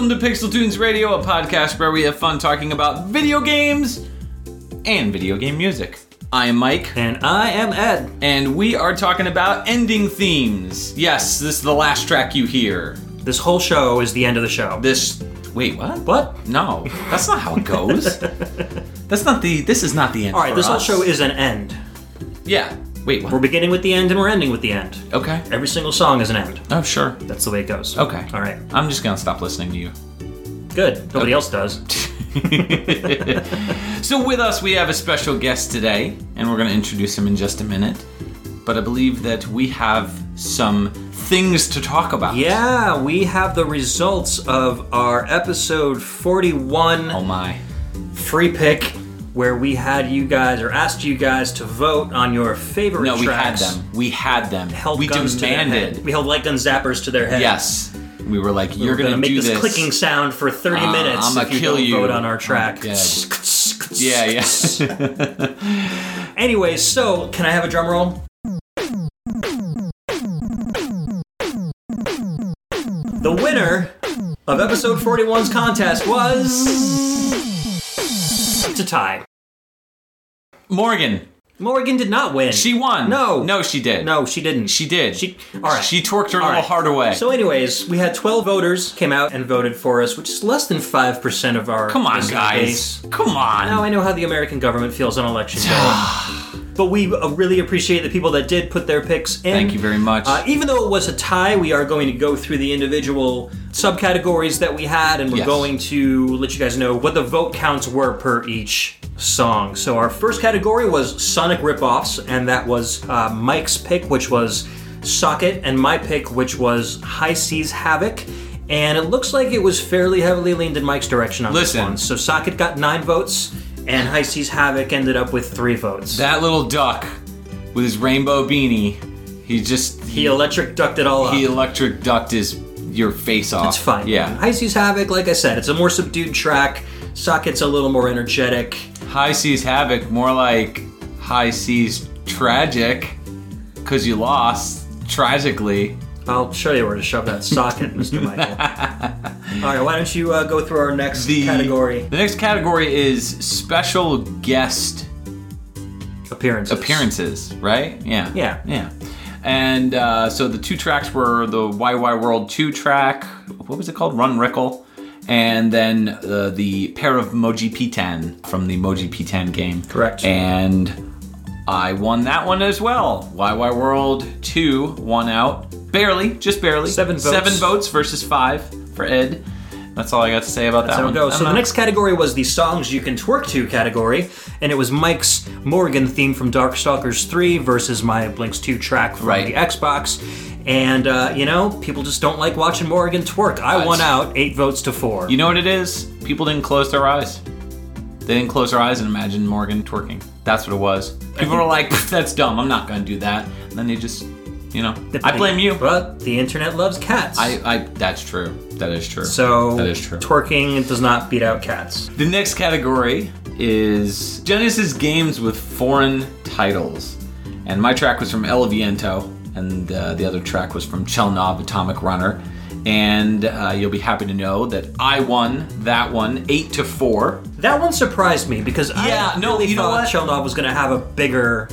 Welcome to Pixel Tunes Radio, a podcast where we have fun talking about video games and video game music. I am Mike, And I am Ed. and we are talking about ending themes. Yes, this is the last track you hear. This whole show is the end of the show. This. Wait, what? What? No, that's not how it goes. that's not the. This is not the end. All right, for this whole us. show is an end. Yeah. Wait, what? We're beginning with the end and we're ending with the end. Okay. Every single song is an end. Oh, sure. That's the way it goes. Okay. All right. I'm just gonna stop listening to you. Good. Nobody else does. So with us, we have a special guest today, and we're going to introduce him in just a minute. But I believe that we have some things to talk about. Yeah, we have the results of our episode 41 Oh my. free pick where we had you guys or asked you guys to vote on your favorite No, we had them. We had them. Held we guns to demanded. We held light gun zappers to their head. Yes. We were like, you're We're going to make do this, this. clicking sound for 30 Uh, minutes I'ma if you kill don't you. vote on our track. Yeah, yeah. Anyway, so can I have a drum roll? The winner of episode 41's contest was. A tie. Morgan. Morgan did not win. She won. No. No, she did. No, she didn't. She did. She. All right. She twerked her All little right. heart away. So, anyways, we had 12 voters came out and voted for us, which is less than 5% of our. Come on, listener guys. base. Come on. Now I know how the American government feels on election day. but we uh, really appreciate the people that did put their picks in. Thank you very much. Uh, even though it was a tie, we are going to go through the individual subcategories that we had, and we're Yes. going to let you guys know what the vote counts were per each song. So our first category was Sonic ripoffs, and that was uh, Mike's pick, which was Socket, and my pick, which was High Seas Havoc. And it looks like it was fairly heavily leaned in Mike's direction on Listen. this one. So Socket got nine votes, and High Seas Havoc ended up with three votes. that little duck with his rainbow beanie, he just he electric ducked it all up. he electric ducked his your face off. It's fine. Yeah. High Seas Havoc, like I said, it's a more subdued track. Socket's a little more energetic. High seas havoc, more like high seas tragic, cause you lost tragically. I'll show you where to shove that socket, Mr. Michael. All right, why don't you uh, go through our next The category? The next category is special guest Appearances. appearances, right? Yeah. Yeah. Yeah. And uh, so the two tracks were the YY World 2 track, what was it called? Run Rickle. And then uh, the pair of Moji P10 from the Moji P10 game. Correct. And I won that one as well. YY World 2 won out. Barely, just barely. Seven votes. Seven votes versus five for Ed. That's all I got to say about That's that one. it goes. I'm So the next category was the songs you can twerk to category, and it was Mike's Morgan theme from Darkstalkers 3 versus my Blinx 2 track from Right. the Xbox. And uh, you know, people just don't like watching Morgan twerk. I won out, eight votes to four. You know what it is? People didn't close their eyes. They didn't close their eyes and imagine Morgan twerking. That's what it was. People were like, "That's dumb. I'm not to do that." And then they just, you know, I blame you. But the internet loves cats. I, I, that's true. That is true. so that is true. twerking does not beat out cats. the next category is Genesis games with foreign titles, and my track was from El Viento, and uh, the other track was from Chelnov Atomic Runner. And uh, you'll be happy to know that I won that one eight to four. That one surprised me because Yeah, I no, really you know thought what? Sheldon was going to have a bigger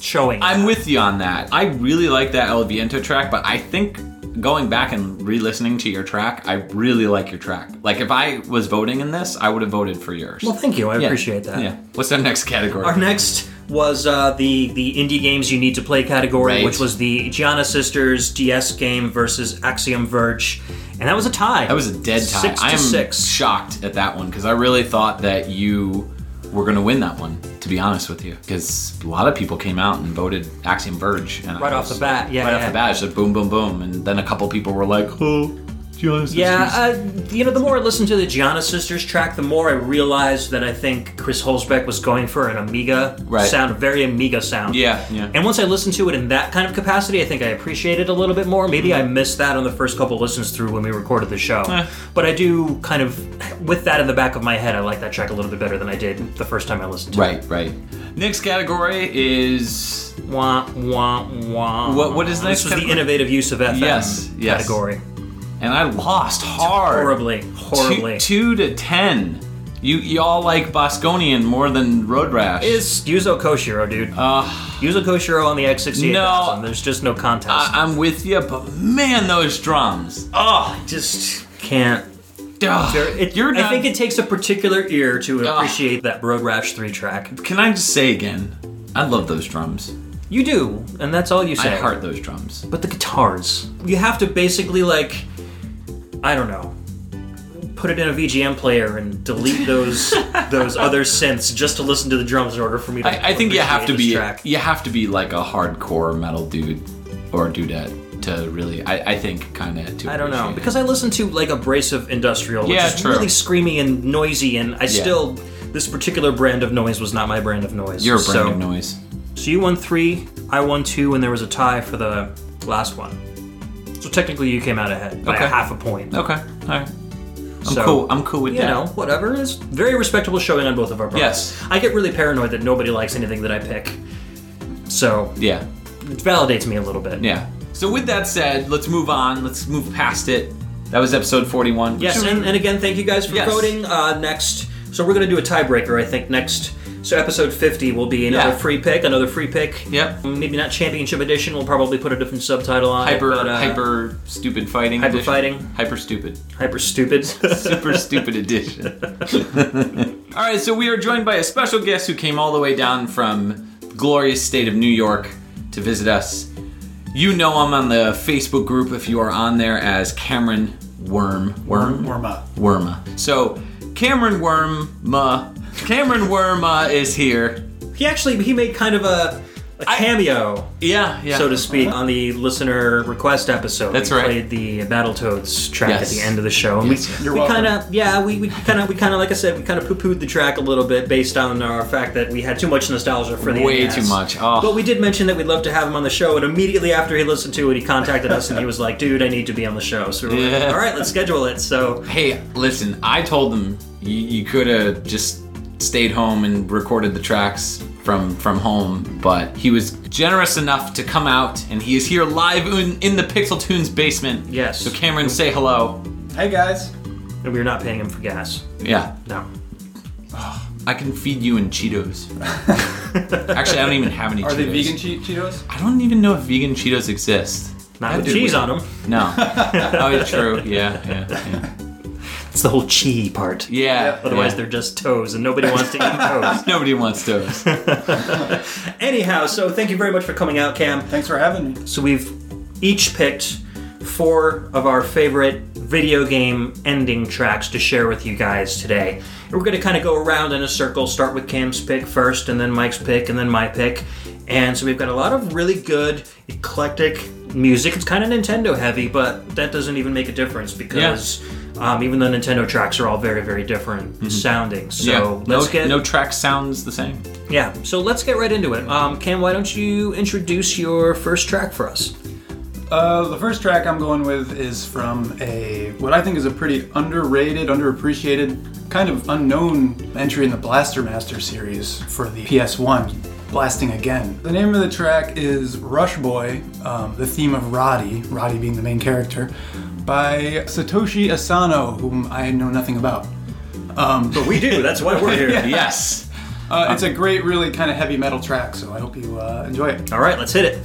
showing. I'm with you on that. I really like that El Viento track, but I think going back and re-listening to your track, I really like your track. Like if I was voting in this, I would have voted for yours. well, thank you. I Yeah. appreciate that. Yeah. What's our next category? Our next was uh, the the indie games you need to play category, Right. which was the Giana Sisters DS game versus Axiom Verge, and that was a tie. that was a dead tie. Six to I am six. shocked at that one because I really thought that you were going to win that one. To be honest with you, because a lot of people came out and voted Axiom Verge and Right off the bat, yeah, right off the bat, it's just boom, boom, boom, and then a couple people were like, "Oh, Giana Yeah, uh, you know, the more I listened to the Giana Sisters track, the more I realized that I think Chris Hülsbeck was going for an Amiga Right. sound, a very Amiga sound. yeah, yeah. And once I listened to it in that kind of capacity, I think I appreciate it a little bit more. Maybe Mm-hmm. I missed that on the first couple listens through when we recorded the show. Eh. But I do kind of, with that in the back of my head, I like that track a little bit better than I did the first time I listened to it. Right, right. Next category is. Wah, wah, wah. What- what is the This next was the innovative use of FM Yes, yes. category. And I lost hard. Horribly, horribly. two to ten. You y'all like Bosconian more than Road Rash. It's Yuzo Koshiro, dude. uh, Yuzo Koshiro on the X68. No. There's just no contest. I, I'm with you, but man, those drums. oh, I just can't. Ugh, It, you're I not, think it takes a particular ear to Ugh. appreciate that Road Rash 3 track. Can I just say again? I love those drums. You do, and that's all you say. I heart those drums. But the guitars. You have to basically, like, I don't know, put it in a VGM player and delete those those other synths just to listen to the drums in order for me to I, I think you have to be track. you have to be like a hardcore metal dude or dudette to really. I, I think kind of to. I don't know it. because I listen to like abrasive industrial, which Yeah, is true. really screamy and noisy, and I still this particular brand of noise was not my brand of noise. you're a brand so, of noise. So you won three, I won two, and there was a tie for the last one. So technically, you came out ahead by Okay. a half a point. Okay, all right. I'm So, cool. I'm cool with You that. know, whatever. is very respectable showing on both of our parts. Yes. I get really paranoid that nobody likes anything that I pick. So Yeah, it validates me a little bit. yeah. So with that said, let's move on. Let's move past it. That was episode 41. Yes, and, and again, thank you guys for Yes. voting. Uh, next, so we're going to do a tiebreaker, I think, next. So episode 50 will be another Yeah. free pick, another free pick. Yep. Maybe not championship edition. We'll probably put a different subtitle on hyper it. but, uh, hyper stupid fighting. hyper edition. fighting. Hyper stupid. hyper stupid. Super stupid edition. all right, so we are joined by a special guest who came all the way down from the glorious state of New York to visit us. You know him on the Facebook group if you are on there as Cameron Worm. Worm? Warm up. Worma. So Cameron Worma, Cameron Worma is here. he actually he made kind of a, a cameo. Yeah, yeah. so to speak, on the listener request episode. That's we right. Played the Battletoads track Yes. at the end of the show, and Yes, we. You're we welcome. kind of, yeah, we we kind of, we kind of, like I said, we kind of poo-pooed the track a little bit based on our fact that we had too much nostalgia for the Way NES. too much. Oh. But we did mention that we'd love to have him on the show, and immediately after he listened to it, he contacted us and he was like, "Dude, I need to be on the show." So we we're like, all right, let's schedule it. So Hey, listen, I told them you, you could have just stayed home and recorded the tracks from from home, but he was generous enough to come out, and he is here live in, in the Pixel Tunes basement. Yes. So Cameron, say hello. Hey guys. and we're not paying him for gas. Yeah, No. I can feed you in Cheetos. Actually, I don't even have any Are Cheetos. they vegan che- Cheetos? I don't even know if vegan Cheetos exist. Not with cheese we- on them. No. oh, it's true. Yeah, yeah, yeah. It's the whole chi part. Yeah. Otherwise, yeah. they're just toes, and nobody wants to eat toes. Nobody wants toes. Anyhow, so thank you very much for coming out, Cam. Thanks for having me. So we've each picked four of our favorite video game ending tracks to share with you guys today. And we're going to kind of go around in a circle, start with Cam's pick first, and then Mike's pick, and then my pick. And so we've got a lot of really good, eclectic music. It's kind of Nintendo heavy, but that doesn't even make a difference because um, even the Nintendo tracks are all very, very different sounding. So yeah. let's no, get no track sounds the same. yeah. So let's get right into it. Um, Cam, why don't you introduce your first track for us? Uh, the first track I'm going with is from a what I think is a pretty underrated, underappreciated, kind of unknown entry in the Blaster Master series for the PS1. Blasting Again. The name of the track is Rush Boy, um, the theme of Roddy, Roddy being the main character, by Satoshi Asano, whom I know nothing about. Um, But we do. That's why we're here. Yes. uh, it's a great, really kind of heavy metal track, so I hope you uh, enjoy it. All right, let's hit it.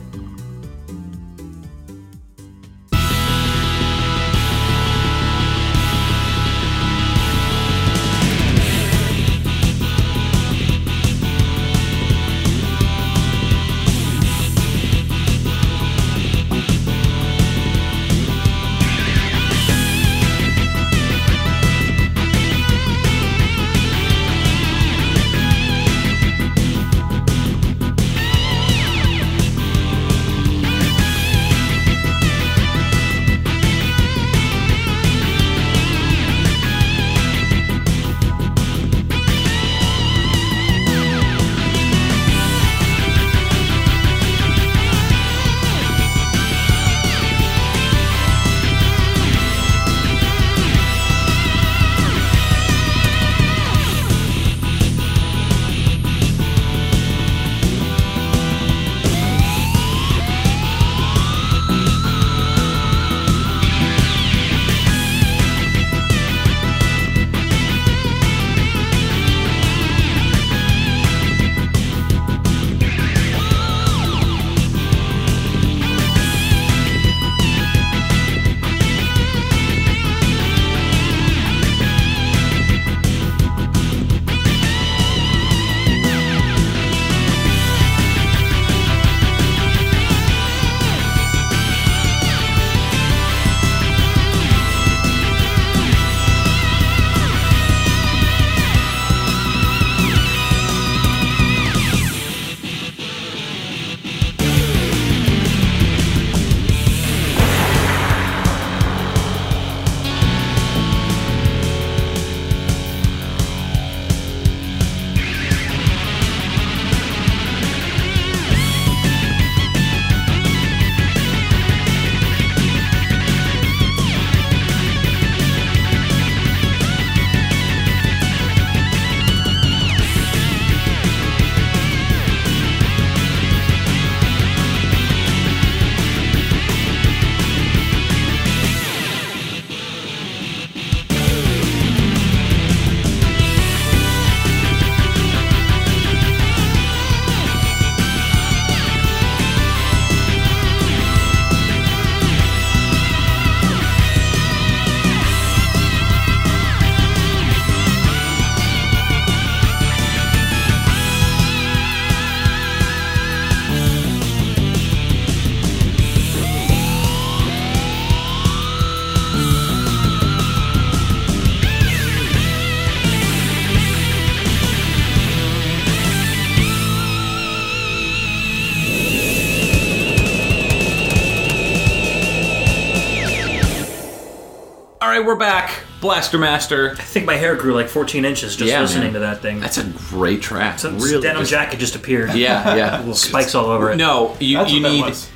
We're back. Blaster Master. I think my hair grew like 14 inches just Yeah, listening man. to that thing. That's a great track. Some really denim just- jacket just appeared. Yeah, yeah. Little spikes all over it. No, you, That's you what that need was.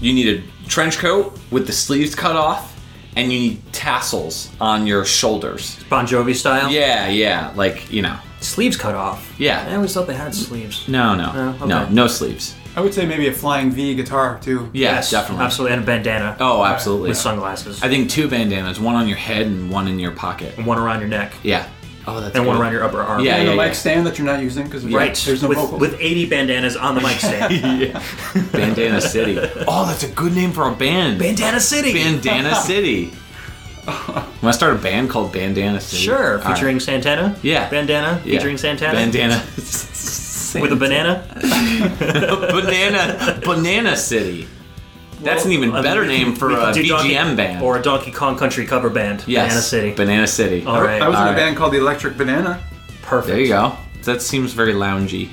you need a trench coat with the sleeves cut off, and you need tassels on your shoulders. Bon Jovi style. Yeah, yeah, like you know. Sleeves cut off. Yeah. I always thought they had sleeves. No, no, Oh, okay. no, no sleeves. I would say maybe a flying V guitar too. Yeah, yes, definitely. Absolutely, and a bandana Oh, absolutely. with sunglasses. I think two bandanas, one on your head and one in your pocket. and one around your neck. Yeah. Oh, that's And one around your upper arm. Yeah, And the yeah, mic stand that you're not using because Right. there's no with, vocals. with 80 bandanas on the mic stand. Bandana City. Oh, that's a good name for a band. Bandana City. Bandana City. Want to start a band called Bandana City? Sure, All right. featuring Santana. Yeah. Bandana Yeah. featuring Santana. Bandana. with a banana. banana. Banana City. That's an even Well, better we name could- for we a could do Donkey- BGM band. or a Donkey Kong Country cover band. yes. Banana City. Banana City. All right. I was in All a right. band called the Electric Banana. Perfect. There you go. That seems very loungy.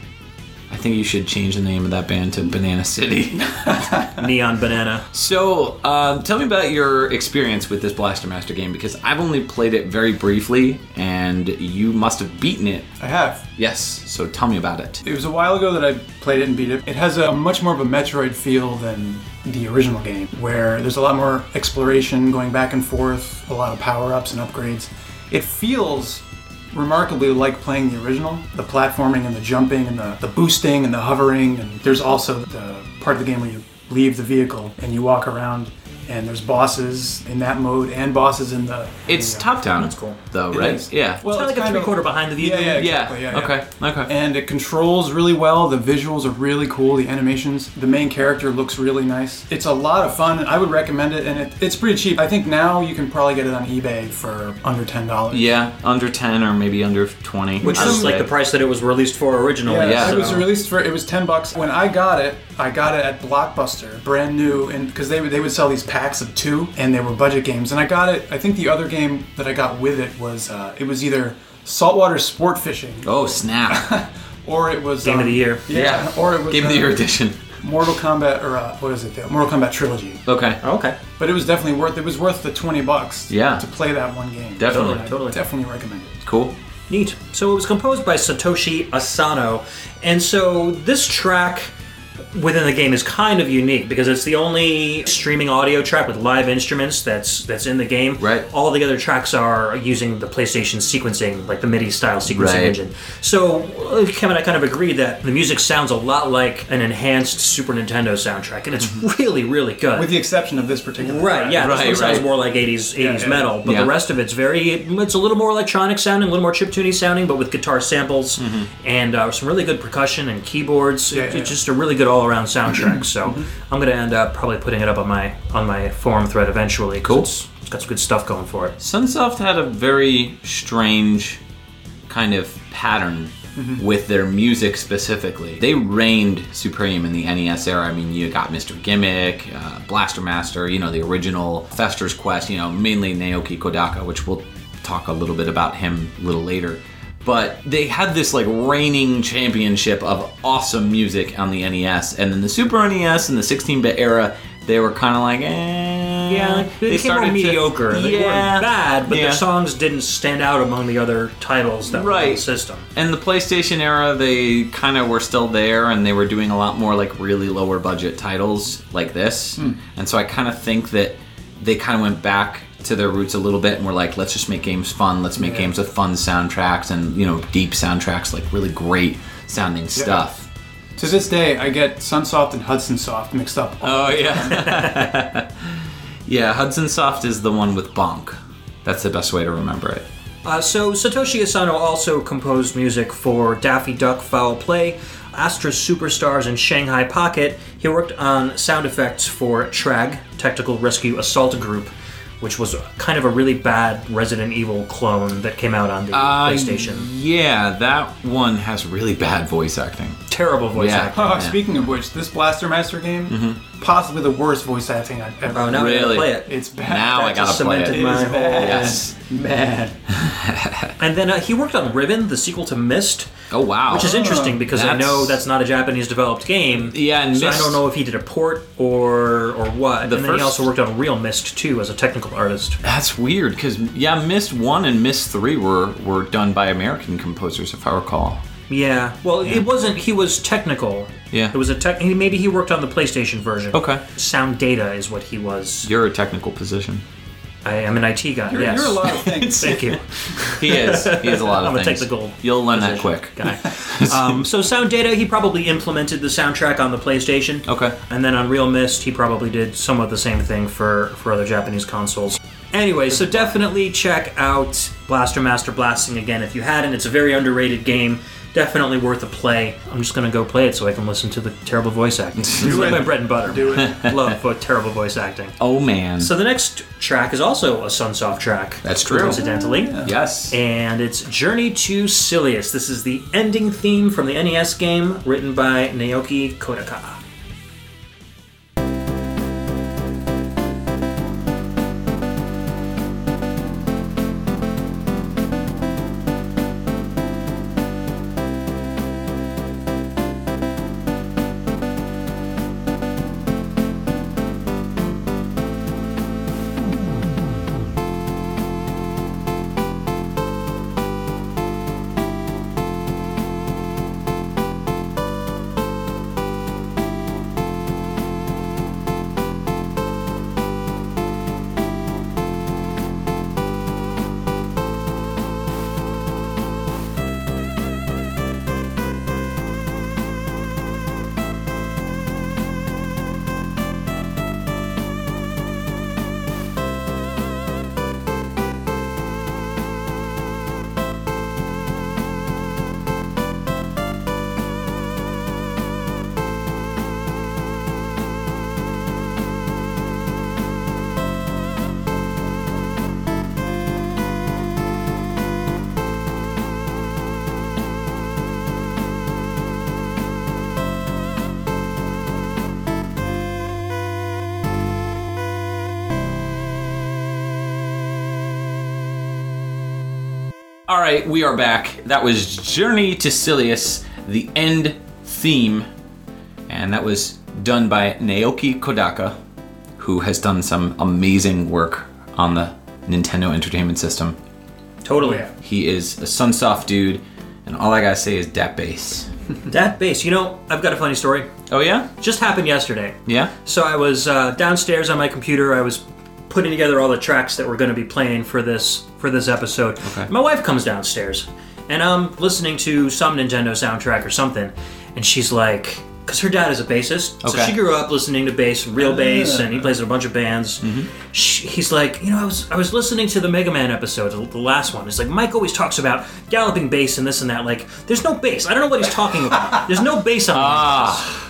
I think you should change the name of that band to Banana City. Neon Banana. So, um, tell me about your experience with this Blaster Master game because I've only played it very briefly, and you must have beaten it. I have. Yes. So tell me about it. It was a while ago that I played it and beat it. It has a much more of a Metroid feel than the original game, where there's a lot more exploration, going back and forth, a lot of power ups and upgrades. It feels remarkably like playing the original. The platforming and the jumping and the, the boosting and the hovering, and there's also the part of the game where you leave the vehicle and you walk around. And there's bosses in that mode and bosses in the. It's the, uh, top down. That's cool. Though, It right? is. Yeah. Well, It's kind of like a three quarter behind the view. Yeah, yeah, yeah. exactly, yeah, yeah. Okay. Okay. and it controls really well. The visuals are really cool. The animations, the main character looks really nice. It's a lot of fun. I would recommend it, and it, it's pretty cheap. I think now you can probably get it on eBay for under ten dollars. yeah, under ten or maybe under twenty. Which is like the price that it was released for originally. Yeah, Yeah. it was released for it was ten bucks. When I got it, I got it at Blockbuster, brand new, and because they they would sell these packs of two, and they were budget games. And I got it. I think the other game that I got with it was uh, it was either saltwater sport fishing Oh snap! or it was Game of um, the year. Yeah, or it was Game of the uh, Year edition. Mortal Kombat or uh, what is it? The Mortal Kombat trilogy. Okay. Okay. But it was definitely worth. It was worth the twenty bucks. Yeah. To play that one game. Definitely. I Totally. Definitely recommend it. Cool. Neat. So it was composed by Satoshi Asano. And so this track within the game is kind of unique because it's the only streaming audio track with live instruments that's that's in the game. Right. All the other tracks are using the PlayStation sequencing, like the MIDI style sequencing Right. engine. So uh, Kevin and I kind of agree that the music sounds a lot like an enhanced Super Nintendo soundtrack, and it's really, really good. With the exception of this particular. Right, yeah, this Right, one sounds right. more like 80s 80s yeah. metal, but Yeah. the rest of it's very it's a little more electronic sounding, a little more chiptune sounding, but with guitar samples and uh, some really good percussion and keyboards. Yeah, It's yeah. just a really good all-around soundtrack. so I'm going to end up probably putting it up on my on my forum thread eventually. Cool. It's, it's got some good stuff going for it. Sunsoft had a very strange kind of pattern with their music specifically. They reigned supreme in the NES era. I mean, you got Mr. Gimmick, uh, Blaster Master, you know, the original Fester's Quest, you know, mainly Naoki Kodaka, which we'll talk a little bit about him a little later. But they had this like reigning championship of awesome music on the NES, and then the Super NES and the 16-bit era, they were kind of like, eh. Yeah, they, more to- mediocre. They yeah, weren't bad, but yeah. their songs didn't stand out among the other titles that were on the Right. system. And the PlayStation era, they kind of were still there, and they were doing a lot more like really lower budget titles like this. And so I kind of think that they kind of went back to their roots a little bit, and were like, let's just make games fun. Let's make Yeah. games with fun soundtracks and you know deep soundtracks, like really great sounding stuff. To this day, I get Sunsoft and Hudson Soft mixed up. Oh yeah, yeah. Hudson Soft is the one with Bonk. That's the best way to remember it. Uh, so Satoshi Asano also composed music for Daffy Duck Fowl Play, Astra Superstars, and Shanghai Pocket. He worked on sound effects for TRAG, Tactical Rescue Assault Group, which was kind of a really bad Resident Evil clone that came out on the Uh, PlayStation. Yeah, that one has really bad voice acting. Terrible voice yeah. acting. Oh, Yeah. Speaking of which, this Blaster Master game, possibly the worst voice acting I've ever. Oh, now we gotta Really? play it. It's bad. Now I That just gotta play cemented it. my It is whole- bad. Yes. Man. And then uh, he worked on Riven, the sequel to Myst, Oh wow. which is interesting because I know that's not a Japanese developed game. Yeah, and so Myst- I don't know if he did a port or or what. The and then he also worked on Real Myst too as a technical artist. That's weird because yeah, Myst One and Myst Three were were done by American composers, if I recall. Yeah. Well, it wasn't. He was technical. Yeah. It was a tech. he- Maybe he worked on the PlayStation version. Okay. Sound data is what he was. You're a technical position. I am an IT guy. You're, yes. you're a lot of things. Thank you. He is. He is a lot of things. I'm a things. technical You'll learn that quick. guy. um, so sound data, he probably implemented the soundtrack on the PlayStation. Okay. And then on Real Myst, he probably did somewhat the same thing for for other Japanese consoles. Anyway, so definitely check out Blaster Master Blasting again if you hadn't. It's a very underrated game. Definitely worth a play. I'm just gonna go play it so I can listen to the terrible voice acting. It's like my bread and butter. Do it. Love vo- terrible voice acting. Oh man. So the next track is also a Sunsoft track. That's true. Coincidentally. yes. And it's Journey to Silius. This is the ending theme from the NES game written by Naoki Kodaka. Right, we are back. That was Journey to Silius, the end theme, and that was done by Naoki Kodaka, who has done some amazing work on the Nintendo Entertainment System. Totally. He is a Sunsoft dude, and all I gotta say is dat bass. That bass. You know, I've got a funny story. Oh yeah, Just happened yesterday. yeah. So I was uh, downstairs on my computer. I was putting together all the tracks that were going to be playing for this for this episode. Okay. My wife comes downstairs, and I'm listening to some Nintendo soundtrack or something, and she's like, because her dad is a bassist, so Okay. she grew up listening to bass, real bass, and he plays in a bunch of bands. She, he's like, you know, I was I was listening to the Mega Man episode, the, the last one. It's like Mike always talks about galloping bass and this and that. Like, there's no bass. I don't know what he's talking about. There's no bass on the Ah,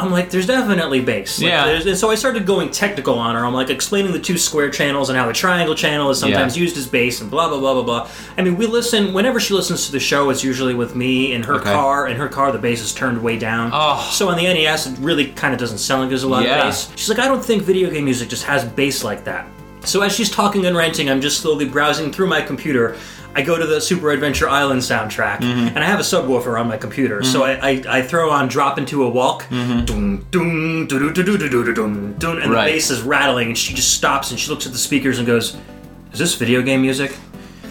I'm like, there's definitely bass. Like, Yeah. And so I started going technical on her. I'm like explaining the two square channels and how the triangle channel is sometimes Yeah. used as bass and blah blah blah blah blah. I mean, we listen whenever she listens to the show. It's usually with me in her Okay. car. In her car, the bass is turned way down. Oh. So on the NES, it really kind of doesn't sound like there's a lot Yeah. of bass. She's like, I don't think video game music just has bass like that. So as she's talking and ranting, I'm just slowly browsing through my computer. I go to the Super Adventure Island soundtrack, mm-hmm. and I have a subwoofer on my computer, mm-hmm. so I, I, I, throw on "Drop Into a Walk," and the bass is rattling, and she just stops and she looks at the speakers and goes, "Is this video game music?"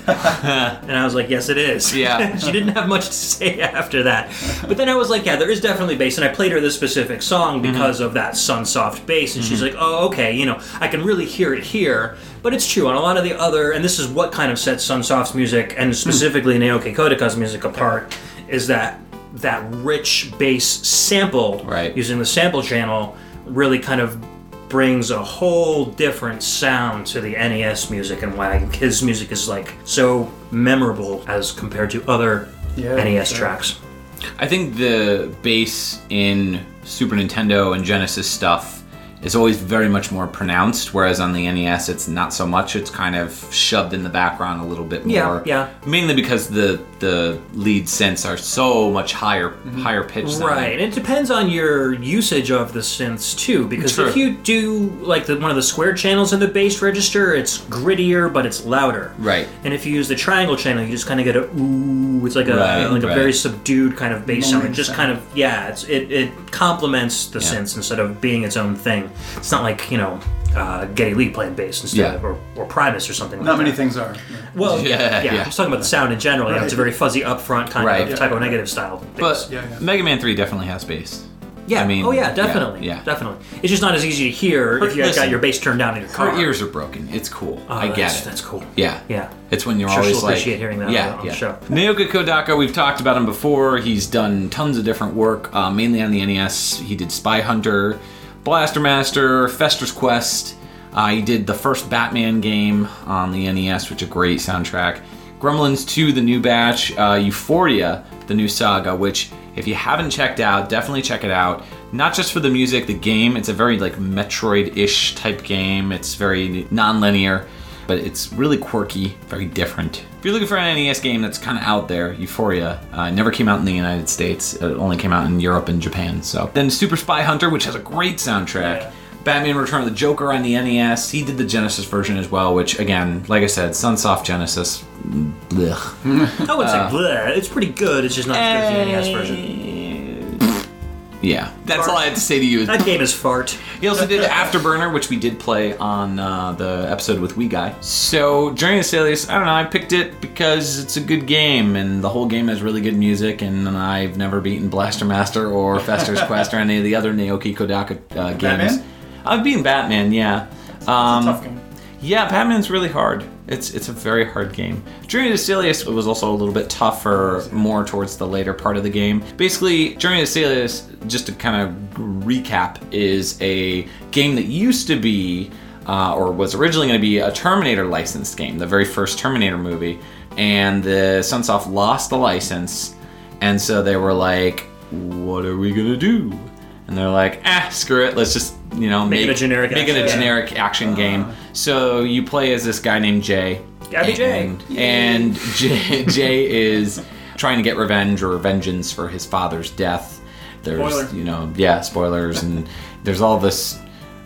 and I was like, "Yes, it is." Yeah. she didn't have much to say after that, but then I was like, "Yeah, there is definitely bass," and I played her this specific song Mm-hmm. because of that Sunsoft bass, and she's like, "Oh, okay, you know, I can really hear it here." But it's true on a lot of the other, and this is what kind of sets Sunsoft's music and specifically Naoki Kodaka's music apart, is that that rich bass sample Right. using the sample channel really kind of brings a whole different sound to the NES music and why his music is like so memorable as compared to other Yeah, NES sure. tracks. I think the bass in Super Nintendo and Genesis stuff is always very much more pronounced, whereas on the NES it's not so much. It's kind of shoved in the background a little bit more. Yeah, yeah. Mainly because the the lead synths are so much higher mm-hmm. higher pitched. sounding. Right, and it depends on your usage of the synths too. Because True. if you do like the, one of the square channels in the bass register, it's grittier but it's louder. Right. And if you use the triangle channel, you just kind of get a ooh. It's like a Right, like a very subdued kind of bass sound. It just kind of yeah. It's it it complements the Yeah. synths instead of being its own thing. It's not like you know. Uh, Geddy Lee playing bass instead Yeah. of, or, or Primus or something like that. Not that. many things are. Well, Yeah, yeah, yeah, yeah. I'm just talking about the sound in general. You know, it's a very fuzzy upfront kind Right. of Type O Negative style. bass. But Yeah, yeah. Mega Man 3 definitely has bass. Yeah. I mean, oh yeah, yeah, definitely. yeah. definitely. It's just not as easy to hear if you listen, got your bass turned down in your car. Her ears are broken. It's cool. Oh, I get that's- it. That's cool. Yeah. Yeah. It's when you're Sure always she'll like, appreciate hearing that yeah, on the- on the yeah. show. Naoki Kodaka, we've talked about him before. He's done tons of different work, uh, mainly on the NES. He did Spy Hunter, Blaster Master, Fester's Quest. Uh, he did the first Batman game on the NES, which a great soundtrack. Gremlins 2, the new batch. Uh, Ufouria, the new saga, which if you haven't checked out, definitely check it out. Not just for the music, the game. It's a very like Metroid-ish type game. It's very non-linear but it's really quirky, very different. If you're looking for an NES game that's kind of out there, Ufouria uh, never came out in the United States. It only came out in Europe and Japan. So then Super Spy Hunter, which has a great soundtrack. Yeah. Batman Return of the Joker on the NES. He did the Genesis version as well, which again, like I said, Sunsoft Genesis. Blech. I wouldn't Uh, say bleh. It's pretty good. It's just not as good as the NES version. Yeah, that's all I had to say to you. That game is fart. He also did Afterburner, which we did play on uh, the episode with Wee Guy. So Journey to Silius, I don't know, I picked it because it's a good game, and the whole game has really good music, and I've never beaten Blaster Master or Fester's Quest or any of the other Naoki Kodaka uh, games. Batman? I've beaten Batman, yeah. Um, Tough game. yeah, Batman's really hard. It's it's a very hard game. Journey to Silius was also a little bit tougher, more towards the later part of the game. Basically, Journey to Silius, just to kind of recap, is a game that used to be, uh, or was originally going to be, a Terminator licensed game, the very first Terminator movie, and the Sunsoft lost the license, and so they were like, "What are we gonna do?" And they're like, "Ah, screw it. Let's just you know Make make, it a generic make it a action generic action game." So you play as this guy named Jay. Gabby Jay. and, and Jay, Jay is trying to get revenge or vengeance for his father's death. There's, Spoiler. you know, yeah, spoilers, and there's all this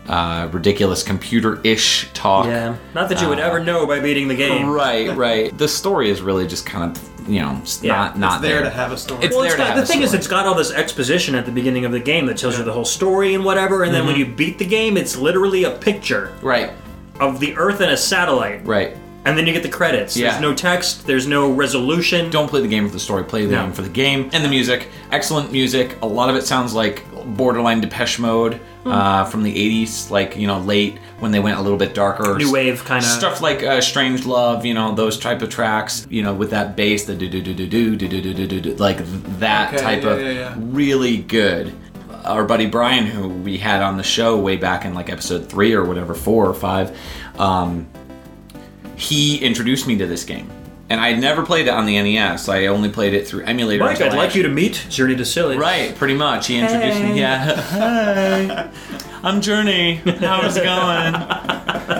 uh, ridiculous computer-ish talk. Yeah. Not that you would ever know by beating the game. Right, right. The story is really just kind of, you know, s- Yeah. not not It's there to have a story. It's Well, there it's to got, have the a thing is, it's got all this exposition at the beginning of the game that tells you the whole story and whatever, and then Mm-hmm. when you beat the game, it's literally a picture right, of the Earth and a satellite, right. and then you get the credits. Yeah. There's no text, there's no resolution. Don't play the game for the story. Play the No. game for the game and the music. Excellent music. A lot of it sounds like borderline Depeche Mode Hmm. uh, from the '80s, like you know, late when they went a little bit darker. New wave kinda- stuff like uh, "Strange Love," you know, those type of tracks. You know, with that bass, the do do do do do do do do do do, like that Okay, type yeah, of yeah, yeah. really good. Our buddy Brian, who we had on the show way back in like episode three or whatever, four or five, um, he introduced me to this game. And I had never played it on the NES. I only played it through emulator. Mike, I'd like you to meet Journey to Silly. Right, pretty much. He introduced me. Yeah. Hi. I'm Journey. How's it going?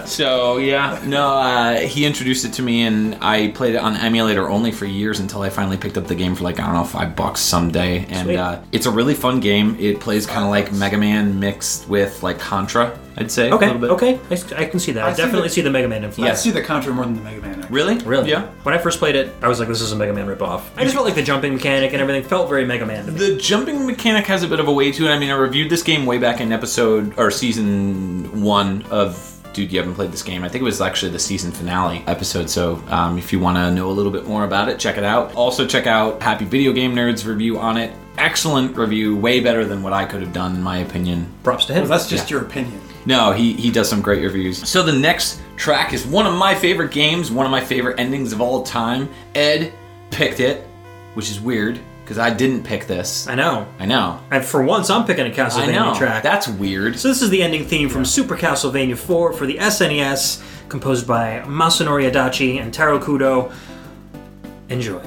so yeah, no. Uh, he introduced it to me, and I played it on emulator only for years until I finally picked up the game for like I don't know five bucks someday. And uh, it's a really fun game. It plays kind of like Mega Man mixed with like Contra. I'd say. a Okay, little bit. okay. I, s- I can see that. I, I see definitely the- see the Mega Man I influence. see the Contra more than the Mega Man. Actually. Really? Really? Yeah. When I first played it, I was like, this is a Mega Man ripoff. I just felt like the jumping mechanic and everything felt very Mega Man to me. The jumping mechanic has a bit of a way to it. I mean, I reviewed this game way back in episode or season one of. Dude, you haven't played this game. I think it was actually the season finale episode. So, um, if you want to know a little bit more about it, check it out. Also, check out Happy Video Game Nerds review on it. Excellent review, way better than what I could have done, in my opinion. Props to him. Well, that's just your opinion. No, he, he does some great reviews. So the next track is one of my favorite games, one of my favorite endings of all time. Ed picked it, which is weird because I didn't pick this. I know. I know. And for once, I'm picking a I Castlevania know. track. That's weird. So this is the ending theme from Super Castlevania 4 for the SNES, composed by Masanori Adachi and Taro Kudo. Enjoy.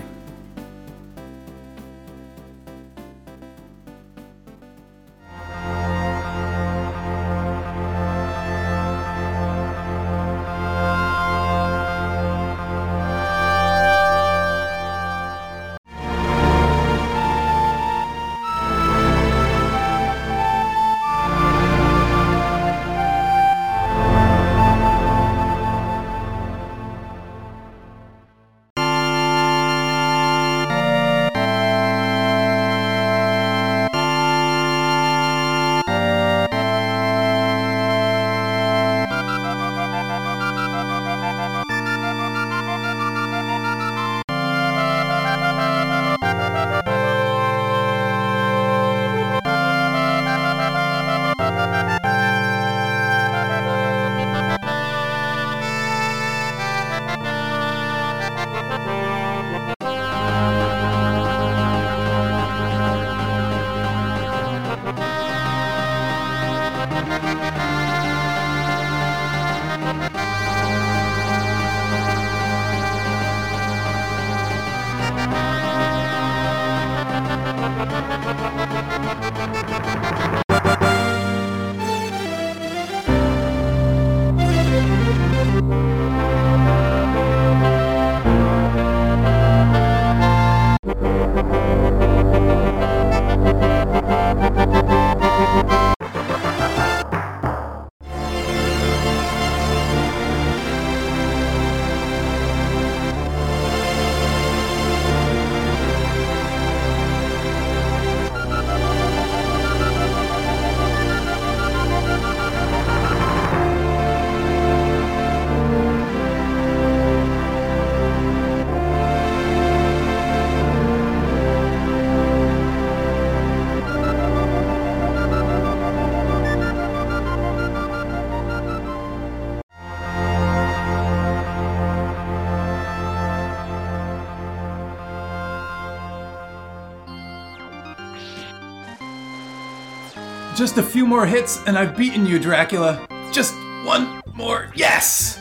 Just a few more hits and I've beaten you, Dracula. Just one more. Yes!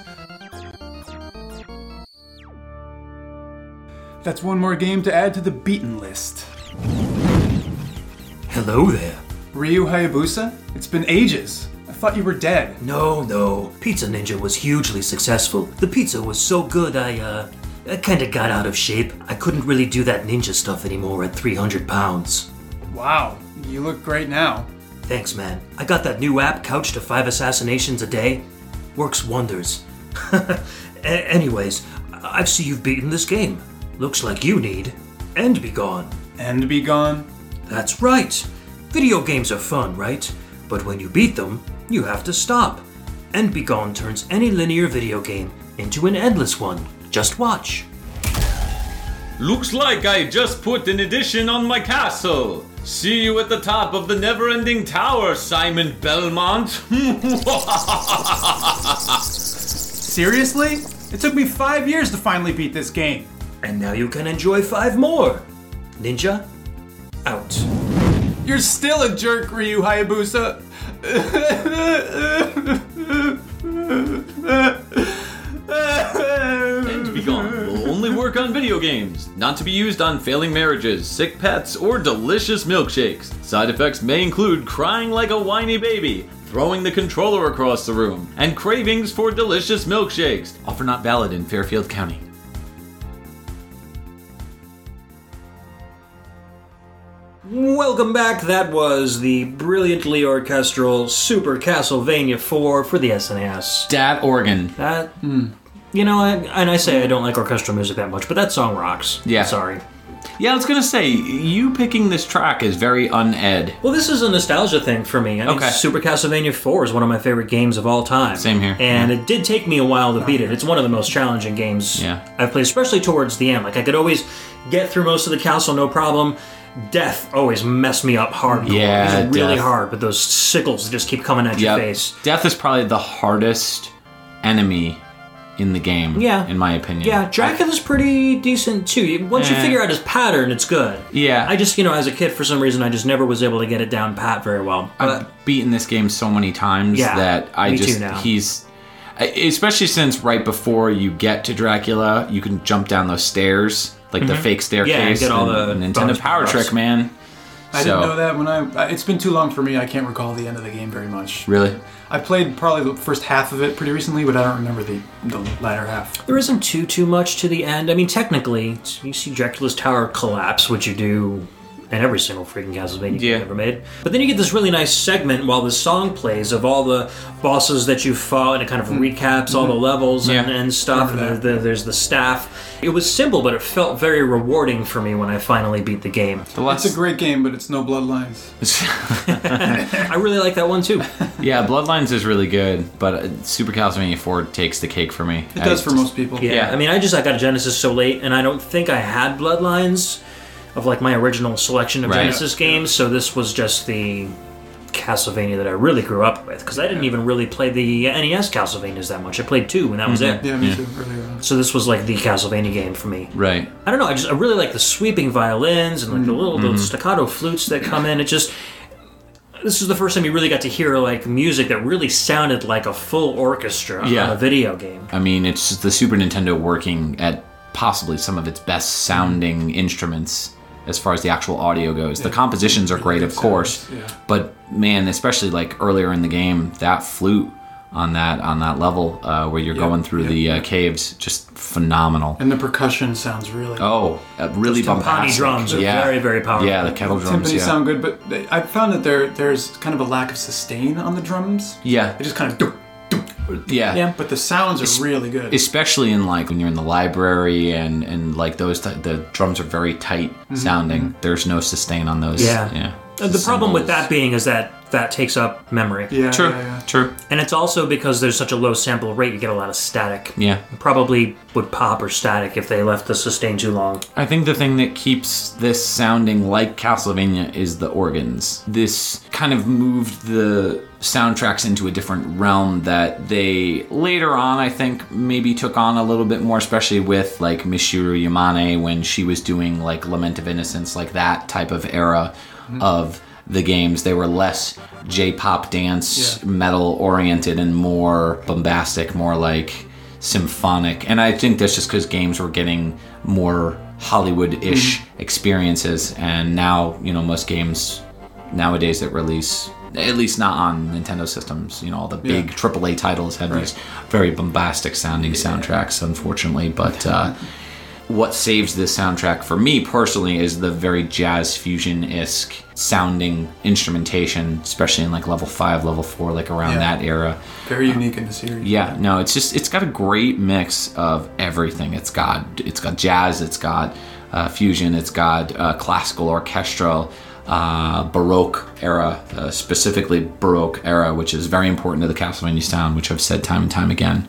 That's one more game to add to the beaten list. Hello there. Ryu Hayabusa? It's been ages. I thought you were dead. No, no. Pizza Ninja was hugely successful. The pizza was so good, I, uh, I kinda got out of shape. I couldn't really do that ninja stuff anymore at 300 pounds. Wow, you look great now. Thanks, man. I got that new app, Couch to 5 Assassinations a Day. Works wonders. a- anyways, I I see you've beaten this game. Looks like you need End Be Gone. And be gone. That's right. Video games are fun, right? But when you beat them, you have to stop. End Be Gone turns any linear video game into an endless one. Just watch. Looks like I just put an addition on my castle. See you at the top of the never ending tower, Simon Belmont. Seriously? It took me five years to finally beat this game. And now you can enjoy five more. Ninja, out. You're still a jerk, Ryu Hayabusa. on video games, not to be used on failing marriages, sick pets, or delicious milkshakes. Side effects may include crying like a whiny baby, throwing the controller across the room, and cravings for delicious milkshakes. Offer not valid in Fairfield County. Welcome back. That was the brilliantly orchestral Super Castlevania 4 for the SNES. Dat organ. That, hmm. You know, I, and I say I don't like orchestral music that much, but that song rocks. Yeah. Sorry. Yeah, I was gonna say, you picking this track is very uned. Well, this is a nostalgia thing for me. I mean, Okay. Super Castlevania 4 is one of my favorite games of all time. Same here. And it did take me a while to beat it. It's one of the most challenging games Yeah. I've played, especially towards the end. Like, I could always get through most of the castle, no problem. Death always messed me up hard. Yeah, It's really Death. hard, but those sickles that just keep coming at your Yep. face. Death is probably the hardest enemy in the game. Yeah. in my opinion. Yeah, Dracula's pretty decent too. You- Once you Eh. figure out his pattern, it's good. Yeah. I just, you know, as a kid, for some reason, I just never was able to get it down pat very well. But I've beaten this game so many times Yeah, that I me too just now. he's especially since right before you get to Dracula, you can jump down those stairs like the fake staircase. get all the Nintendo bonus Power power-ups. Trick, man. I so didn't know that when I. I- It's been too long for me. I can't recall the end of the game very much. really, I played probably the first half of it pretty recently, but I don't remember the, the latter half. There isn't too too much to the end. I mean, technically, you see Dracula's tower collapse, which you do in every single freaking Castlevania game Yeah. ever made. But then you get this really nice segment while the song plays of all the bosses that you fought, and it kind of recaps all the levels and, Hmm. Yeah. and stuff. And the, the, there's the staff. It was simple, but it felt very rewarding for me when I finally beat the game. the last It's a great game, but it's no bloodlines. I really like that one too. yeah, Bloodlines is really good, but uh, Super Castlevania 4 takes the cake for me. It does for most people. Yeah, Yeah. I mean, I just I got a Genesis so late, and I don't think I had Bloodlines of like my original selection of Right. Genesis games. So this was just the Castlevania that I really grew up with because I didn't even really play the NES Castlevanias that much. I played two, and that was it. Yeah, me too. Really. Uh, So this was like the Castlevania game for me. Right. I don't know. I just I really like the sweeping violins and like the little Mm-hmm. those staccato flutes that come in. It just this is the first time you really got to hear like music that really sounded like a full orchestra Yeah. on a video game. I mean, it's just the Super Nintendo working at possibly some of its best sounding instruments as far as the actual audio goes. The compositions are great, of course, yeah. but man, especially like earlier in the game, that flute on that on that level uh, where you're going through the uh, caves, just phenomenal. and the percussion sounds really. Oh, uh, really Timpani bombastic. drums are yeah. very very powerful. Yeah, the kettle drums. Timpani Yeah. sound good, but I found that there there's kind of a lack of sustain on the drums. yeah, They just kind of. Do, yeah, Yeah. But the sounds are really good. especially in like when you're in the library and and like those t- the drums are very tight sounding. There's no sustain on those. Yeah. yeah. Uh, The problem with that being is that that takes up memory. yeah, True, yeah, yeah. true. And it's also because there's such a low sample rate, you get a lot of static. Yeah. Probably would pop or static if they left the sustain too long. I think the thing that keeps this sounding like Castlevania is the organs. This kind of moved the soundtracks into a different realm that they later on I think maybe took on a little bit more especially with like Michiru Yamane when she was doing like Lament of Innocence like that type of era mm-hmm. of the games. They were less J-pop dance Yeah. metal oriented and more bombastic, more like symphonic. And I think that's just because games were getting more Hollywood-ish experiences, and now you know most games nowadays that release. At least not on Nintendo systems. You know, all the big AAA titles have these very bombastic sounding soundtracks, unfortunately. But uh, what saves this soundtrack for me personally is the very jazz fusion esque sounding instrumentation, especially in like level five, level four, like around Yeah. that era. Very unique in the series. Yeah, no, it's just it's got a great mix of everything. It's got it's got jazz, it's got uh, fusion, it's got uh, classical, orchestral, uh, Baroque era, uh, specifically Baroque era, which is very important to the Castlevania sound, which I've said time and time again.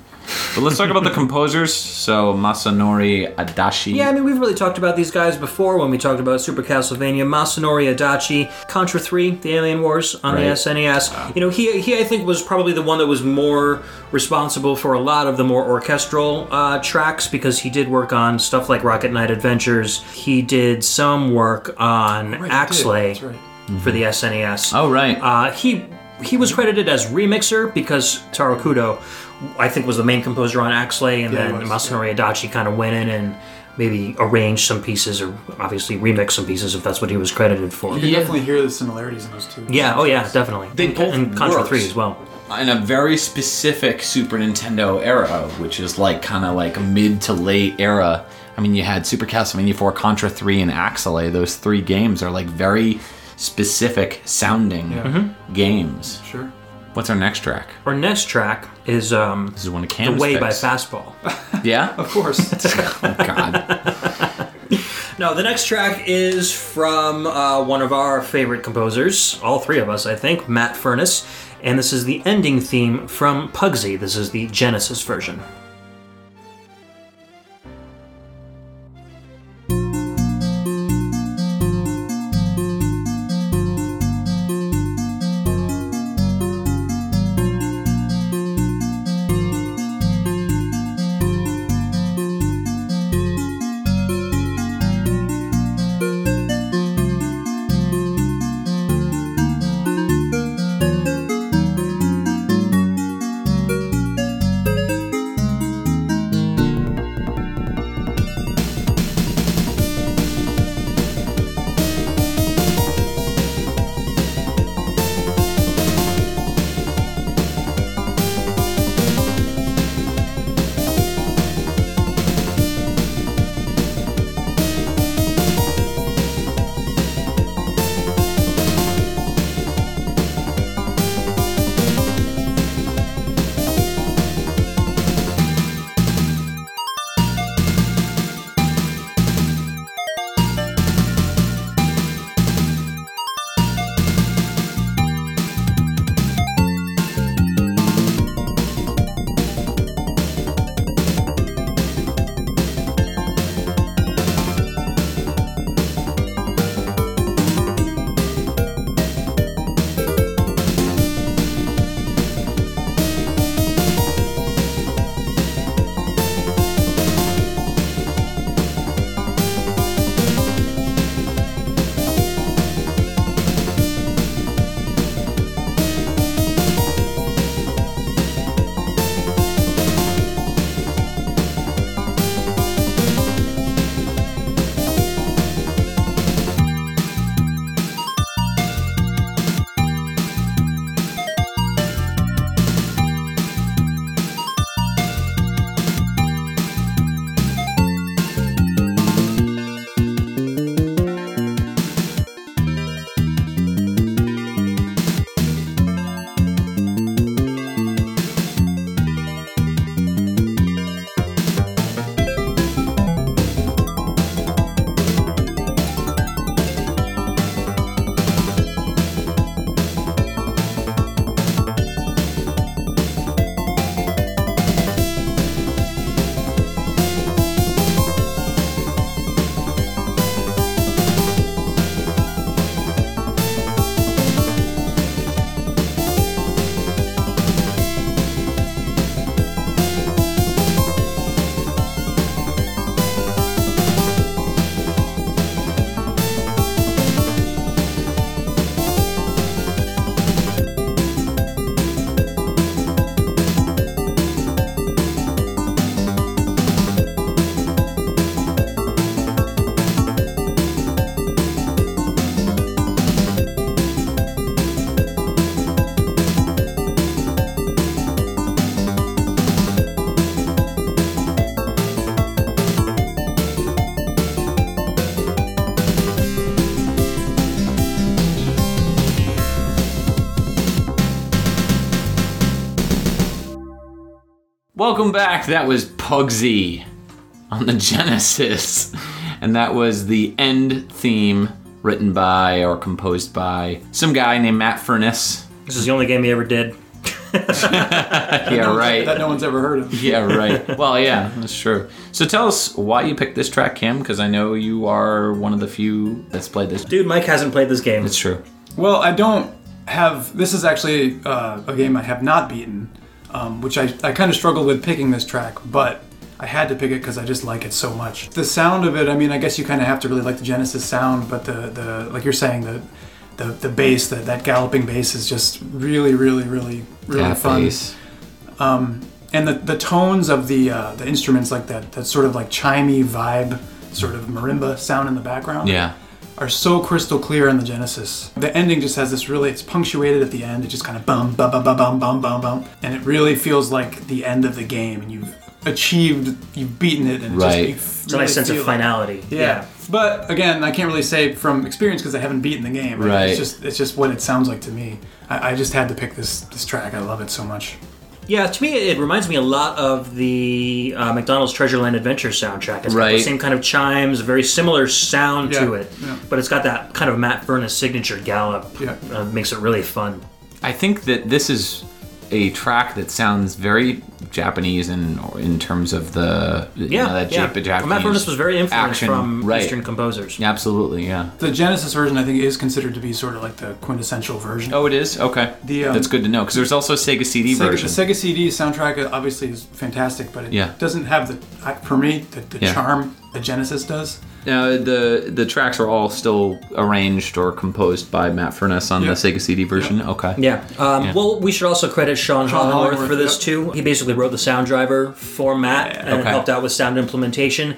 But let's talk about the composers. So Masanori Adachi. Yeah, I mean, we've really talked about these guys before when we talked about Super Castlevania. Masanori Adachi, Contra 3, The Alien Wars on the Right. SNES. You know, he, he, I think, was probably the one that was more responsible for a lot of the more orchestral uh, tracks because he did work on stuff like Rocket Knight Adventures. He did some work on Right, did. Axelay That's right. for the SNES. Oh right. Uh, he he was credited as remixer because Taro Kudo, I think, was the main composer on Axelay, and Yeah, then was, Masanori Adachi kind of went in and maybe arranged some pieces or obviously remixed some pieces if that's what he was credited for. You can Yeah. definitely hear the similarities in those two. Yeah, oh yeah, definitely. They and, both and Contra works. 3 as well. in a very specific Super Nintendo era, which is like kind of like mid to late era. I mean, you had Super Castlevania 4, Contra 3, and Axelay. Those three games are like very specific sounding Mm-hmm. games. Sure. What's our next track? Our next track is um, This is one of The Cam's Way by picks. Fastball. Yeah? Of course. Oh, God. No, the next track is from uh, one of our favorite composers, all three of us, I think, Matt Furness, and this is the ending theme from Pugsy. This is the Genesis version. Welcome back. That was Pugsy on the Genesis. And that was the end theme written by or composed by some guy named Matt Furness. This is the only game he ever did. Yeah, right. that no one's ever heard of. Yeah, right. Well, yeah, that's true. So tell us why you picked this track, Kim, because I know you are one of the few that's played this. Dude, Mike hasn't played this game. It's true. Well, I don't have. This is actually uh, a game I have not beaten, um, which I, I kind of struggled with picking this track, but I had to pick it because I just like it so much. The sound of it, I mean, I guess you kind of have to really like the Genesis sound, but the, the like you're saying, the the, the bass, that that galloping bass is just really, really, really, really Yeah, fun. bass. And the, the tones of the uh, the instruments, like that that sort of like chimey vibe, sort of marimba sound in the background. Yeah. Are so crystal clear in the Genesis. The ending just has this really, it's punctuated at the end. It just kind of bum, bum, bum, bum, bum, bum, bum, bum. And it really feels like the end of the game and you've achieved, you've beaten it. And it Right. just, you It's a nice sense of finality. Yeah. But again, I can't really say from experience because I haven't beaten the game. Right. It's just, it's just what it sounds like to me. I, I just had to pick this, this track. I love it so much. Yeah, to me, it reminds me a lot of the uh, McDonald's Treasureland Adventure soundtrack. It's got Right. the same kind of chimes, very similar sound to it, yeah. but it's got that kind of Matt Furness signature gallop. Yeah. Uh, makes it really fun. I think that this is a track that sounds very Japanese in in terms of the you Yeah, know, that yeah. Japanese Matt Furness was very influenced action. from right. Eastern composers. Absolutely, yeah. The Genesis version, I think, is considered to be sort of like the quintessential version. Oh, it is okay. The, um, That's good to know because there's also a Sega CD Sega, version. the Sega CD soundtrack obviously is fantastic, but it Yeah. doesn't have the, for me, the, the Yeah. charm that Genesis does. Now the the tracks are all still arranged or composed by Matt Furness on Yeah. the Sega CD version. Okay. Yeah. Um, Yeah. Well, we should also credit Sean, Sean Hollingworth, Hollingworth, for this yep. too. He basically wrote the sound driver for Matt and Okay. helped out with sound implementation.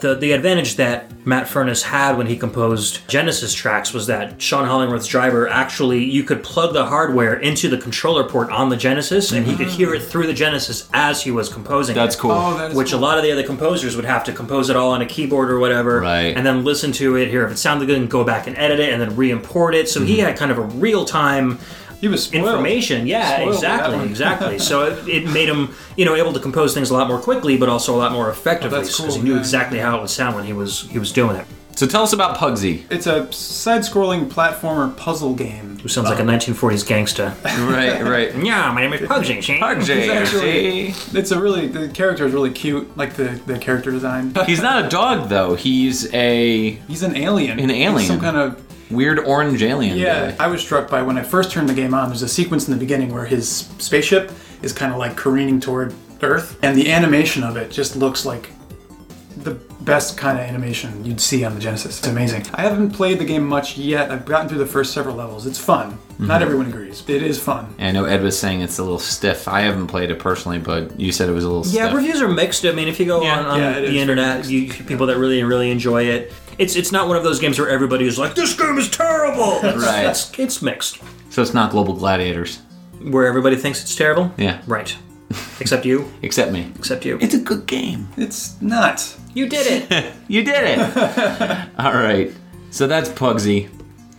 The the advantage that Matt Furness had when he composed Genesis tracks was that Sean Hollingworth's driver actually you could plug the hardware into the controller port on the Genesis and he could hear it through the Genesis as he was composing. That's it. cool. Oh, that is Which cool. a lot of the other composers would have to compose it all on a keyboard or whatever, Right. and then listen to it, hear if it sounded good, and go back and edit it, and then re-import it. So he Mm-hmm. had kind of a real-time He was spoiled. information. Yeah, Spoiled exactly, exactly. So it, it made him, you know, able to compose things a lot more quickly, but also a lot more effectively Oh, because cool, he knew exactly how it would sound when he was he was doing it. So tell us about Pugsy. It's a side-scrolling platformer puzzle game. Who sounds like a 1940s gangster. right, right. yeah, my name is Pugsy. see? Pugsy. actually- It's a really the character is really cute, like the the character design. He's not a dog though. He's a He's an alien. An He's alien. some kind of weird orange alien. yeah. guy. I was struck by when I first turned the game on. There's a sequence in the beginning where his spaceship is kind of like careening toward Earth, and the animation of it just looks like the best kind of animation you'd see on the Genesis. It's amazing. I haven't played the game much yet. I've gotten through the first several levels. It's fun. Mm-hmm. Not everyone agrees. It is fun. I know Ed was saying it's a little stiff. I haven't played it personally, but you said it was a little stiff. Yeah, stiff. reviews are mixed. I mean, if you go Yeah. on, on Yeah, the internet, you people that really really enjoy it. It's it's not one of those games where everybody is like, "This game is terrible." Right. It's it's mixed. So it's not Global Gladiators. Where everybody thinks it's terrible. Yeah. Right. Except you. Except me. Except you. It's a good game. It's not. You did it. You did it. All right. So that's Pugsy.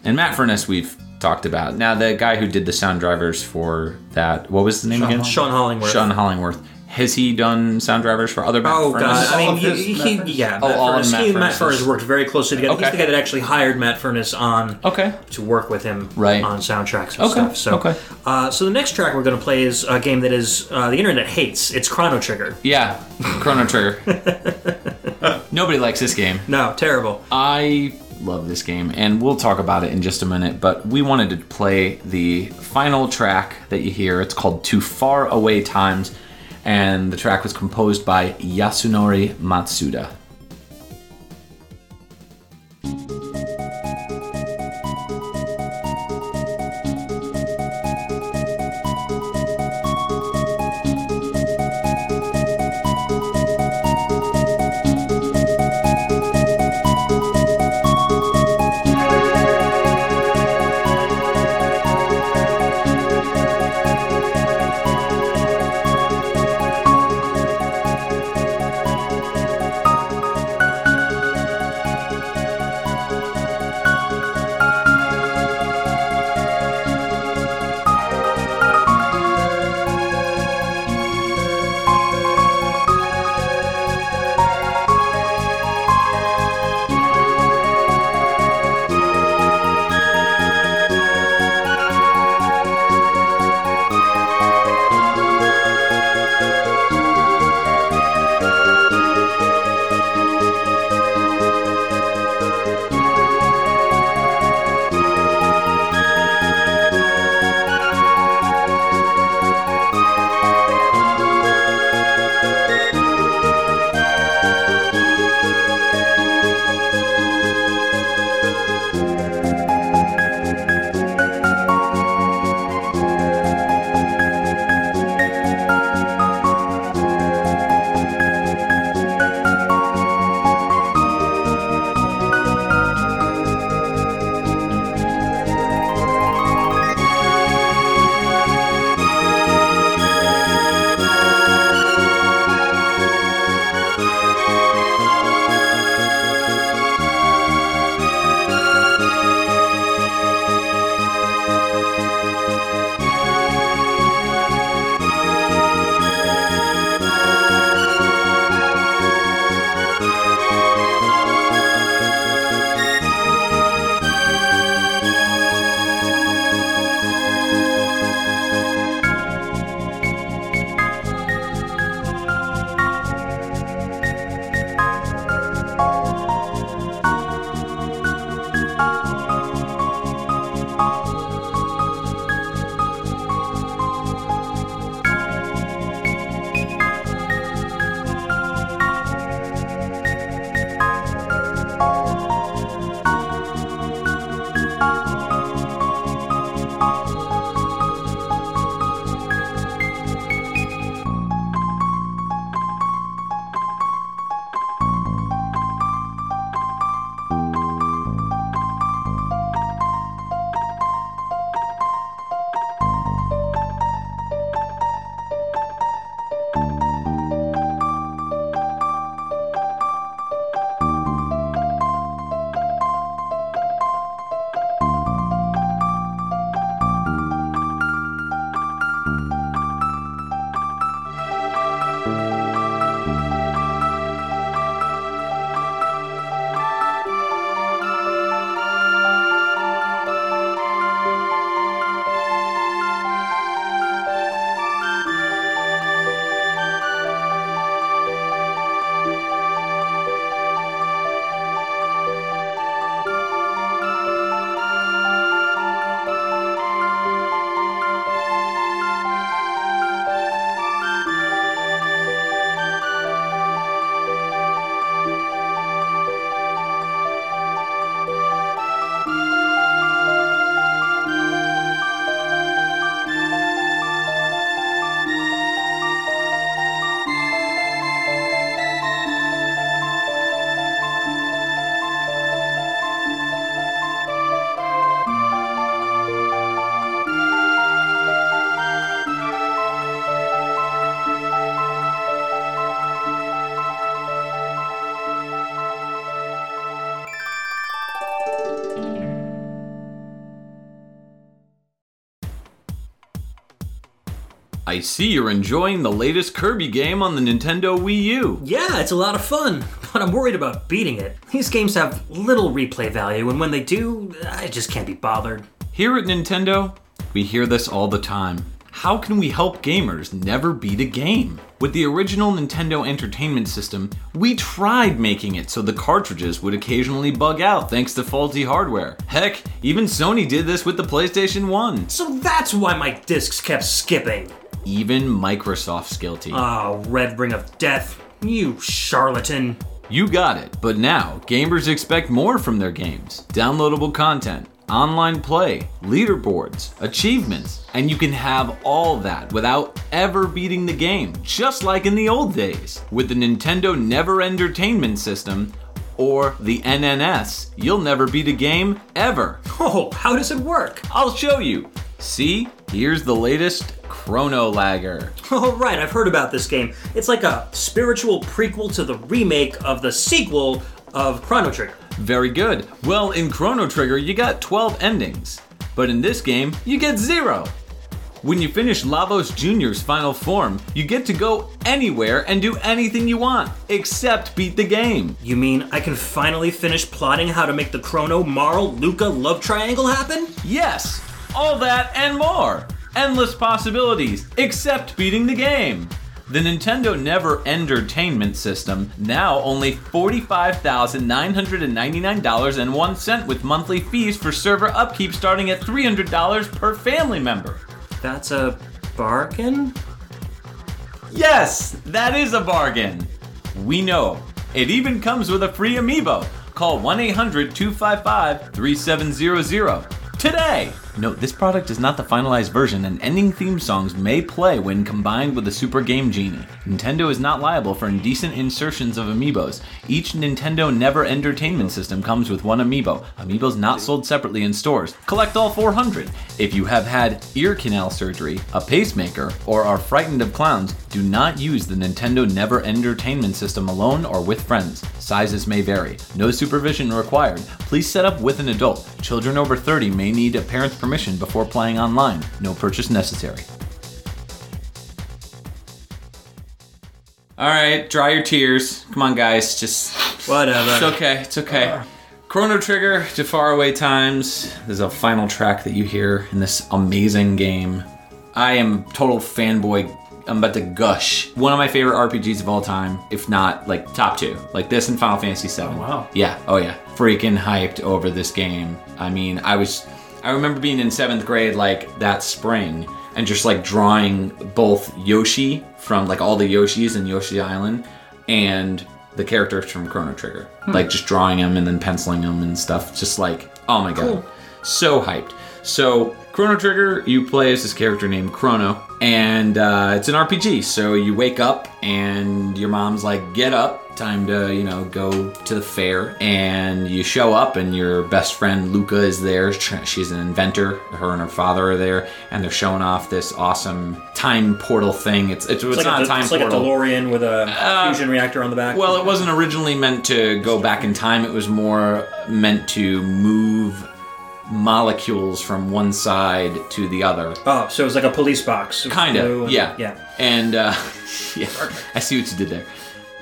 And Matt Furness we've talked about. Now the guy who did the sound drivers for that, what was the name Sean again? Hollingworth. Sean Hollingworth. Sean Hollingworth. Has he done sound drivers for other Matt Oh Furness? god! I All mean, of his he, he yeah. Oh, Matt all of Furness. Matt he and Matt Furness's. Furness worked very closely together. He's the guy that actually hired Matt Furness on Okay. to work with him Right. on soundtracks and Okay, stuff. So, okay. Uh, so the next track we're going to play is a game that is uh, the internet hates. It's Chrono Trigger. Yeah. Chrono Trigger. Nobody likes this game. No, terrible. I love this game, and we'll talk about it in just a minute. But we wanted to play the final track that you hear. It's called To Far Away Times, and the track was composed by Yasunori Mitsuda. I see you're enjoying the latest Kirby game on the Nintendo Wii U. Yeah, it's a lot of fun, but I'm worried about beating it. These games have little replay value, and when they do, I just can't be bothered. Here at Nintendo, we hear this all the time. How can we help gamers never beat a game? With the original Nintendo Entertainment System, we tried making it so the cartridges would occasionally bug out thanks to faulty hardware. Heck, even Sony did this with the PlayStation 1. So that's why my discs kept skipping. Even Microsoft's guilty. Oh, ah, Red Ring of Death, you charlatan. You got it, but now gamers expect more from their games. Downloadable content, online play, leaderboards, achievements, and you can have all that without ever beating the game, just like in the old days. With the Nintendo Never Entertainment System, or the NNS, you'll never beat a game ever. Oh, how does it work? I'll show you. See, here's the latest Chrono Lagger. Oh, right, I've heard about this game. It's like a spiritual prequel to the remake of the sequel of Chrono Trigger. Very good. Well, in Chrono Trigger, you got 12 endings, but in this game, you get zero. When you finish Lavos Jr.'s final form, you get to go anywhere and do anything you want, except beat the game. You mean I can finally finish plotting how to make the Crono Marle Lucca love triangle happen? Yes, all that and more. Endless possibilities, except beating the game. The Nintendo Never Entertainment System, now only $45,999.01 with monthly fees for server upkeep starting at $300 per family member. That's a bargain? Yes, that is a bargain. We know. It even comes with a free amiibo. Call 1 800 255 3700 today. Note this product is not the finalized version, and ending theme songs may play when combined with the Super Game Genie. Nintendo is not liable for indecent insertions of amiibos. Each Nintendo Never Entertainment System comes with one amiibo. Amiibos not sold separately in stores. Collect all 400. If you have had ear canal surgery, a pacemaker, or are frightened of clowns, do not use the Nintendo Never Entertainment System alone or with friends. Sizes may vary. No supervision required. Please set up with an adult. Children over 30 may need a parent's permission before playing online. No purchase necessary. All right, dry your tears. Come on, guys. Just Whatever. it's okay. It's okay. Ah. Chrono Trigger To Far Away Times. is a final track that you hear in this amazing game. I am total fanboy. I'm about to gush. One of my favorite RPGs of all time, if not like top two. Like this and Final Fantasy VII. Oh, wow. Yeah. Oh yeah. Freaking hyped over this game. I mean, I was. I remember being in seventh grade like that spring and just like drawing both Yoshi from like all the Yoshis in Yoshi Island and the characters from Chrono Trigger. Like just drawing them and then penciling them and stuff. Just like, oh my god. So hyped. So, Crono Trigger, you play as this character named Chrono, and uh, it's an RPG. So you wake up, and your mom's like, "Get up, time to you know go to the fair." And you show up, and your best friend Lucca is there. She's an inventor. Her and her father are there, and they're showing off this awesome time portal thing. It's it's, it's, It's like, not a, time it's like a portal. DeLorean with a fusion reactor on the back. Well, it wasn't originally meant to go back in time. It was more meant to move molecules from one side to the other. oh, so it was like a police box. Kind of, yeah. Yeah. And uh, yeah, I see what you did there.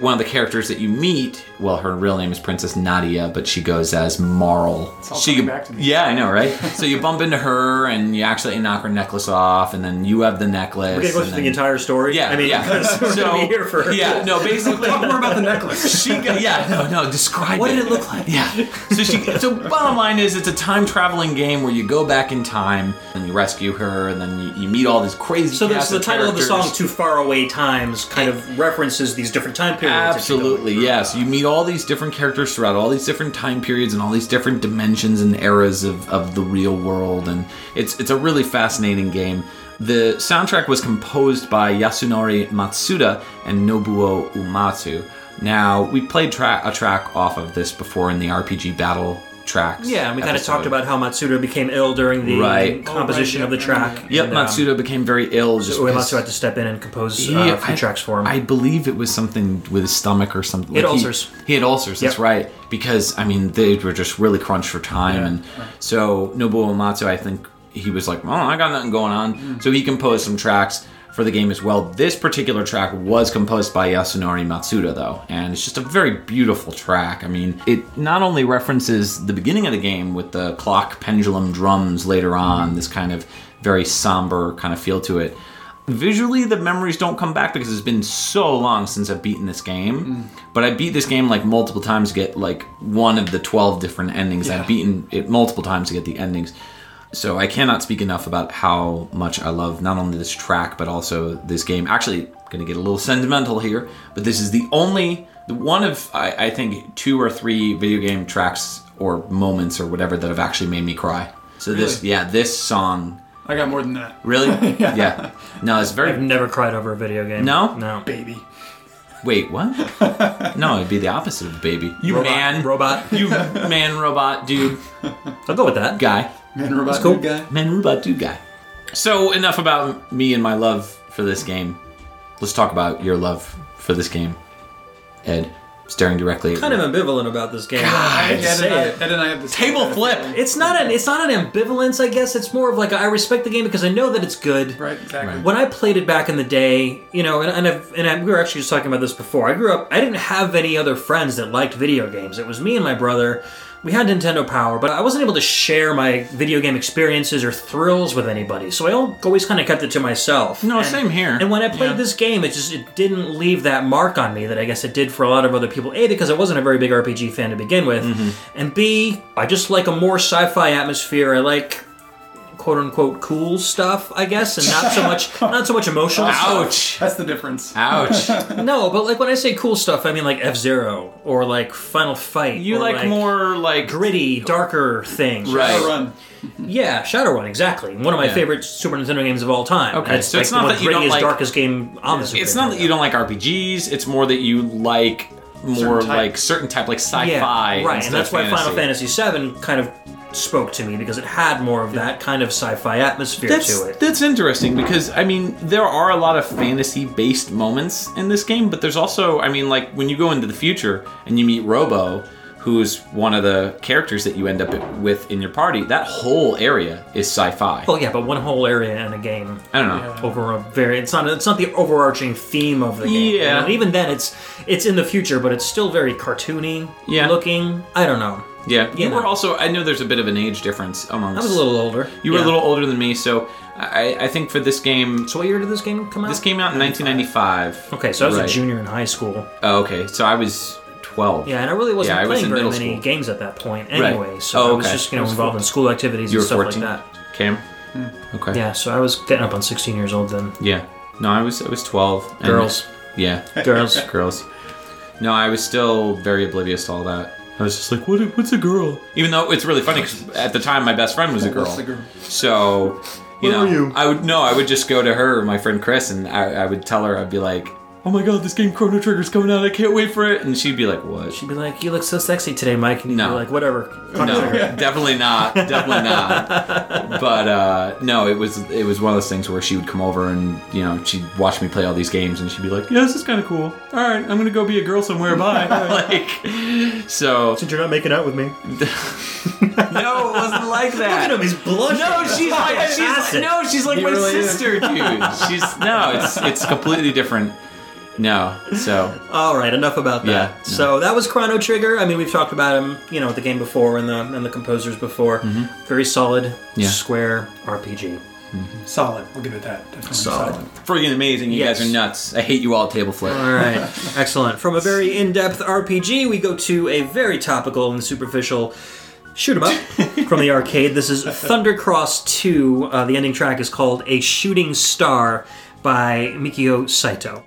One of the characters that you meet, well, her real name is Princess Nadia, but she goes as Marle. all she, coming back to me. Yeah, I know, right? so you bump into her, and you actually knock her necklace off, and then you have the necklace. We're gonna go through the entire story. Yeah, I mean, yeah. because we're gonna be here for. yeah, no, basically, Talk more about the necklace. she got, yeah no no describe What it. did it look like? yeah so she so bottom line is it's a time traveling game where you go back in time and you rescue her and then you, you meet all these crazy So, this, cast the title of the song, characters. "To Far Away Times," kind of references these different time periods. that you go Absolutely, yes. You meet all these different characters throughout all these different time periods and all these different dimensions and eras of, of the real world, and it's it's a really fascinating game. The soundtrack was composed by Yasunori Mitsuda and Nobuo Uematsu. Now we played tra- a track off of this before in the RPG Battle tracks. Yeah, and we kind of talked about how Mitsuda became ill during the Right. composition Oh, of the track. yeah, Yep, and, um, Mitsuda became very ill. Just Uematsu because- had to step in and compose uh, a few I- tracks for him. I believe it was something with his stomach or something. He had ulcers. He, had ulcers. That's Yep. right. Because I mean, they were just really crunched for time, and so Nobuo Uematsu, I think he was like, "Oh, I got nothing going on," Mm. so he composed some tracks for the game as well. This particular track was composed by Yasunori Mitsuda, though, and it's just a very beautiful track. I mean, it not only references the beginning of the game with the clock pendulum drums later on, this kind of very somber kind of feel to it. Visually, the memories don't come back because it's been so long since I've beaten this game. Mm. But I beat this game like multiple times to get like one of the 12 different endings. I've beaten it multiple times to get the endings. So I cannot speak enough about how much I love not only this track but also this game. Actually, gonna get a little sentimental here, but this is the only one of I, I think two or three video game tracks or moments or whatever that have actually made me cry. So this, yeah, this song I got more than that. really, yeah. No, it's very. I've very. never cried over a video game. No? no. Baby. Wait, what? no, it'd be the opposite of baby. You Robot, man, robot. you man, robot, dude, I'll go with that. guy. Man robot cool. dude guy. Man, robot, dude, guy. So enough about me and my love for this game. Let's talk about your love for this game, Ed. Staring directly. at Kind of ambivalent about this game. I God, hate to Ed and, say I, it. Ed and I have the table flip. It's not an it's not an ambivalence, I guess. It's more of like I respect the game because I know that it's good. Right, exactly. Right. When I played it back in the day, you know, and, and, I've, and I, we were actually just talking about this before. I grew up. I didn't have any other friends that liked video games. It was me and my brother. We had Nintendo Power, but I wasn't able to share my video game experiences or thrills with anybody. So I always kind of kept it to myself. No, And- same here. And when I played Yeah. this game, it just it didn't leave that mark on me that I guess it did for a lot of other people. A because I wasn't a very big RPG fan to begin with, Mm-hmm. and B I just like a more sci-fi atmosphere. I like quote unquote cool stuff, I guess, and not so much not so much emotional stuff. Ouch! That's the difference. Ouch! No, but like when I say cool stuff, I mean like F Zero or like Final Fight. You or, like, more like gritty, darker things. Right. Run. Yeah, Shadowrun, exactly. One of my Yeah. favorite Super Nintendo games of all time. Okay, it's so like it's the not one that you don't grittiest, like- darkest game on the Super It's not that you don't like RPGs. It's more that you like more Certain type. like certain type, like sci-fi. yeah, right, instead and that's of why Final fantasy. Fantasy VII kind of spoke to me because it had more of that kind of sci-fi atmosphere That's to it. that's interesting because I mean there are a lot of fantasy-based moments in this game, but there's also I mean like when you go into the future and you meet Robo, who's one of the characters that you end up with in your party. That whole area is sci-fi. Well, yeah, but one whole area in a game I don't know. over a very it's not it's not the overarching theme of the game. Yeah. And even then it's it's in the future, but it's still very cartoony Yeah. looking. I don't know. Yeah, you Yeah. were also. I know there's a bit of an age difference amongst. I was a little older. You were Yeah. a little older than me, so I, I think for this game, So what year did this game come out? this came out in 1995. Okay, so I was Right. a junior in high school. Oh, okay, so I was 12. Yeah, and I really wasn't Yeah, I was playing very many school. games at that point Right. anyway. So Oh, I was just you know involved in school activities You and stuff 14. like that. Cam. Hmm. Okay. Yeah, so I was getting up on 16 years old then. Yeah. No, I was I was 12. and- Girls, Yeah. girls. Girls. No, I was still very oblivious to all that. I was just like, what? What's a girl? Even though it's really funny because at the time my best friend was a girl. Girl? So, you Where know, you? I would no, I would just go to her, my friend Chris, and I, I would tell her, I'd be like, "Oh my god, this game Chrono Trigger's coming out! I can't wait for it!" And she'd be like, "What?" She'd be like, "You look so sexy today, Mike." And you'd No. be like, "Whatever." Chrono no, Trigger. definitely not, definitely not. But uh, no, it was it was one of those things where she would come over and you know she'd watch me play all these games and she'd be like, "Yeah, this is kind of cool. All right, I'm gonna go be a girl somewhere. Bye." like, so Since you're not making out with me. no, it wasn't like that. Look at him, he's blushing. No, she's like she's like, no, she's like He my really is. sister, dude. She's no, it's it's completely different. No, so All right, enough about that. Yeah, no. So that was Chrono Trigger. I mean, we've talked about him, you know, the game before and the and the composers before. Very solid, Mm-hmm. Yeah. square RPG. Solid. We'll give it that. Definitely Solid. solid. friggin' amazing. You Yes. guys are nuts. I hate you all, table flip. All right, excellent. From a very in-depth RPG, we go to a very topical and superficial shoot 'em up from the arcade. This is Thundercross 2. Uh, the ending track is called "A Shooting Star" by Mikio Saito.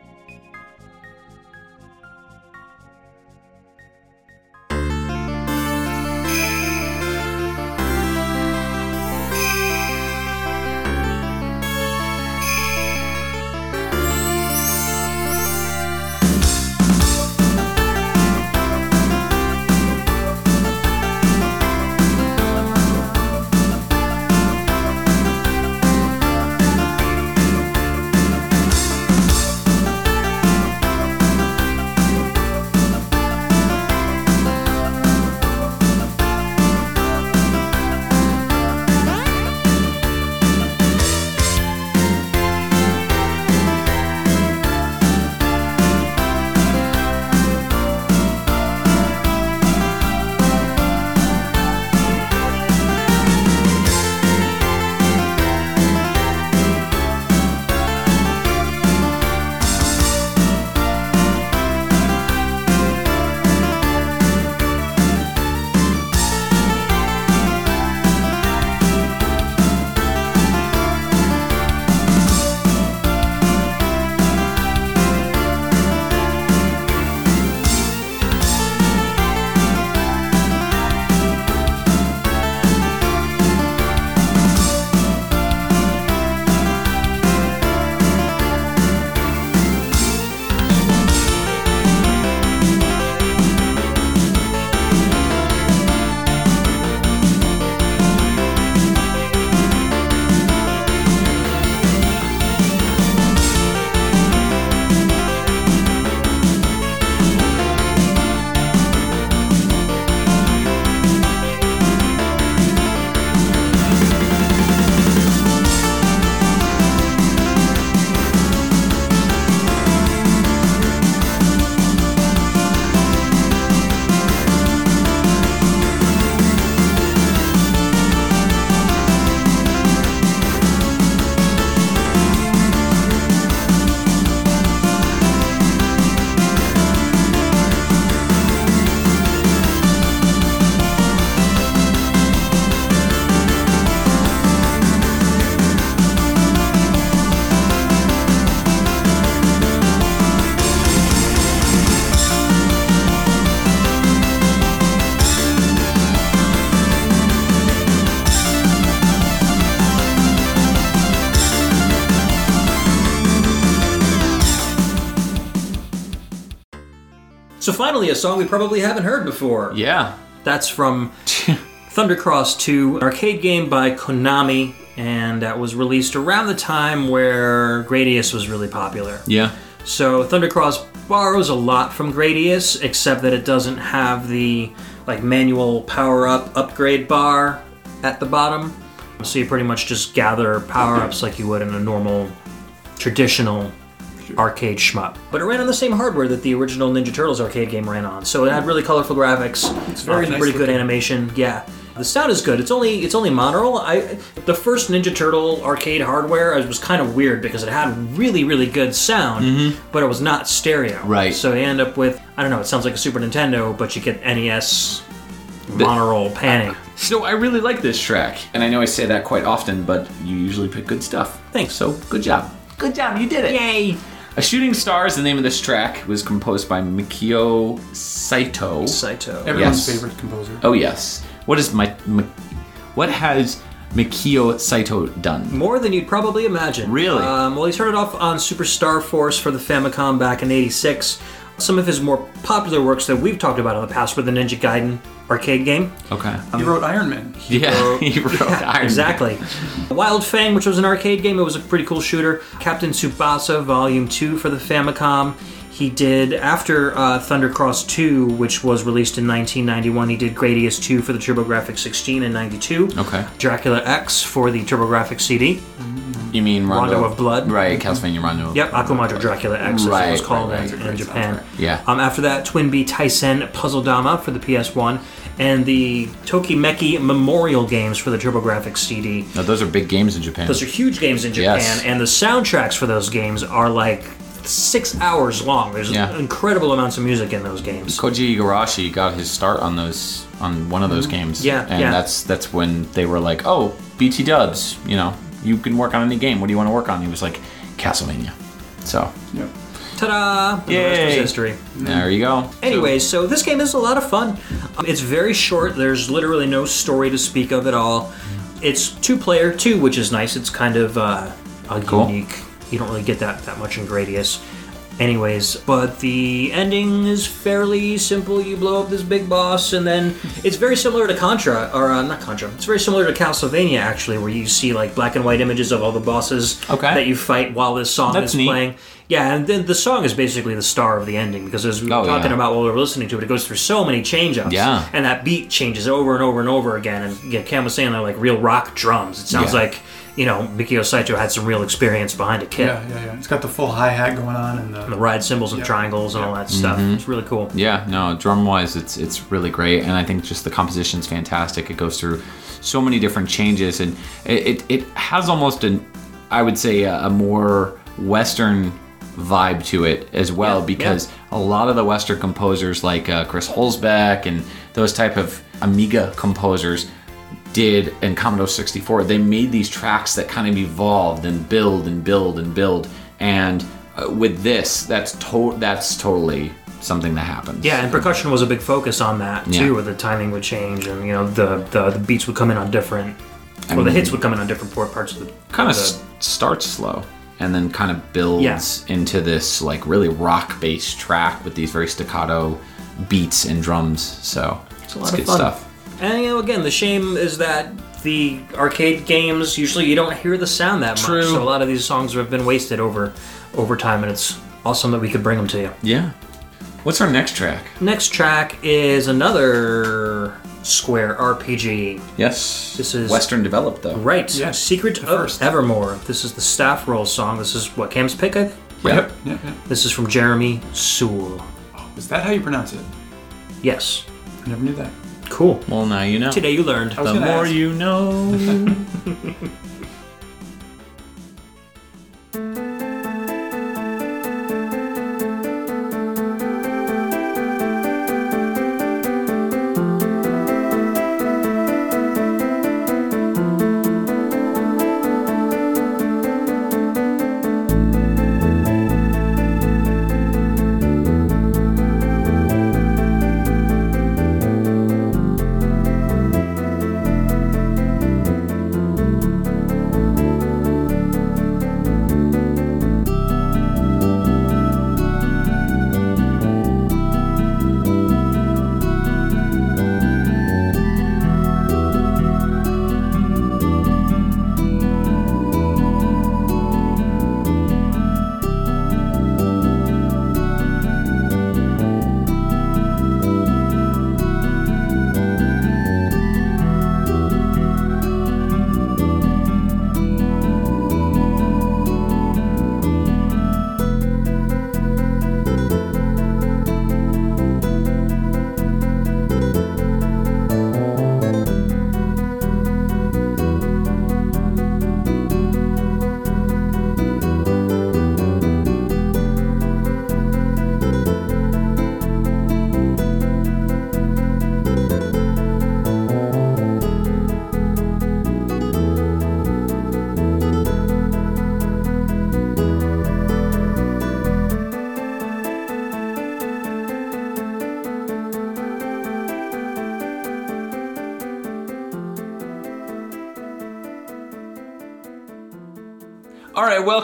Finally, a song we probably haven't heard before. Yeah. That's from Thundercross 2, an arcade game by Konami, and that was released around the time where Gradius was really popular. Yeah. So Thundercross borrows a lot from Gradius, except that it doesn't have the like manual power up upgrade bar at the bottom. So you pretty much just gather power ups like you would in a normal, traditional arcade shmup. But it ran on the same hardware that the original Ninja Turtles arcade game ran on. So it had really colorful graphics. It's very nice pretty good looking. animation. Yeah. The sound is good. It's only it's only monaural. I the first Ninja Turtle arcade hardware I was kind of weird because it had really really good sound, mm-hmm. but it was not stereo. Right. So you end up with I don't know. It sounds like a Super Nintendo, but you get NES monaural panning. So I really like this track, and I know I say that quite often, but you usually pick good stuff. Thanks. So good job. Good job. You did it. Yay! A Shooting Star is the name of this track. It was composed by Mikio Saito. Saito. Everyone's Yes. favorite composer. Oh yes. What is my, Mi- what has Mikio Saito done? More than you'd probably imagine. Really? Um, well, he started off on Super Star Force for the Famicom back in '86. Some of his more popular works that we've talked about in the past were the Ninja Gaiden arcade game. Okay. He wrote Iron Man. yeah, he wrote Iron Man. exactly. Wild Fang, which was an arcade game, it was a pretty cool shooter. Captain Tsubasa Volume 2 for the Famicom. He did, after uh, Thundercross 2, which was released in 1991, he did Gradius 2 for the TurboGrafx 16 in 92. Okay. Dracula X for the TurboGrafx CD. You mean Rondo, Rondo of Blood. Right, Castlevania Rondo. Yep, Akumajo Dracula X, as it was called right, in, right, in right, Japan. right, right. Yeah. Um, after that, Twin Bee Taisen Puzzle Dama for the PS1, and the Tokimeki Memorial games for the TurboGrafx CD. No, those are big games in Japan. Those are huge games in Japan, Yes. and the soundtracks for those games are like six hours long. There's Yeah. incredible amounts of music in those games. Koji Igarashi got his start on those on one of those games. Mm-hmm. Yeah, and yeah. that's that's when they were like, "Oh, BT Dubs, you know, you can work on any game. What do you want to work on?" He was like, "Castlevania." So Yep. Ta-da! And The rest was history. there you go. Anyways, so this game is a lot of fun. Um, it's very short. There's literally no story to speak of at all. It's two player, two, which is nice. It's kind of uh, a Cool. unique. You don't really get that that much in Gradius. Anyways, but the ending is fairly simple. You blow up this big boss, and then it's very similar to Contra, or uh, not Contra. It's very similar to Castlevania, actually, where you see like black and white images of all the bosses Okay. that you fight while this song That's is neat. playing. Yeah, and then the song is basically the star of the ending because as we were Oh, talking yeah. about while we were listening to it, it goes through so many change ups. Yeah. And that beat changes over and over and over again. And yeah, Cam was saying they're like real rock drums. It sounds Yeah. like, you know, Mikio Saito had some real experience behind a kit. Yeah, yeah, yeah. It's got the full hi hat going on and The the. ride cymbals and Yeah. triangles and all that stuff. Mm-hmm. It's really cool. Yeah, no, drum wise, it's it's really great, and I think just the composition's fantastic. It goes through so many different changes, and it it, it has almost an, I would say, a, a more Western vibe to it as well, Yeah, because a lot of the Western composers like uh, Chris Hülsbeck and those type of Amiga composers did in Commodore 64. They made these tracks that kind of evolved and build and build and build, and uh, with this, that's to- that's totally something that happens. Yeah, and percussion was a big focus on that too, Yeah. where the timing would change and you know the the, the beats would come in on different, or the hits would come in on different parts of the kind of the- starts slow and then kind of builds Yeah. into this like really rock based track with these very staccato beats and drums. So it's, a lot of good fun. stuff. And you know, again, the shame is that the arcade games usually you don't hear the sound that True. much. So a lot of these songs have been wasted over over time, and it's awesome that we could bring them to you. Yeah. What's our next track? Next track is another Square RPG. Yes. This is- Western developed though. Right, Yeah, Secret the of first. Evermore. This is the staff roll song. This is what Cam's pick, I think. Yep. Yep, yep. This is from Jeremy Soule. Oh, is that how you pronounce it? Yes, I never knew that. Cool. Well, now you know. Today you learned. The more ask. you know.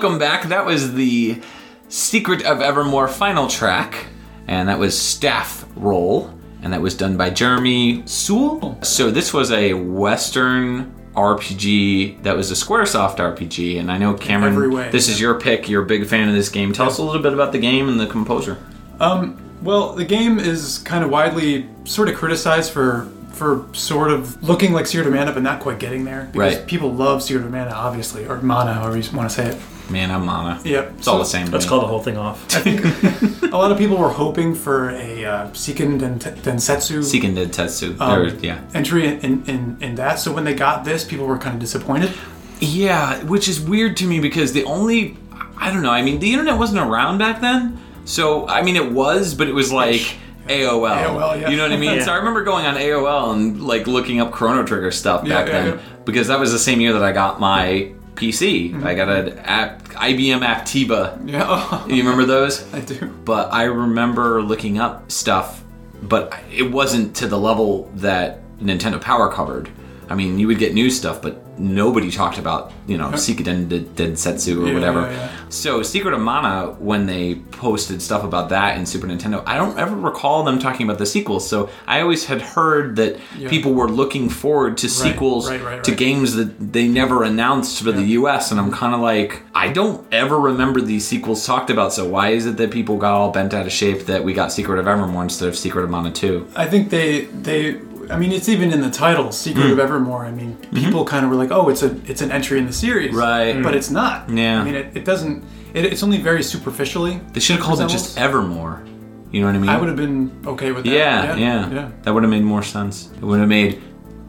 welcome back. That was the Secret of Evermore final track, and that was Staff Roll, and that was done by Jeremy Soule. So this was a Western RPG that was a SquareSoft RPG, and I know Cameron, this is your pick. You're a big fan of this game. Tell us a little bit about the game and the composer. Um, Well, the game is kind of widely sort of criticized for for sort of looking like Secret of Mana, but not quite getting there. Because Right. people love Secret of Mana, obviously, or Mana, however you want to say it. Mana Mana. Yep. It's all the same. to Let's call the whole thing off. I think A lot of people were hoping for a uh, Seiken Den- Densetsu Seiken Tetsu. um, Or, yeah. entry in, in, in that. So when they got this, people were kind of disappointed. Yeah, which is weird to me because the only I don't know, I mean the internet wasn't around back then. So I mean it was, but it was like AOL. AOL, yeah. You know what I mean? Yeah. So I remember going on AOL and like looking up Chrono Trigger stuff Yeah, back yeah, then yeah. because that was the same year that I got my PC. Mm-hmm. I got an app, IBM Aptiva. Yeah, oh, You remember those? I do. but I remember looking up stuff, but it wasn't to the level that Nintendo Power covered. I mean, you would get new stuff, but nobody talked about, you know, Seikiden Densetsu or Yeah, whatever. yeah, yeah. So, Secret of Mana, when they posted stuff about that in Super Nintendo, I don't ever recall them talking about the sequels. So, I always had heard that people were looking forward to sequels right, right, to right. games that they never announced for the US. And I'm mm-hmm. kind of like, I don't ever remember these sequels talked about. So why is it that people got all bent out of shape that we got Secret of Evermore instead of Secret of Mana 2? I think they they I mean it's even in the title, Secret Hmm. of Evermore. I mean, people kind of were like, "Oh, it's a it's an entry in the series." Right. But it's not. Yeah. I mean, it, it doesn't it, it's only very superficially. They should have called it just Evermore. You know what I mean? I would have been okay with that. yeah, yeah, Yeah. That would have made more sense. It would have made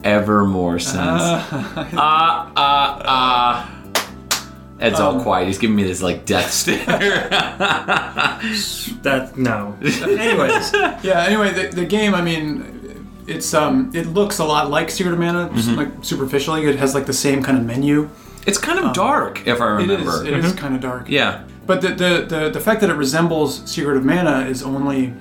ever more sense. Ah, ah, ah. Ed's all Um, quiet. He's giving me this like death stare. That no. Anyways, Yeah, anyway, the, the game, I mean, it's um it looks a lot like Secret of Mana, Mm-hmm. like superficially. It has like the same kind of menu. it's kind of dark, if I It remember. is it is kind of dark. Yeah. But the, the, the, the fact that it resembles Secret of Mana is only,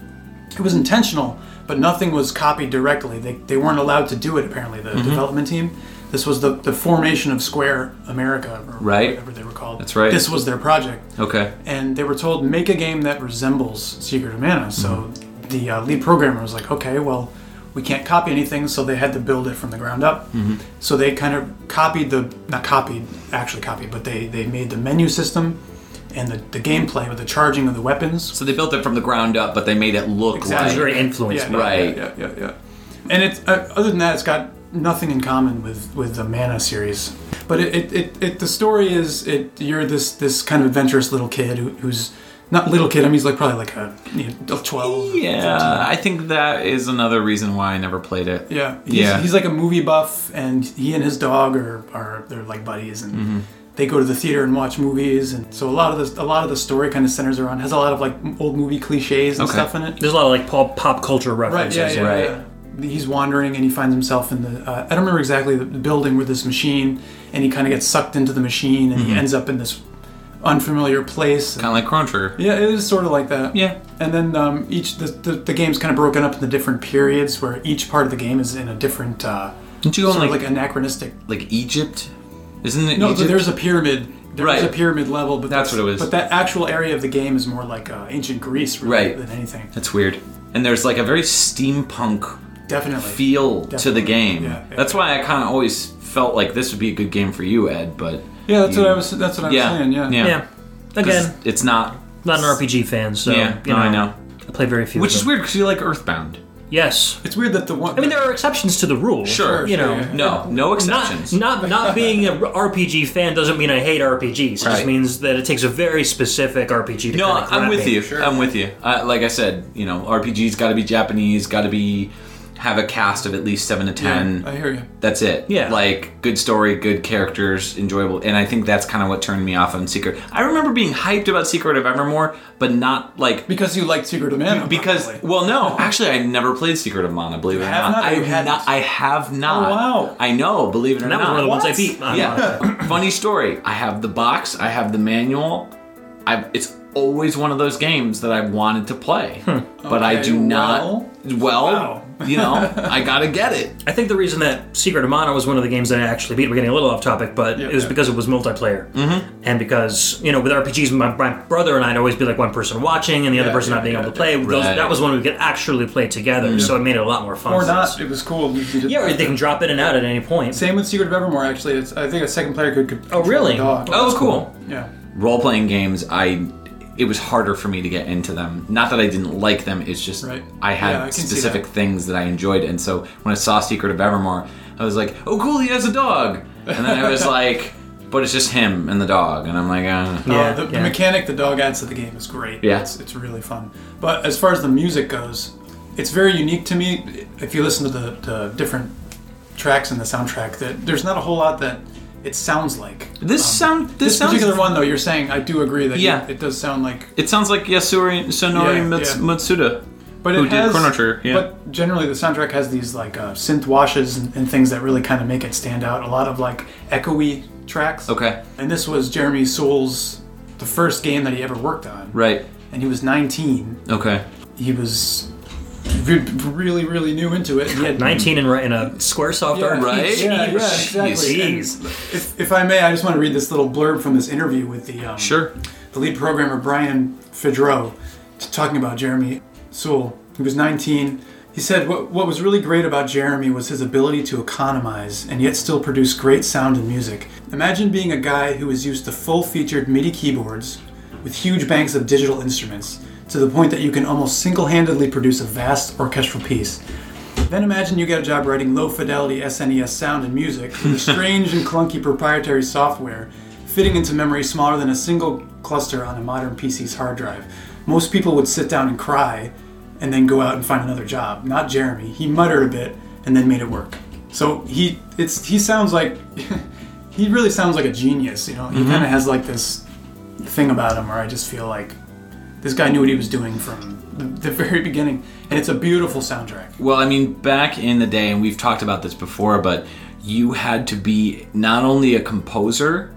it was intentional, but nothing was copied directly. They, they weren't allowed to do it, apparently, the Mm-hmm. development team. This was the, the formation of Square America, or Right. whatever they were called. That's right. This was their project. Okay. And they were told, make a game that resembles Secret of Mana. So Mm-hmm. the uh, lead programmer was like, okay, well, we can't copy anything, so they had to build it from the ground up. Mm-hmm. So they kind of copied the, not copied, actually copied, but they, they made the menu system and the, the gameplay with the charging of the weapons. So they built it from the ground up, but they made it look Exactly. it's like very influenced. Yeah, Right. Yeah, yeah, yeah. yeah. And it's uh, other than that, it's got nothing in common with with the Mana series. But it, it, it, it the story is it you're this this kind of adventurous little kid who, who's not little kid. I mean, he's like probably like a you know, twelve. Yeah, I think that is another reason why I never played it. Yeah, he's, Yeah. He's like a movie buff, and he and his dog are, are they're like buddies, and Mm-hmm. they go to the theater and watch movies, and so a lot of the a lot of the story kind of centers around has a lot of like old movie cliches and Okay. stuff in it. There's a lot of like pop, pop culture Right, references. yeah, yeah, Right. yeah. He's wandering and he finds himself in the uh, I don't remember exactly the building with this machine, and he kind of gets sucked into the machine, and Mm-hmm. he ends up in this unfamiliar place. Kind of like Cruncher. Yeah, it is sort of like that. Yeah. And then um, each the, the the game's kind of broken up into different periods where each part of the game is in a different uh, Didn't you go on like, of like anachronistic. like Egypt? Isn't it No, Egypt? there's a pyramid. There's Right. a pyramid level, but That's what it was. But that actual area of the game is more like uh, ancient Greece, really, Right. than anything. That's weird. And there's like a very steampunk Definitely. feel to the game. Yeah, yeah. That's why I kind of always felt like this would be a good game for you, Ed. But yeah, that's you- what I was. That's what I was Yeah, saying. Yeah. yeah. Yeah. 'Cause Again, it's not. not an RPG fan, so Yeah, you no, know, I know. I play very few. Which of is them. weird because you like Earthbound. Yes. It's weird that the one. I mean, there are exceptions to the rule. Sure, you sure, know. yeah. No, no exceptions. Not, not not being an RPG fan doesn't mean I hate RPGs. It Right. just means that it takes a very specific RPG to No, kinda I'm with me. you. I'm with you. Uh, like I said, you know, RPGs got to be Japanese, got to be have a cast of at least seven to ten. I hear you. That's it. Yeah. Like good story, good characters, enjoyable. And I think that's kind of what turned me off on Secret. I remember being hyped about Secret of Evermore, but not like Because you like Secret of Mana. because probably. well no, actually I never played Secret of Mana, believe it or have not. not? I have hadn't? I have oh, not. Oh, wow. I know, believe it or And that was not. one of the ones I beat. Yeah. Funny story. I have the box. I have the manual. I it's always one of those games that I wanted to play, but I do not. well- Well, Wow. You know, I gotta get it. I think the reason that Secret of Mana was one of the games that I actually beat, we're getting a little off topic, but Yeah, it was yeah. because it was multiplayer. Mm-hmm. And because, you know, with RPGs, my, my brother and I'd always be like one person watching and the other Yeah, person yeah, not being yeah, able to play. Those, Right. That was when we could actually play together, so it made it a lot more fun. or for us. not. It was cool. You could- Yeah, or they can drop in and out at any point. Same with Secret of Evermore. Actually, it's I think a second player could. could Oh, really? the Dog. Oh, cool. Yeah. Role playing games, I it was harder for me to get into them. Not that I didn't like them, it's just Right. I had Yeah, I specific that. things that I enjoyed. And so when I saw Secret of Evermore, I was like, oh, cool, he has a dog. And then I was like, but it's just him and the dog. And I'm like, uh, Yeah, Oh, the, the mechanic the dog adds to the game is great. Yeah. It's, it's really fun. But as far as the music goes, it's very unique to me. If you listen to the, the different tracks in the soundtrack, that there's not a whole lot that it sounds like. this sound, this, This sounds, particular one, though, you're saying I do agree that Yeah. it does sound like. It sounds like Yasuri Sonori Yeah, Mats- yeah. Mitsuda. But Who it did has, Chrono Trigger, yeah. But generally, the soundtrack has these like uh, synth washes and, and things that really kind of make it stand out. A lot of like echoey tracks. Okay, And this was Jeremy Soule's the first game that he ever worked on, right. and he was 19. Okay. He was really, really new into it. He had 19 and in a Squaresoft Yeah, RPG. Right? Yeah, yeah, exactly. Jeez. If, if I may, I just want to read this little blurb from this interview with the um, Sure. the lead programmer Brian Fehdrau talking about Jeremy Soule. He was 19. He said what, what was really great about Jeremy was his ability to economize and yet still produce great sound and music. Imagine being a guy who is used to full featured MIDI keyboards with huge banks of digital instruments to the point that you can almost single handedly produce a vast orchestral piece. Then imagine you get a job writing low fidelity SNES sound and music with strange and clunky proprietary software fitting into memory smaller than a single cluster on a modern PC's hard drive. Most people would sit down and cry and then go out and find another job. Not Jeremy. He muttered a bit and then made it work. So he it's he sounds like he really sounds like a genius, you know. He mm-hmm. kind of has like this thing about him where I just feel like this guy knew what he was doing from the, the very beginning, and it's a beautiful soundtrack. Well, I mean, back in the day, and we've talked about this before, but you had to be not only a composer,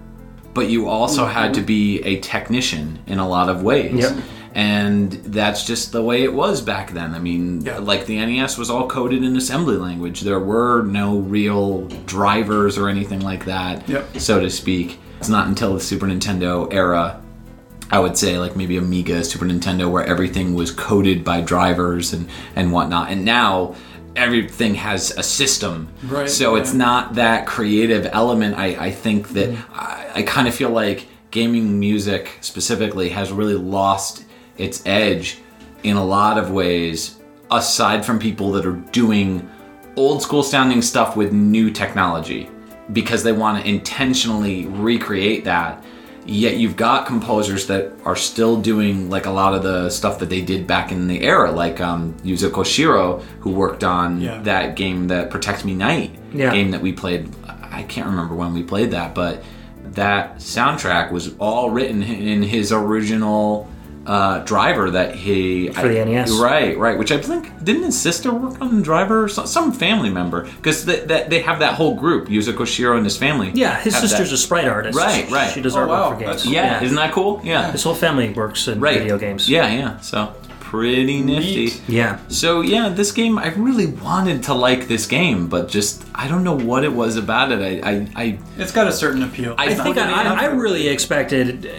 but you also had to be a technician in a lot of ways. Yep. And that's just the way it was back then. I mean, Yeah. like the NES was all coded in assembly language. There were no real drivers or anything like that, Yep. so to speak. It's not until the Super Nintendo era I would say like maybe Amiga, Super Nintendo, where everything was coded by drivers and and whatnot. And now everything has a system, Right, so it's not that creative element. I I think that mm-hmm. I, I kind of feel like gaming music specifically has really lost its edge in a lot of ways. Aside from people that are doing old school sounding stuff with new technology because they want to intentionally recreate that yet you've got composers that are still doing like a lot of the stuff that they did back in the era like um, Yuzo Koshiro who worked on Yeah. that game that Protect Me Night Yeah. game that we played I can't remember when we played that but that soundtrack was all written in his original uh, driver that he For the NES. right right which I think didn't his sister work on the driver or some, some family member because th- that they have that whole group Yuzo Koshiro and his family Yeah, his sister's that. a sprite artist. Right, right. She does Oh, artwork wow, for games. that's- yeah, isn't that cool yeah His whole family works in right video games. yeah yeah so pretty nifty Neat. Yeah. so yeah this game i really wanted to like this game but just i don't know what it was about it i i, I It's got a certain appeal. I I think I, I, I really expected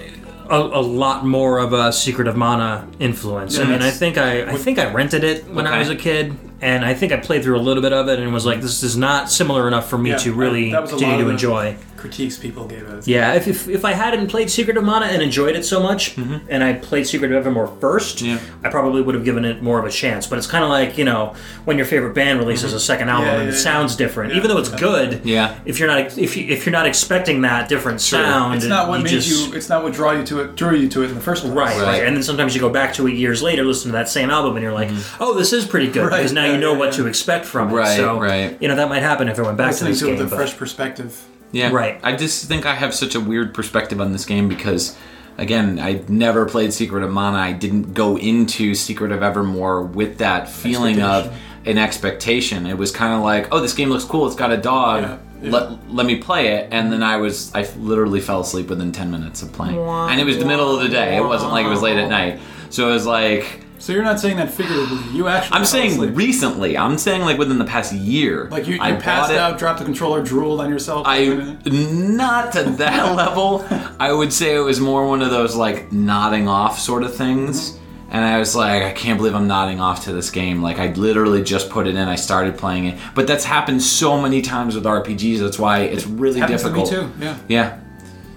a, a lot more of a Secret of Mana influence. I mean, I think I, I think I rented it when I was a kid, and I think I played through a little bit of it and was like, this is not similar enough for me Yeah, to really continue to enjoy. Critiques people gave it. Yeah, if, if, if I hadn't played Secret of Mana and enjoyed it so much, mm-hmm. and I played Secret of Evermore first, Yeah. I probably would have given it more of a chance. But it's kind of like you know when your favorite band releases mm-hmm. a second album Yeah, and it yeah. sounds different, even though it's good. Yeah. If you're not if you if you're not expecting that different sound, It's not what you made just, you. It's not what draw you to it. Drew you to it in the first place. Right, right, Right. and then sometimes you go back to it years later, listen to that same album, and you're like, mm-hmm. "Oh, this is pretty good," Right, because now yeah, you know yeah, what yeah. to expect from it. Right, so, right. You know that might happen if I went back to Listening this to it game. with a but- fresh perspective. Yeah. Right. I just think I have such a weird perspective on this game because, again, I never played Secret of Mana. I didn't go into Secret of Evermore with that feeling of an expectation. It was kind of like, oh, this game looks cool. It's got a dog. Yeah, yeah. Let, let me play it. And then I was, I literally fell asleep within 10 minutes of playing. And it was the middle of the day. It wasn't like it was late at night. So it was like, So you're not saying that figuratively. You actually. I'm saying recently. I'm saying like within the past year. Like you, you I passed bought it. out, dropped the controller, drooled on yourself. I not to that level. I would say it was more one of those like nodding off sort of things. Mm-hmm. And I was like, I can't believe I'm nodding off to this game. Like I literally just put it in, I started playing it. But that's happened so many times with RPGs. That's why it's really Happens to me difficult. too. Yeah. Yeah.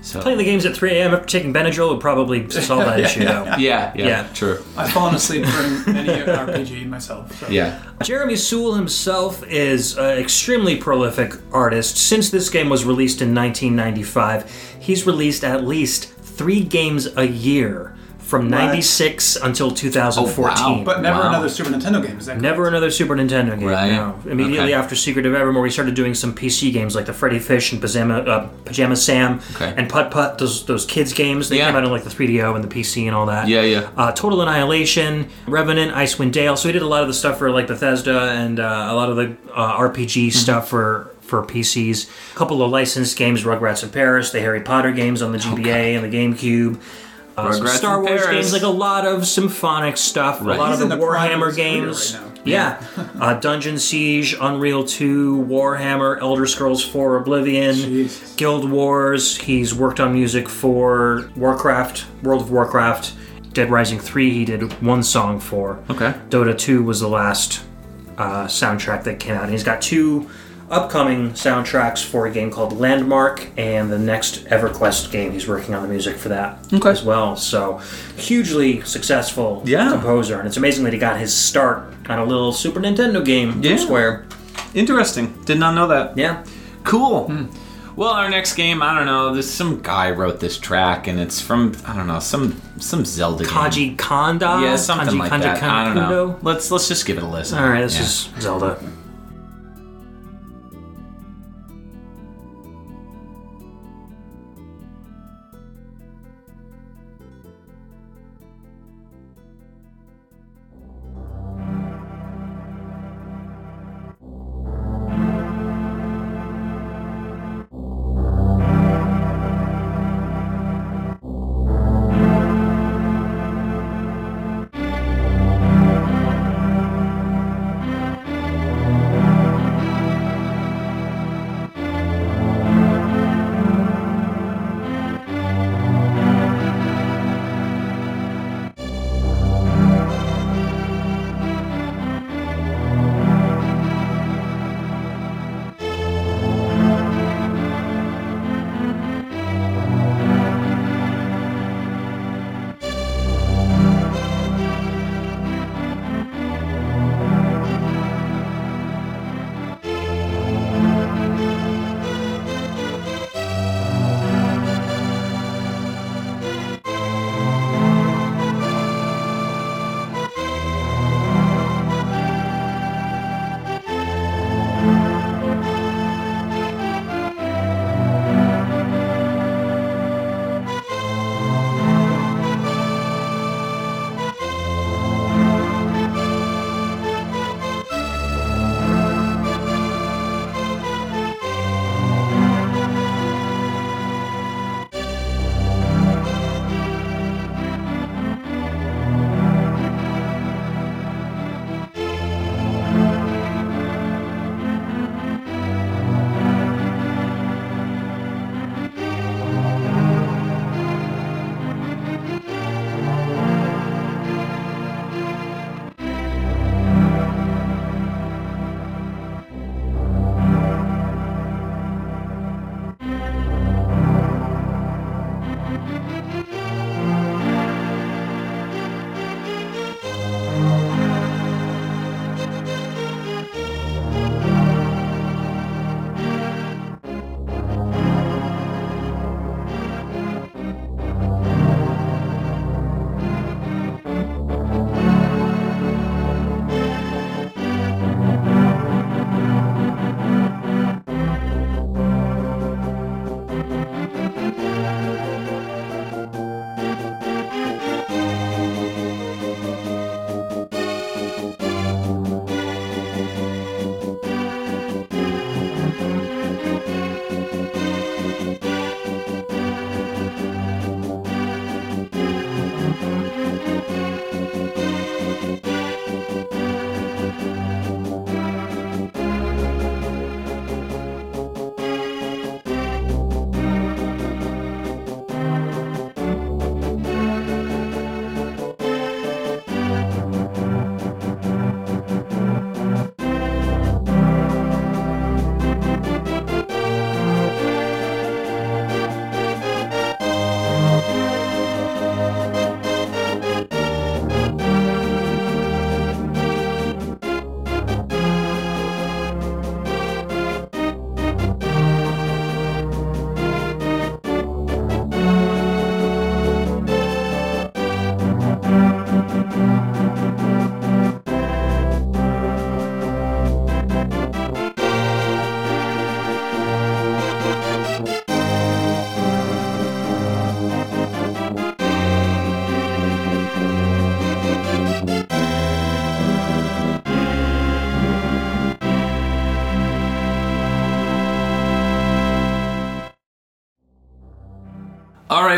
So Playing the games at 3 a.m. after taking Benadryl would probably solve that issue, though. yeah, yeah, Yeah. true. I've fallen asleep during many RPG myself. So. Yeah. Jeremy Soule himself is an extremely prolific artist. Since this game was released in 1995, he's released at least three games a year from 96 until 2014. Oh, wow. But never Wow. another Super Nintendo game. Is that Never another Super Nintendo game. Right. No. Immediately Okay. after Secret of Evermore, he started doing some PC games like the Freddi Fish and Pajama, uh, Pajama Sam Okay. and Putt Putt. Those those kids games. They Yeah. came out on like the 3DO and the PC and all that. Yeah, yeah. Uh, Total Annihilation, Revenant, Icewind Dale. So he did a lot of the stuff for like Bethesda and uh, a lot of the uh, RPG Mm-hmm. stuff for for PCs. A couple of licensed games, Rugrats in Paris, the Harry Potter games on the GBA and the GameCube. Uh, some Star Wars Paris. games, like a lot of symphonic stuff, Right. a lot He's of the the Warhammer games. right now. yeah, uh, Dungeon Siege, Unreal 2, Warhammer, Elder Scrolls 4, Oblivion, Jesus. Guild Wars. He's worked on music for Warcraft, World of Warcraft, Dead Rising 3. He did one song for. Okay. Dota 2 was the last uh, soundtrack that came out. And he's got two upcoming soundtracks for a game called Landmark and the next EverQuest game. He's working on the music for that Okay. as well. So, hugely successful Yeah. composer. And it's amazing that he got his start on a little Super Nintendo game Yeah. from Square. Interesting. Did not know that. Yeah. Cool. Hmm. Well, our next game, I don't know. This some guy wrote this track, and it's from I don't know some some Zelda game. Kaji Kanda? Yeah, something Kanji like Kanda that. I don't know. Kundo? Let's let's just give it a listen. All right, this Yeah. is Zelda.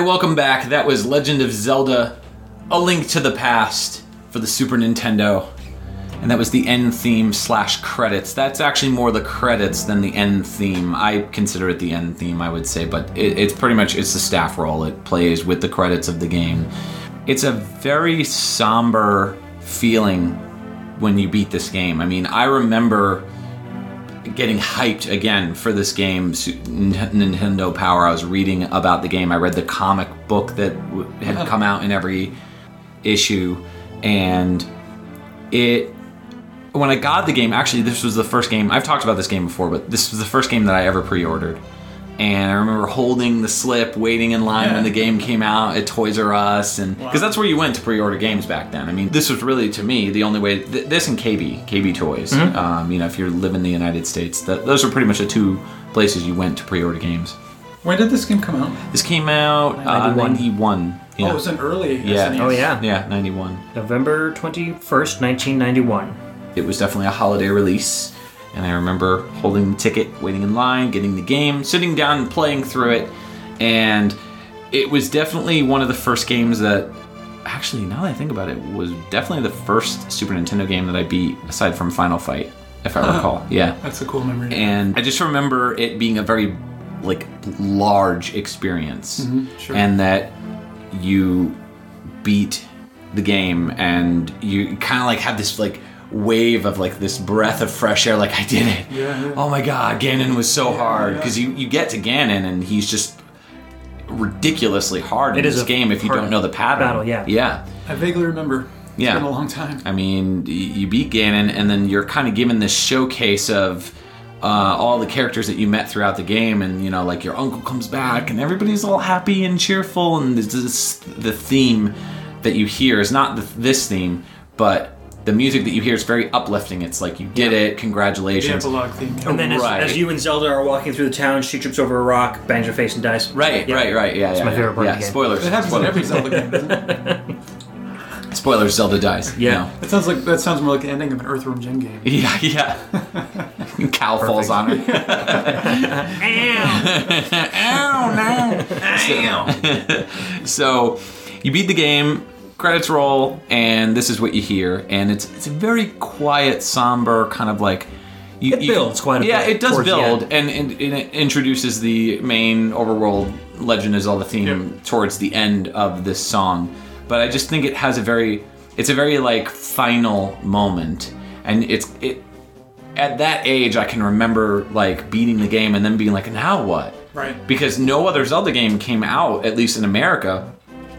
Welcome back. That was Legend of Zelda: A Link to the Past for the Super Nintendo, and that was the end theme slash credits. That's actually more the credits than the end theme. I consider it the end theme, I would say, but it, it's pretty much it's the staff roll. It plays with the credits of the game. It's a very somber feeling when you beat this game. I mean, I remember getting hyped again for this game, Nintendo Power. I was reading about the game. I read the comic book that had come out in every issue, and it. When I got the game, actually, this was the first game. I've talked about this game before, but this was the first game that I ever pre-ordered. And I remember holding the slip, waiting in line when the game came out at Toys R Us, and because that's where you went to pre-order games back then. I mean, this was really to me the only way. Th- this and KB, KB Toys. Um, you know, if you live in the United States, that those are pretty much the two places you went to pre-order games. When did this game come out? This came out uh, 91. 91. Yeah. Oh, it was an early Yeah. SNES. Oh, yeah. yeah, 91. November 21st, 1991. It was definitely a holiday release, and I remember holding the ticket, waiting in line, getting the game, sitting down and playing through it, and it was definitely one of the first games that actually now that I think about it was definitely the first Super Nintendo game that I beat aside from Final Fight, if I recall. Yeah. That's a cool memory. and I just remember it being a very like large experience, mm-hmm. sure. and that you beat the game, and you kind of like have this like wave of like this breath of fresh air, like I did it. Yeah, yeah. Oh my God, Ganon was so hard yeah. because you you get to Ganon and he's just ridiculously hard in It is this game if you don't know the pattern. battle, yeah. Yeah. I vaguely remember. It's Yeah. been a long time. I mean, you beat Ganon, and then you're kind of given this showcase of uh, all the characters that you met throughout the game, and you know, like your uncle comes back, and everybody's all happy and cheerful, and this, this the theme that you hear is not the, this theme, but the music that you hear is very uplifting. It's like you did it, The congratulations. epilogue theme. And then as, Right. as you and Zelda are walking through the town, she trips over a rock, bangs her face, and dies. Right, Yeah. right, right. Yeah, yeah. my yeah. favorite part of yeah, the game. Spoilers. It happens in every Zelda game, doesn't it? Spoilers. Zelda dies. Yeah. know. That sounds like that sounds more like the ending of an Earthworm Jim game. Yeah, yeah. Cow falls on her. Ow, no. So, you beat the game, credits roll, and this is what you hear. And it's it's a very quiet, somber kind of like. You, It builds quite a yeah, bit it does build, and, and, and it introduces the main overworld Legend of Zelda theme Yep. towards the end of this song. But I just think it has a very, it's a very like final moment, and it's it. At that age, I can remember like beating the game and then being like, now what? Right. because no other Zelda game came out, at least in America.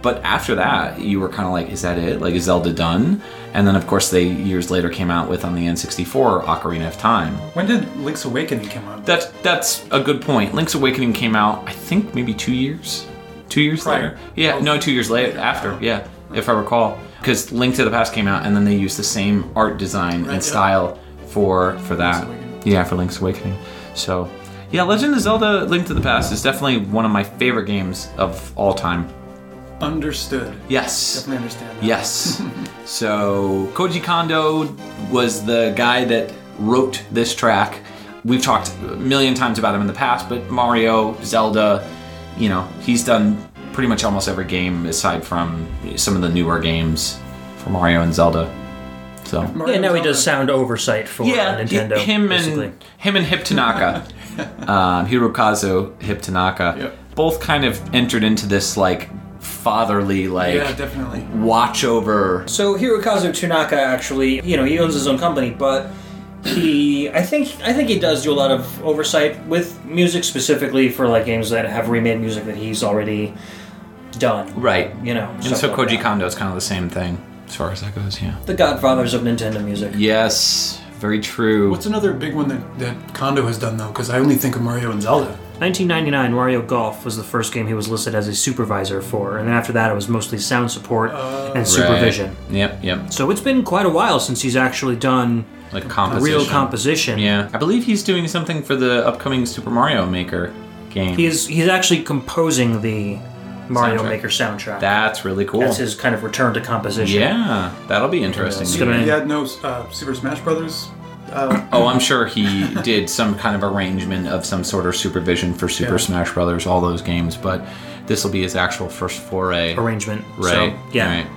But after that, you were kind of like, is that it? Like, is Zelda done? And then, of course, they years later came out with on the N64 Ocarina of Time. When did Link's Awakening come out? That's that's a good point. Link's Awakening came out, I think, maybe two years, two years Prior. later. Yeah, oh. no, two years later after. Yeah, if I recall, because Link to the Past came out, and then they used the same art design Right, and yeah. style for for that. Yeah, for Link's Awakening. So, yeah, Legend of Zelda: Link to the Past is definitely one of my favorite games of all time. Understood. Yes. Definitely understand that. Yes. so Koji Kondo was the guy that wrote this track. We've talked a million times about him in the past, but Mario, Zelda, you know, he's done pretty much almost every game aside from some of the newer games for Mario and Zelda. So Mario Yeah, now he does sound oversight for Nintendo. him basically. and him and Hip Tanaka, um, Hirokazu Hip Tanaka, Yep. both kind of entered into this like fatherly like Yeah, definitely. watch over So Hirokazu Tanaka actually, you know, he owns his own company, but he, I think, I think he does do a lot of oversight with music, specifically for like games that have remade music that he's already done. right You know, And so like Koji that. Kondo is kind of the same thing as far as that goes, yeah. the Godfathers of Nintendo music. Yes, very true. What's another big one that, that Kondo has done though? Because I only think of Mario and Zelda. 1999, Mario Golf was the first game he was listed as a supervisor for, and then after that, it was mostly sound support and supervision. Right. Yep, yep. So it's been quite a while since he's actually done Like a composition. real composition. Yeah, I believe he's doing something for the upcoming Super Mario Maker game. He's he's actually composing the Mario Soundtrack. Maker soundtrack. That's really cool. That's his kind of return to composition. Yeah, that'll be interesting. It's gonna- He had no uh, Super Smash Brothers Oh, I'm sure he did some kind of arrangement of some sort of supervision for Super Yeah. Smash Brothers, all those games, but this will be his actual first foray. arrangement. Right. So, yeah. Right.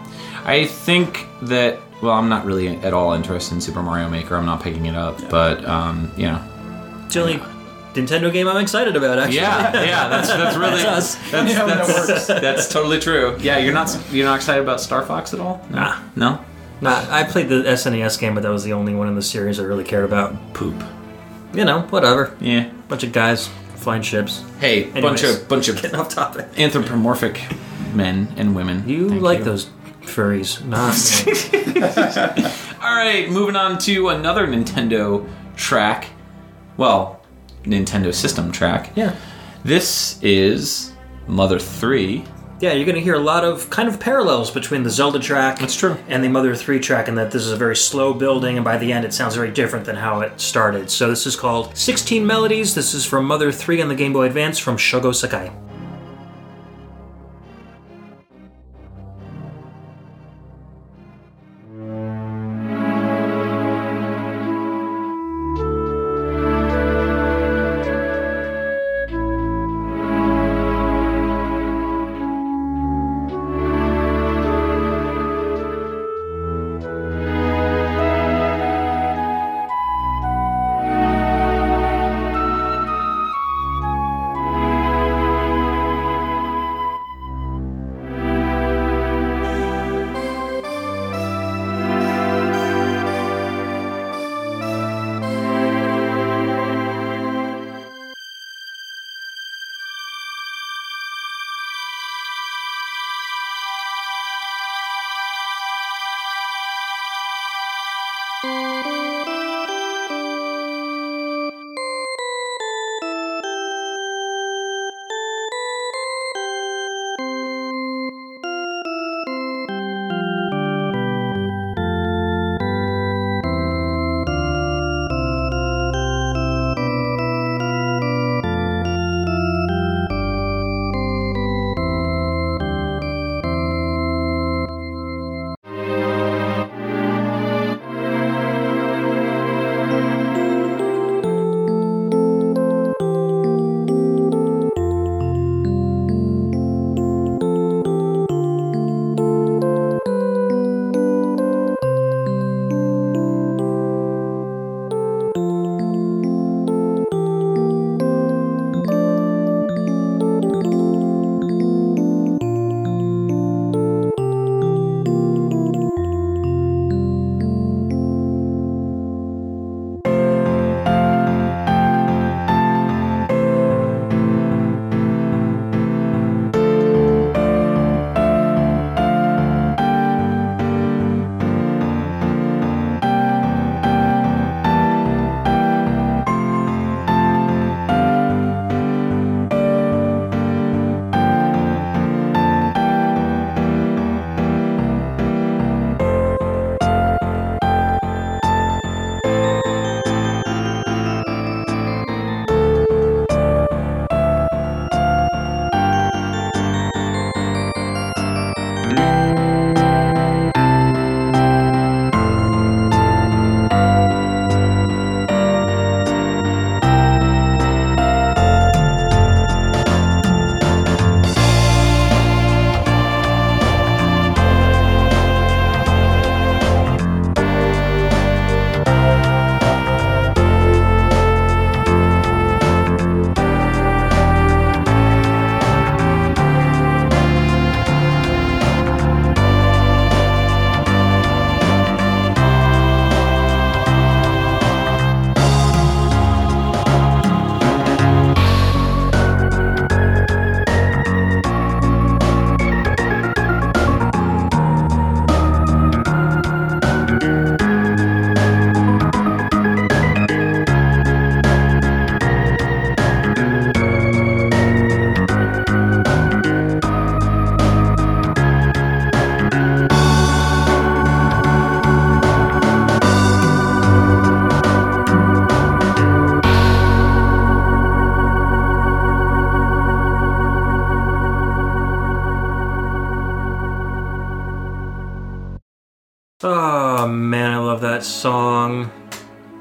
I think that. Well, I'm not really at all interested in Super Mario Maker. I'm not picking it up, but um, you know. It's the only Nintendo game I'm excited about, actually. Yeah, yeah, that's that's really That's that's us. Yeah, that that's, works. that's totally true. Yeah, you're not you're not excited about Star Fox at all? No. Nah. No. Nah, I played the SNES game, but that was the only one in the series I really cared about. Poop. You know, whatever. Yeah. Bunch of guys flying ships. Hey, bunch of bunch of Getting off topic. anthropomorphic men and women. You Thank like you. those furries, not me. All right, moving on to another Nintendo track. Well, Nintendo System track. yeah. This is Mother 3. Yeah, you're going to hear a lot of kind of parallels between the Zelda track That's true. and the Mother 3 track, and that this is a very slow building, and by the end it sounds very different than how it started. So this is called 16 Melodies. This is from Mother 3 on the Game Boy Advance from Shogo Sakai.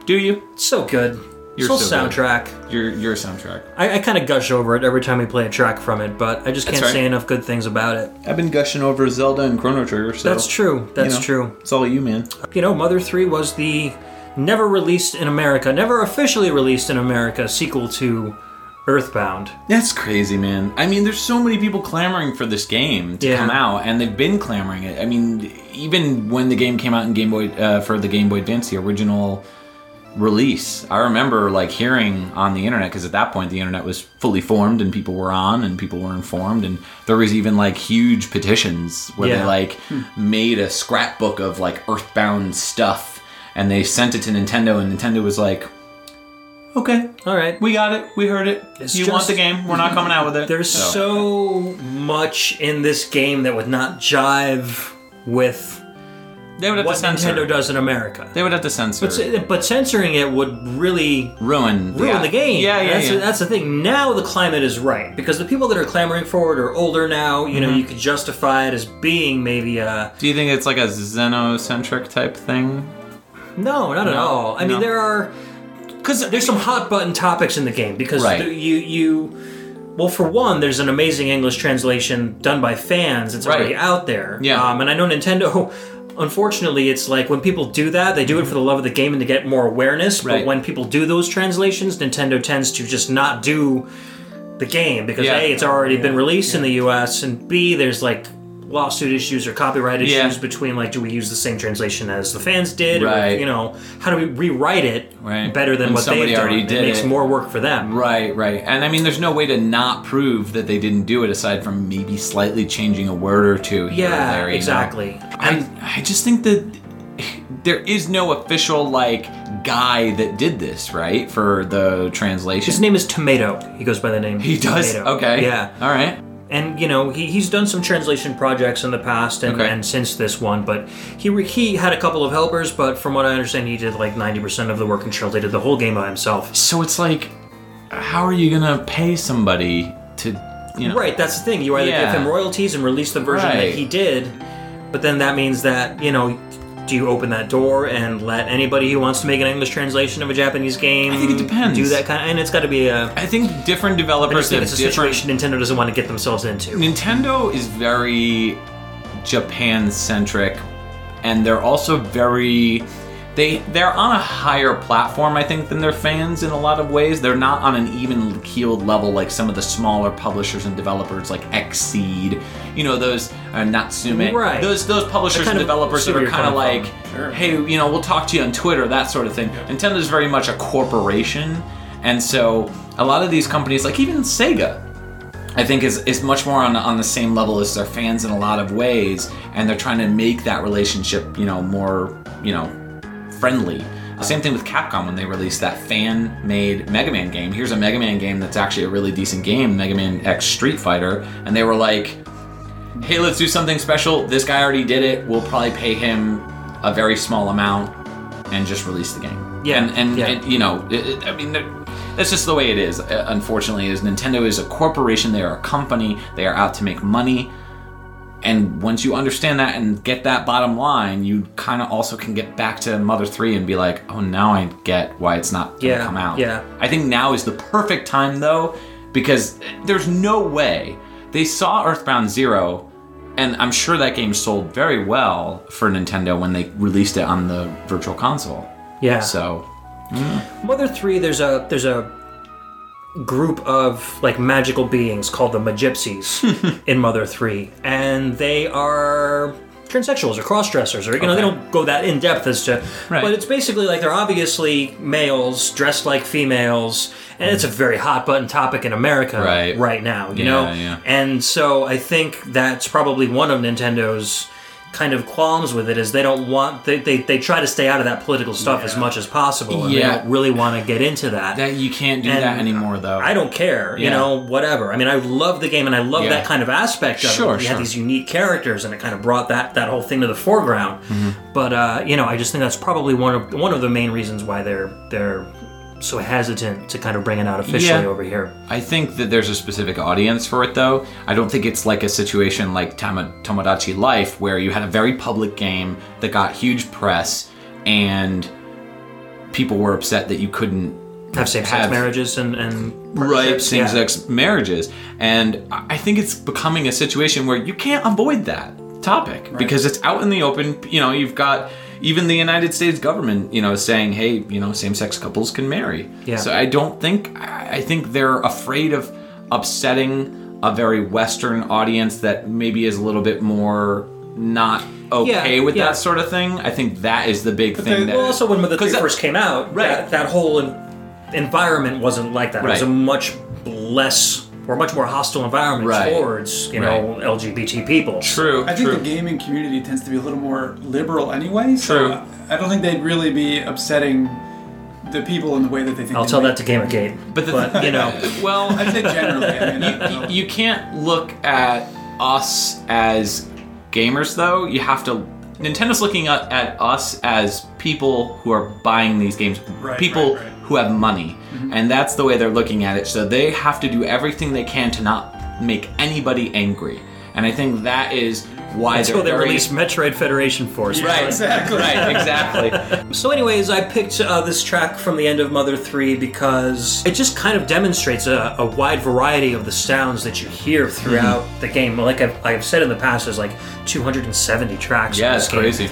Do you? So good. You're Soul so good. soundtrack. Your your soundtrack. I, I kind of gush over it every time we play a track from it, but I just can't right. say enough good things about it. I've been gushing over Zelda and Chrono Trigger. So That's true. That's you know, true. It's all you, man. You know, Mother 3 was the never released in America, never officially released in America sequel to Earthbound. That's crazy, man. I mean, there's so many people clamoring for this game to Yeah. come out, and they've been clamoring it. I mean, even when the game came out in Game Boy uh, for the Game Boy Advance, the original release, I remember like hearing on the internet because at that point the internet was fully formed and people were on and people were informed, and there was even like huge petitions where they Yeah. like made a scrapbook of like Earthbound stuff, and they sent it to Nintendo, and Nintendo was like. Okay, All right. we got it. We heard it. It's you want the game? We're not coming out with it. There's so much in this game that would not jive with they would have what to censor. Nintendo does in America. They would have to censor. But, but censoring it would really ruin ruin yeah. the game. Yeah, yeah, that's, yeah. that's the thing. Now the climate is right because the people that are clamoring for it are older now. You know, Mm-hmm. you could justify it as being maybe a Do you think it's like a xenocentric type thing? no, not at all. I no. mean, there are Because there's some hot button topics in the game because Right. the- you you well for one there's an amazing english translation done by fans it's already out there Yeah. um, and i know nintendo unfortunately it's like when people do that they do it mm-hmm. for the love of the game and to get more awareness but when people do those translations nintendo tends to just not do the game because Yeah. a it's already been released in the us and b there's like lawsuit issues or copyright issues Yeah. between like do we use the same translation as the fans did Right. or you know how do we rewrite it Right. better than what somebody they've already did it makes it. more work for them right, right, and I mean, there's no way to not prove that they didn't do it aside from maybe slightly changing a word or two here Yeah, or there. know? exactly. I And I just think that there is no official like guy that did this right for the translation. his name is Tomato. He goes by the name. he does. Tomato. Okay. Yeah, All right. And you know he, he's done some translation projects in the past and, Okay. and since this one, but he re- he had a couple of helpers, but from what I understand, he did like ninety percent of the work and did the whole game by himself. So it's like, how are you gonna pay somebody to, you know? Right, that's the thing. You either Yeah. give him royalties and release the version Right. that he did, but then that means that you know. Do you open that door and let anybody who wants to make an English translation of a Japanese game I think it depends. do that kind of? And it's got to be a. I think different developers think it's a different. situation Nintendo doesn't want to get themselves into. Nintendo is very Japan centric, and they're also very. They they're on a higher platform, I think, than their fans in a lot of ways. They're not on an even keeled level like some of the smaller publishers and developers, like Xseed. You know those uh, Natsume. Right. Those those publishers and developers that are kind of like. Sure. hey, you know, we'll talk to you on Twitter, that sort of thing. Nintendo is very much a corporation, and so a lot of these companies, like even Sega, I think is is much more on on the same level as their fans in a lot of ways, and they're trying to make that relationship, you know, more you know, friendly. The same thing with Capcom when they released that fan-made Mega Man game. Here's a Mega Man game that's actually a really decent game, Mega Man X Street Fighter, and they were like, "Hey, let's do something special. This guy already did it. We'll probably pay him a very small amount and just release the game." Yeah, and and, yeah. and, you know, it, it- I mean. that's just the way it is. uh, Unfortunately, is Nintendo is a corporation. They are a company. They are out to make money. And once you understand that and get that bottom line, you kind of also can get back to Mother 3 and be like, oh, now I get why it's not going to Yeah, come out. yeah. I think now is the perfect time, though, because there's no way. They saw Earthbound Zero, and I'm sure that game sold very well for Nintendo when they released it on the Virtual Console. Yeah. So, Mother 3, there's a there's a group of like magical beings called the Magypsies in Mother 3, and they are transsexuals or cross-dressers, or you know they don't go that in depth as to, Right. but it's basically like they're obviously males dressed like females, and it's a mm. very hot button topic in America Right. right now, you Yeah, know, yeah. and so I think that's probably one of Nintendo's kind of qualms with it is they don't want they, they, they try to stay out of that political stuff as much as possible and Yeah. they don't really want to get into that that you can't do And that anymore, though. I don't care, you know, whatever. I mean, I love the game and I love Yeah. that kind of aspect of Sure, it. You sure. had these unique characters and it kind of brought that that whole thing to the foreground. Mm-hmm. But uh, you know, I just think that's probably one of one of the main reasons why they're they're so hesitant to kind of bring it out officially Yeah. over here. I think that there's a specific audience for it, though. I don't think it's like a situation like Tama- Tomodachi Life, where you had a very public game that got huge press, and people were upset that you couldn't Have same-sex marriages and and right same-sex marriages and i I think it's becoming a situation where you can't avoid that topic because it's out in the open you know you've got even the united states government you know saying hey you know same-sex couples can marry Yeah. so i don't think i I think they're afraid of upsetting a very western audience that maybe is a little bit more not okay Yeah, with yeah. that sort of thing i think that is the big thing they- that Well, also when Mother 3 'Cause that- first came out, Right. that, that whole environment wasn't like that. It was a much less or much more hostile environment Right. towards you know LGBT people. true I think true the gaming community tends to be a little more liberal anyway. So True. I don't think they'd really be upsetting the people in the way that they think. I'll tell might. that to Gamergate. But the but you know, well I'd say generally. I mean, I don't you can't look at us as gamers though you have to nintendo's looking at, at us as people who are buying these games Right, people right, right. who have money. Mm-hmm. And that's the way they're looking at it. So they have to do everything they can to not make anybody angry. And i think that is why until they very released Metroid Federation Force. Yeah, right exactly. right exactly So, anyways, I picked uh, this track from the end of Mother 3 because it just kind of demonstrates a, a wide variety of the sounds that you hear throughout Mm-hmm. the game. Like I've, I've said in the past, there's like 270 tracks. yeah it's game. crazy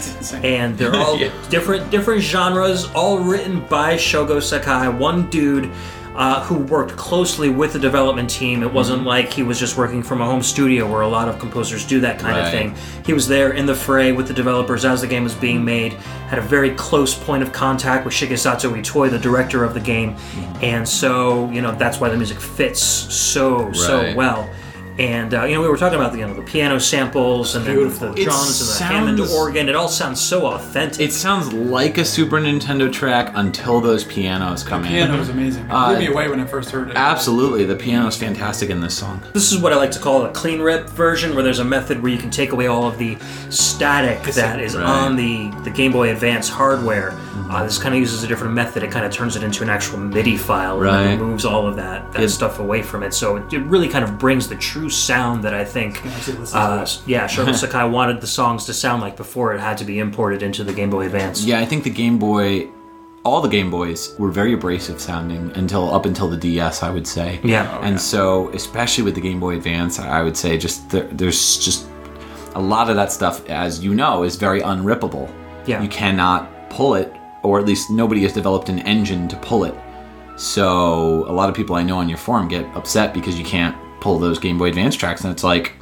and they're all Yeah. different different genres all written by shogo sakai one dude uh, who worked closely with the development team. It wasn't Mm-hmm. like he was just working from a home studio where a lot of composers do that kind of thing. He was there in the fray with the developers as the game was being made had a very close point of contact with shigesato itoi the director of the game. Mm-hmm. and so you know that's why the music fits so so well and uh, you know we were talking about the you know the piano samples and then the It drums and the Hammond sounds- organ. It all sounds so authentic. it sounds like a super nintendo track until those pianos come in Piano was amazing. It Uh, blew me away when I first heard it. Absolutely, the piano is fantastic in this song. This is what I like to call a clean rip version, where there's a method where you can take away all of the static that is Right. on the, the Game Boy Advance hardware. Uh, this kind of uses a different method. It kind of turns it into an actual MIDI file and Right. removes all of that, that It- stuff away from it. So it, it really kind of brings the true sound that I think, actually listen to uh, yeah, Shogo Sakai wanted the songs to sound like before it had to be imported into the Game Boy Advance. Yeah, I think the Game Boy, all the Game Boys were very abrasive sounding until up until the DS, I would say. Yeah. and so especially with the Game Boy Advance, I would say just there, there's just a lot of that stuff, as you know, is very unrippable. Yeah. you cannot pull it, or at least nobody has developed an engine to pull it. So a lot of people I know on your forum get upset because you can't pull those Game Boy Advance tracks, and it's like,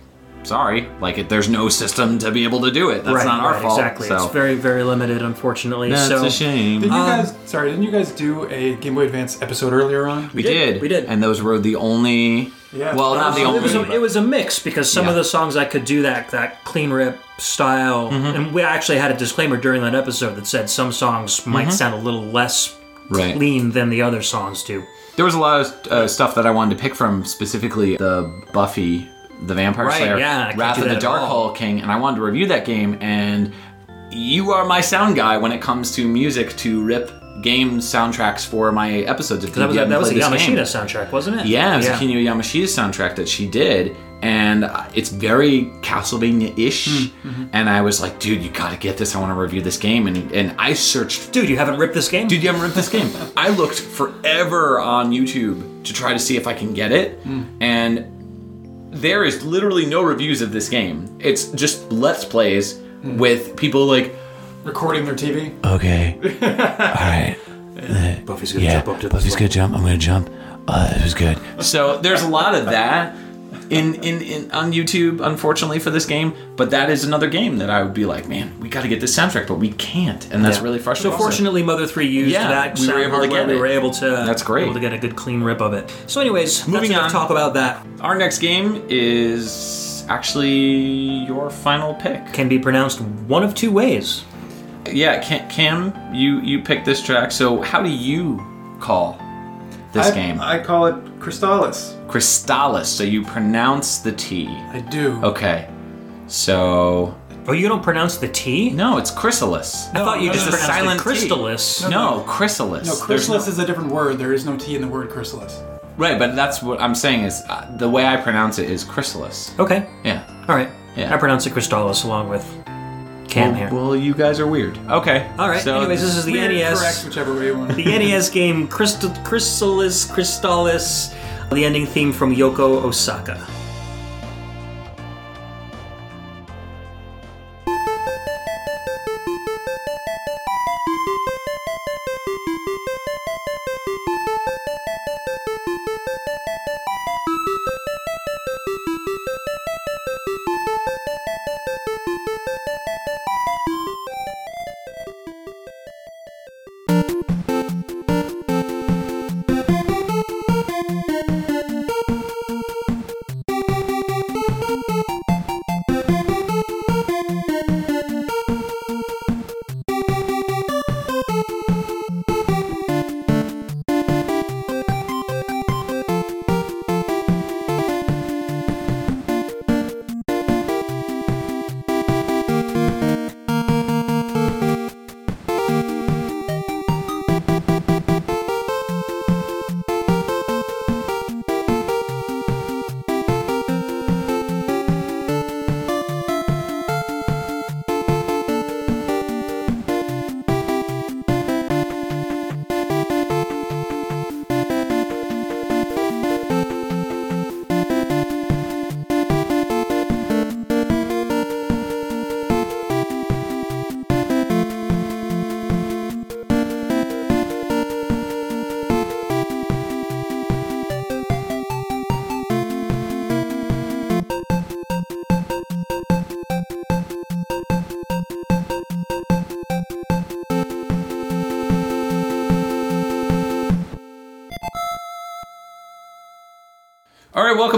sorry, like it, there's no system to be able to do it. That's right, not our right, fault. Exactly. So It's very, very limited, unfortunately. that's so a shame. Did you Um, guys? Sorry, didn't you guys do a Game Boy Advance episode earlier on? We did, did. we did. And those were the only. Yeah. Well, not the only. It was, a, it was a mix because some of the songs I could do that that clean rip style, Mm-hmm. and we actually had a disclaimer during that episode that said some songs might sound a little less Mm-hmm. Right. clean than the other songs do. There was a lot of uh, stuff that I wanted to pick from, specifically the Buffy, the Vampire Right, Slayer, yeah, Wrath of the Dark. Hall King, and I wanted to review that game. And you are my sound guy when it comes to music to rip game soundtracks for my episodes. If That was a, that was a this game. Yamashita soundtrack, wasn't it? Yeah, it was a Kinuyo Yamashita's soundtrack that she did, and it's very Castlevania-ish. Hmm, hmm, And I was like, dude, you gotta get this. I want to review this game, and and I searched Dude, you haven't ripped this game? Dude, you haven't ripped this game. I looked forever on YouTube to try to see if I can get it, hmm. and there is literally no reviews of this game. It's just let's plays hmm. with people like, Recording their TV. Okay. All right. Buffy's gonna Yeah. jump up to the Buffy's this gonna jump. I'm gonna jump. Uh, it was good. so there's a lot of that in, in in on YouTube, unfortunately for this game. But that is another game that I would be like, man, we got to get this soundtrack, but we can't, and that's Yeah. really frustrating. So fortunately, Mother Three used Yeah, that. we were sound able to hardware. get We were able to. That's great. Able to get a good clean rip of it. So, anyways, Moving that's on. talk about that. our next game is actually your final pick. Can be pronounced one of two ways. Yeah, Cam, Cam, you you picked this track. So how do you call this I, game? I call it Crystalis. Crystalis. So you pronounce the T. I do. Okay. So Oh, you don't pronounce the T? no, it's chrysalis. I thought you no, just it's a pronounced silent it T. crystalis. No, chrysalis. No, There's chrysalis is a different word. There is no T in the word chrysalis. right, but that's what I'm saying is uh, the way I pronounce it is chrysalis. Okay. Yeah. All right. Yeah. I pronounce it crystalis along with Cam here. Well, you guys are weird. Okay. All right. So Anyways, this is the Weird, NES. correct, whichever way you want. the NES game Crystal, Chrysalis Crystalis, the ending theme from Yoko Osaka.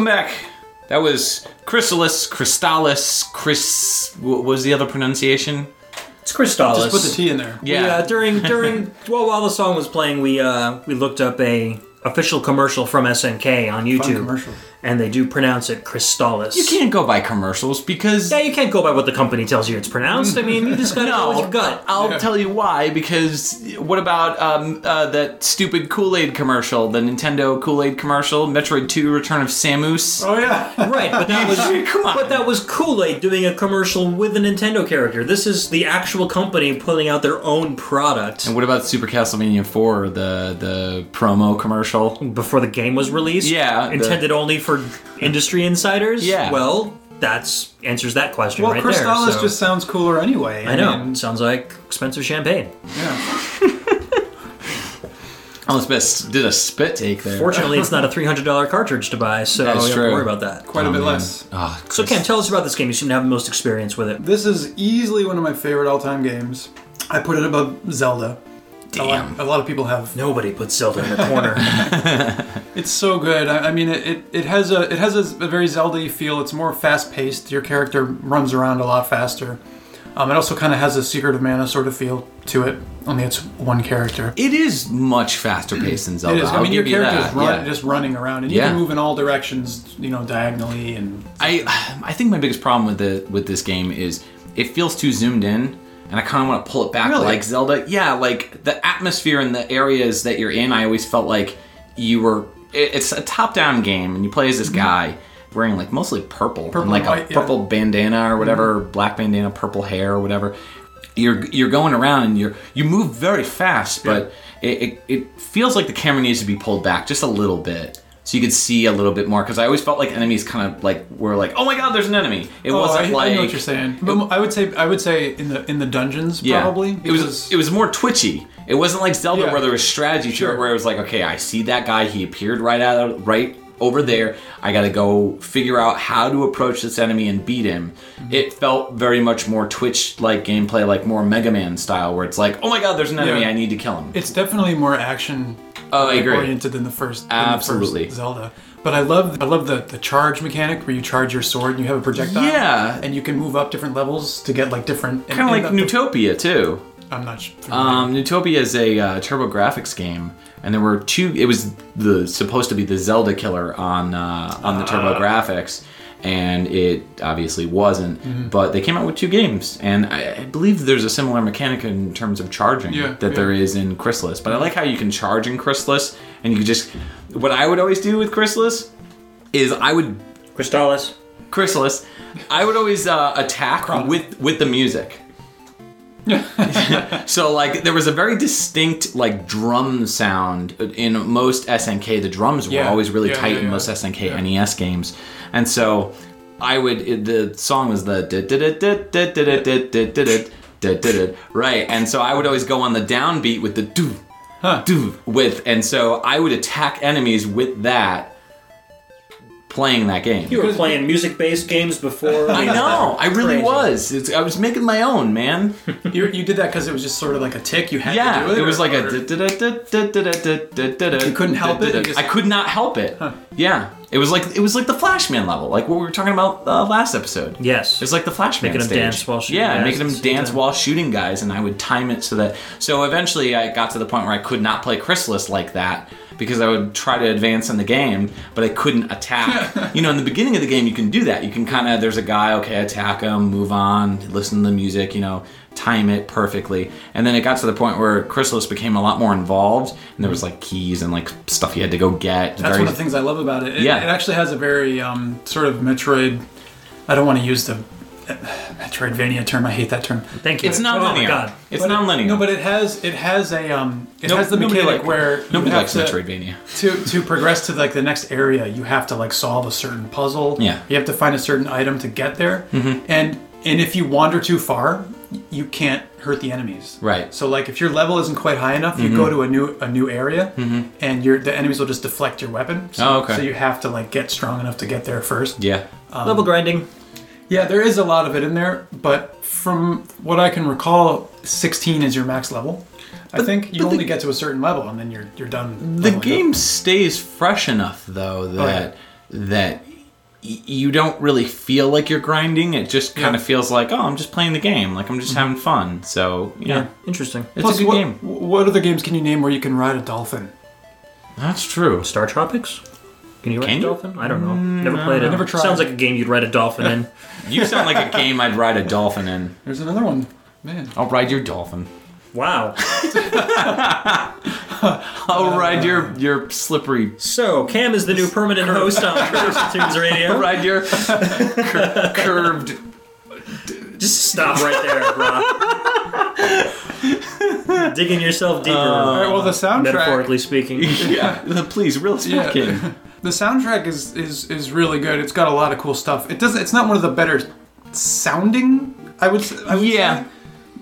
Welcome back. That was Chrysalis, Crystalis, Chris. What was the other pronunciation? It's Crystalis. Just put the T in there. Yeah. during during well while the song was playing, we uh, we looked up a official commercial from SNK on Fun YouTube, commercial. And they do pronounce it Crystalis. You can't go by commercials because Yeah, you can't go by what the company tells you it's pronounced. I mean, you just gotta go with your gut. I'll tell you why. Because what about um, uh, that stupid Kool Aid commercial, the Nintendo Kool Aid commercial, Metroid Two: Return of Samus? Oh yeah. Right, but that was Come on. but that was Kool-Aid doing a commercial with a Nintendo character. This is the actual company putting out their own product And what about Super Castlevania Four, the the promo commercial? before the game was released. Yeah, the- intended only for industry insiders. Yeah. well, that's answers that question Well, right Crystalis there. so- just sounds cooler anyway. I know. mean, Sounds like expensive champagne. yeah. Almost best did a spit take there. Fortunately, it's not a three hundred dollar cartridge to buy, so you don't have to worry about that. Quite a bit oh, man. less. Oh, So, Cam, tell us about this game. You seem to have the most experience with it. This is easily one of my favorite all-time games. I put it above Zelda. A lot, Damn. a lot of people have. Nobody puts Zelda in the corner. It's so good. I, I mean, it, it, it has a it has a, a very Zelda feel. It's more fast-paced. Your character runs around a lot faster. Um, it also kind of has a Secret of Mana sort of feel to it. Only it's one character. It is much faster paced than Zelda. It is. I I'll mean, your give you character's run, yeah. just running around, and you Yeah. can move in all directions. You know, diagonally, and I I think my biggest problem with the with this game is it feels too zoomed in, and I kind of want to pull it back Really? like Zelda. Yeah, like the atmosphere and the areas that you're in. I always felt like you were. it- It's a top down game, and you play as this mm-hmm. guy wearing like mostly purple, Purple like white, a yeah. purple bandana or whatever, mm-hmm. black bandana, purple hair or whatever. You're you're going around and you're you move very fast, but it, it, it feels like the camera needs to be pulled back just a little bit. So you could see a little bit more because I always felt like enemies kind of like were like, oh my god, there's an enemy. It Oh, wasn't I, like I know what you're saying. But I would say I would say in the in the dungeons yeah, probably. It was it was more twitchy. It wasn't like Zelda Yeah. where there was strategy to it, where it was like, okay, I see that guy. He appeared right out of right over there. I got to go figure out how to approach this enemy and beat him. Mm-hmm. It felt very much more Twitch like gameplay, like more Mega Man style, where it's like, oh my god, there's an enemy. Yeah. I need to kill him. It's definitely more action oh, oriented than the first than Absolutely. the first Zelda. But I love I love the, the charge mechanic where you charge your sword and you have a projectile. Yeah. And you can move up different levels to get like different kind of like Neutopia too. I'm not sure. Um, Neutopia is a uh, TurboGrafx game, and there were two. It was the supposed to be the Zelda killer on uh, on the Ah. TurboGrafx, and it obviously wasn't. Mm-hmm. But they came out with two games, and I, I believe there's a similar mechanic in terms of charging Yeah, that yeah. there is in Chrysalis. But I like how you can charge in Chrysalis, and you can just. What I would always do with Chrysalis is I would Crystalis. Chrysalis, I would always uh, attack with with the music. So like there was a very distinct like drum sound in most SNK. The drums were Yeah. always really Yeah, tight yeah, in most SNK NES games, and so I would it, the song was the right, and so I would always go on the downbeat with the do do with, and so I would attack enemies with that. Playing that game. You were playing music-based games before. I know. I really Crazy. was. It's, I was making my own, man. You, you did that because it was just sort of like a tick. You had Yeah, to do it. it was or- like a. or- You couldn't help it? You just- I could not help it. Yeah, it was like it was like the Flashman level, like what we were talking about uh, last episode. Yes. It's like the Flashman Making 'em stage. dance while shooting Yeah, guys making at them the same dance time. while shooting guys, and I would time it so that. So eventually, I got to the point where I could not play Chrysalis like that because I would try to advance in the game, but I couldn't attack. you know, in the beginning of the game, you can do that. You can kind of there's a guy, okay, attack him, move on, listen to the music, you know, time it perfectly, and then it got to the point where Chrysalis became a lot more involved, and there was like keys and like stuff you had to go get. That's Very- one of the things I love about it. It, Yeah. it actually has a very um, sort of Metroid. I don't want to use the Metroidvania term. I hate that term. Thank you. It's not Oh my linear. god. It's But not it- linear. No, but it has it has a um it No- has the mechanic like- where you nobody have likes to, Metroidvania. to to progress to like the next area. You have to like solve a certain puzzle. Yeah. You have to find a certain item to get there. Mm-hmm. And and if you wander too far, you can't hurt the enemies. Right. So like if your level isn't quite high enough, you go to a new a new area, and your the enemies will just deflect your weapon. So, Oh, okay. So you have to like get strong enough to get there first. Yeah. Level grinding. Yeah, there is a lot of it in there, but from what I can recall, 16 is your max level. I think you but the- only get to a certain level and then you're you're done. The leveling game stays fresh enough though oh, that that you don't really feel like you're grinding. It just kind of feels like, oh, I'm just playing the game. Like I'm just mm-hmm. having fun. So yeah, Yeah. Interesting. it's Plus, a good what, game. What other games can you name where you can ride a dolphin? That's true. Star Tropics? Can you ride Can a you? dolphin? I don't know. Mm, Never played it. Never tried. Sounds like a game you'd ride a dolphin in. You sound like a game I'd ride a dolphin in. There's another one. Man. I'll ride your dolphin. Wow. I'll ride your your slippery. So, Cam is the new permanent host on Curtis Tunes I'll Radio. ride your cur- curved. Just stop right there, bro. Digging yourself deeper, uh, All right, well, the soundtrack. metaphorically speaking. Yeah, please, real Yeah. The soundtrack is, is is really good. It's got a lot of cool stuff. It doesn't. It's not one of the better sounding. I would. I would Yeah. Say.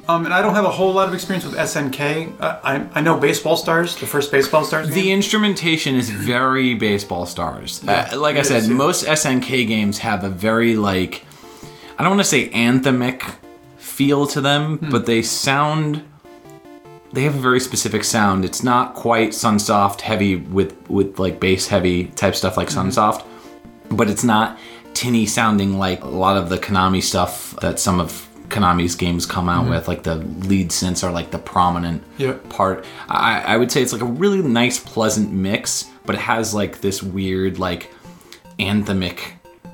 Um, and I don't have a whole lot of experience with SNK. Uh, I I know Baseball Stars, the first Baseball Stars. The instrumentation is very baseball stars. Uh, like I said, is, yeah. most SNK games have a very like I don't want to say anthemic feel to them, Hmm. but they sound they have a very specific sound. It's not quite Sunsoft heavy with with like bass heavy type stuff like Mm-hmm. Sunsoft, but it's not tinny sounding like a lot of the Konami stuff that some of Konami's games come out with. Like the lead synths are like the prominent Mm-hmm. Part. I, I would say it's like a really nice, pleasant mix, but it has like this weird, like anthemic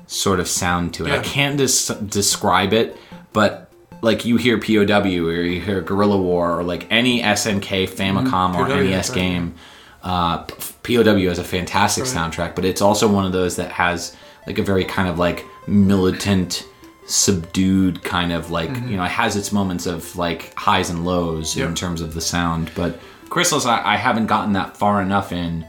sort of sound to it. I can't des- describe it, but like you hear POW or you hear Guerrilla War or like any SNK, Famicom, or POW, NES right. game. Uh, POW has a fantastic soundtrack, but it's also one of those that has like a very kind of like militant, subdued kind of like you know it has its moments of like highs and lows in terms of the sound. But Crystals, I, I haven't gotten that far enough in.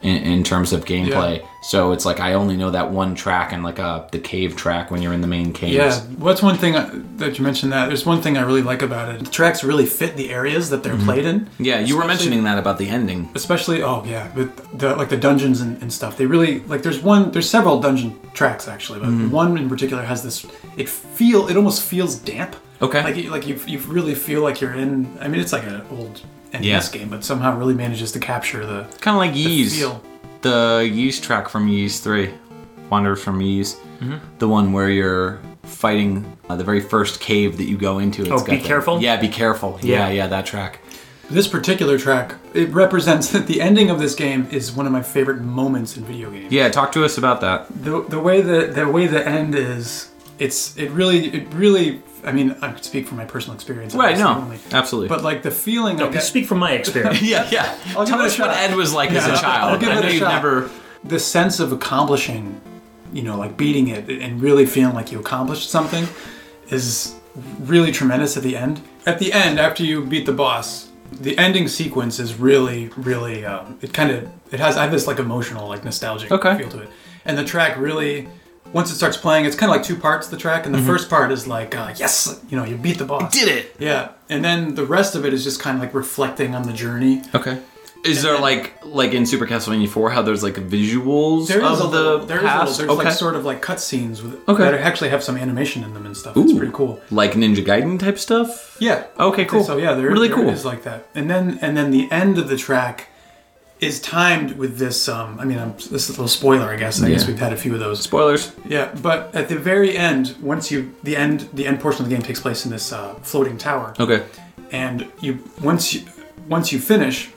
In, in terms of gameplay, so it's like I only know that one track and like uh the cave track when you're in the main cave. Yeah, what's one thing I, that you mentioned that there's one thing I really like about it. The tracks really fit the areas that they're played in. Mm-hmm. Yeah, you were mentioning that about the ending. especially oh yeah with the like the dungeons and, and stuff they really like there's one there's several dungeon tracks actually but Mm-hmm. one in particular has this it feel it almost feels damp Okay. like like you, you really feel like you're in i mean it's like an old NES Yeah. game but somehow really manages to capture the Kind of like Ys. feel The Ys track from Ys 3. Wanderers from Ys. Mm-hmm. The one where you're fighting uh, the very first cave that you go into. It's Oh, got Be the- Careful? Yeah, be careful. Yeah, Yeah. yeah, that track. this particular track it represents that the ending of this game is one of my favorite moments in video games Yeah, talk to us about that. the the way the the way the end is it's it really it really I mean I could speak from my personal experience Right, no, only. absolutely. but like the feeling I Okay, speak from my experience. yeah, yeah. I'll Tell it a us what. Ed was like as Yeah, a I'll- child. I'll give I it know a you've shot. never. the sense of accomplishing, you know, like beating it and really feeling like you accomplished something is really tremendous at the end. at the end, after you beat the boss, the ending sequence is really, really. Um, it kind of it has I have this like emotional, like nostalgic Okay. feel to it, and the track really. Once it starts playing, it's kind of like two parts. The track, and the first part is like, uh, "Yes, you know, you beat the boss." Did it? Yeah, and then the rest of it is just kind of like reflecting on the journey. Okay. Is there like like in Super Castlevania 4 how there's like visuals There of the little, there is a little, there's okay. like sort of like cutscenes with Okay. that actually have some animation in them and stuff. It's pretty cool. like Ninja Gaiden type stuff? Yeah. Okay, cool. So yeah, there Really there cool. is like that. And then and then the end of the track is timed with this. Um, I mean, I'm, this is a little spoiler, I guess. I guess Yeah. we've had a few of those. Spoilers. Yeah, but at the very end, once you the end the end portion of the game takes place in this uh, floating tower, Okay. and you once you once you finish,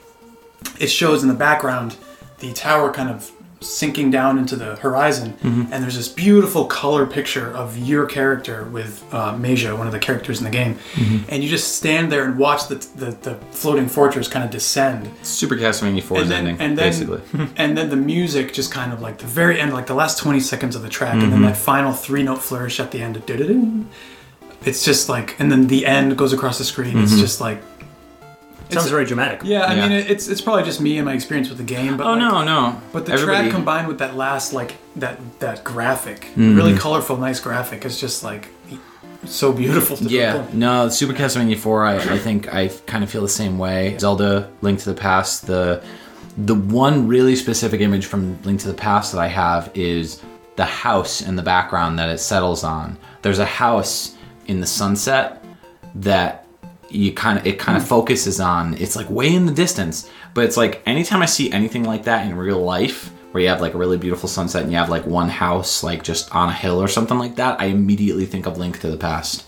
it shows in the background the tower kind of sinking down into the horizon, Mm-hmm. and there's this beautiful color picture of your character with uh, Meja, one of the characters in the game, Mm-hmm. and you just stand there and watch the the, the floating fortress kind of descend, Super Castlevania 4 and then ending, and then basically. and then the music just kind of like the very end, like the last twenty seconds of the track, and Mm-hmm. then that final three note flourish at the end. It's just like, and then the end goes across the screen. Mm-hmm. It's just like. Sounds very dramatic. Yeah, I Yeah. mean, it- it's it's probably just me and my experience with the game, but Oh like, no, no. But the Everybody- track combined with that last like that that graphic, Mm-hmm. really colorful, nice graphic, is just like so beautiful. To Yeah, look at. no, Super Castlevania 4, I, I think I kind of feel the same way. Zelda, Link to the Past, the the one really specific image from Link to the Past that I have is the house in the background that it settles on. There's a house in the sunset that you kind of it kind of hmm. focuses on. It's like way in the distance, but it's like anytime I see anything like that in real life where you have like a really beautiful sunset and you have like one house like just on a hill or something like that, I immediately think of Link to the Past.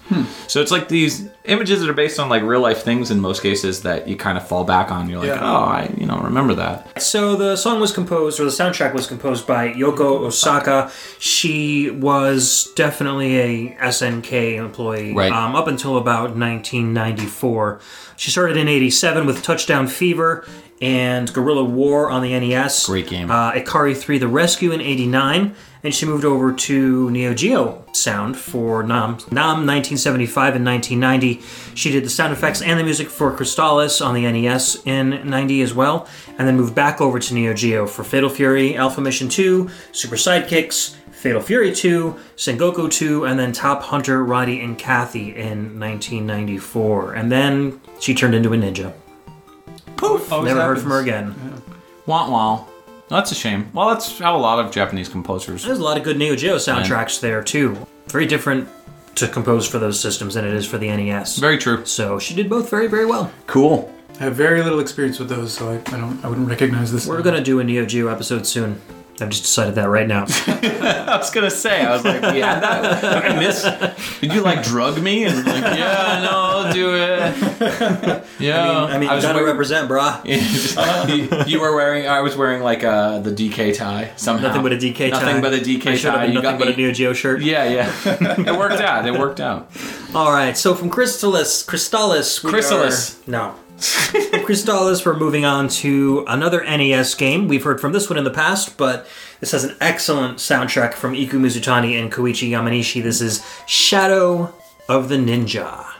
So it's like these images that are based on like real life things in most cases that you kind of fall back on. You're like, Yeah. oh, I you know remember that. So the song was composed, or the soundtrack was composed by Yoko Osaka. She was definitely a SNK employee Right. um, up until about 1994. She started in '87 with Touchdown Fever and Guerrilla War on the NES. Great game. Uh, Ikari 3: The Rescue in '89, and she moved over to Neo Geo sound for Nam. Nam 1975 and 1990. She did the sound effects and the music for Crystalis on the NES in 90 as well, and then moved back over to Neo Geo for Fatal Fury, Alpha Mission 2, Super Sidekicks, Fatal Fury 2, Sengoku 2, and then Top Hunter Roddy and Kathy in 1994. And then she turned into a ninja. Poof! Always Never heard happens. from her again. Wah wah. That's a shame. Well, that's how a lot of Japanese composers. There's a lot of good Neo Geo soundtracks there too. Very different to compose for those systems than it is for the NES. Very true. So she did both very, very well. Cool. I have very little experience with those, so I, I don't I wouldn't recognize this. We're gonna do a Neo Geo episode soon. I've just decided that right now. I was gonna say, I was like, yeah, that I miss. Did you like drug me? And like, yeah, no, I'll do it. Yeah, I mean, I was gotta wearing- represent, brah. you, you were wearing. I was wearing like uh, the DK tie somehow. Nothing but a DK tie. Nothing but a DK I tie. been You nothing got but a. Neo Geo shirt. Yeah, yeah. it worked out. It worked out. All right. So from Crystalis, Crystalis, we Chrysalis. are- no. Crystalis, we're moving on to another NES game. We've heard from this one in the past, but this has an excellent soundtrack from Iku Mizutani and Koichi Yamanishi. This is Shadow of the Ninja.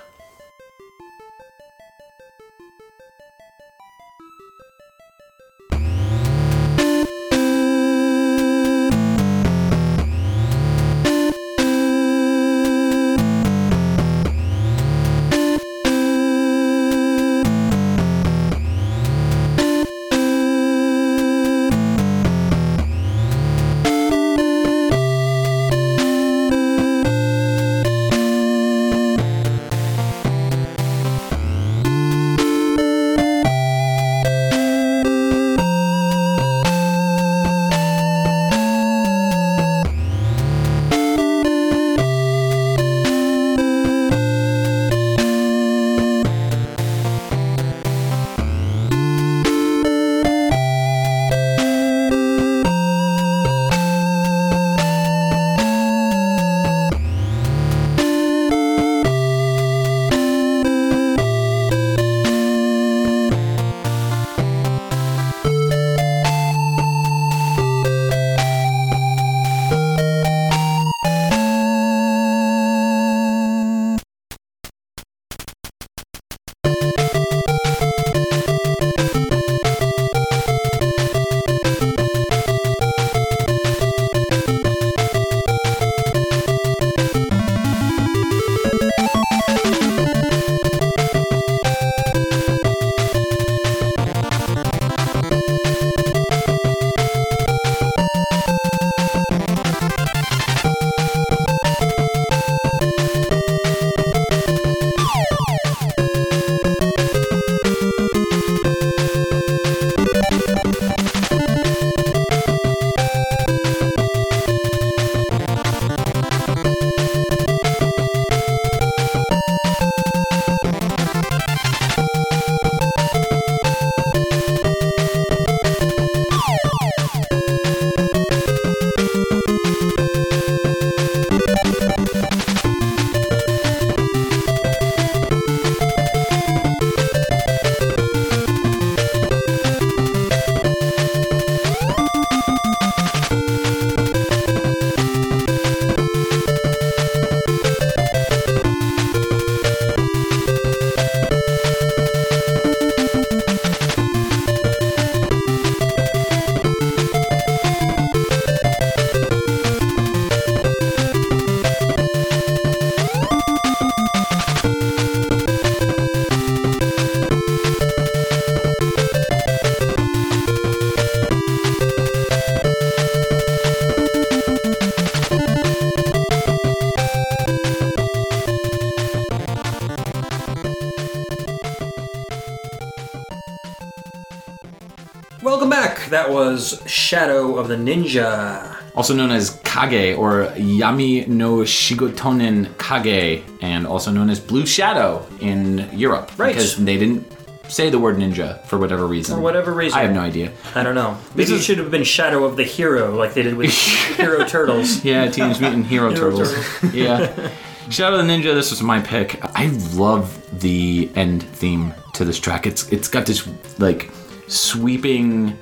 Was Shadow of the Ninja. also known as Kage or Yami no Shigotonin Kage, and also known as Blue Shadow in Europe. Right. Because they didn't say the word ninja for whatever reason. For whatever reason. I have no idea. I don't know. Maybe it should have been Shadow of the Hero, like they did with Hero Turtles. Yeah, Teenage Mutant Hero, Hero Turtles. yeah. Shadow of the Ninja, this was my pick. I love the end theme to this track. It's it's got this like sweeping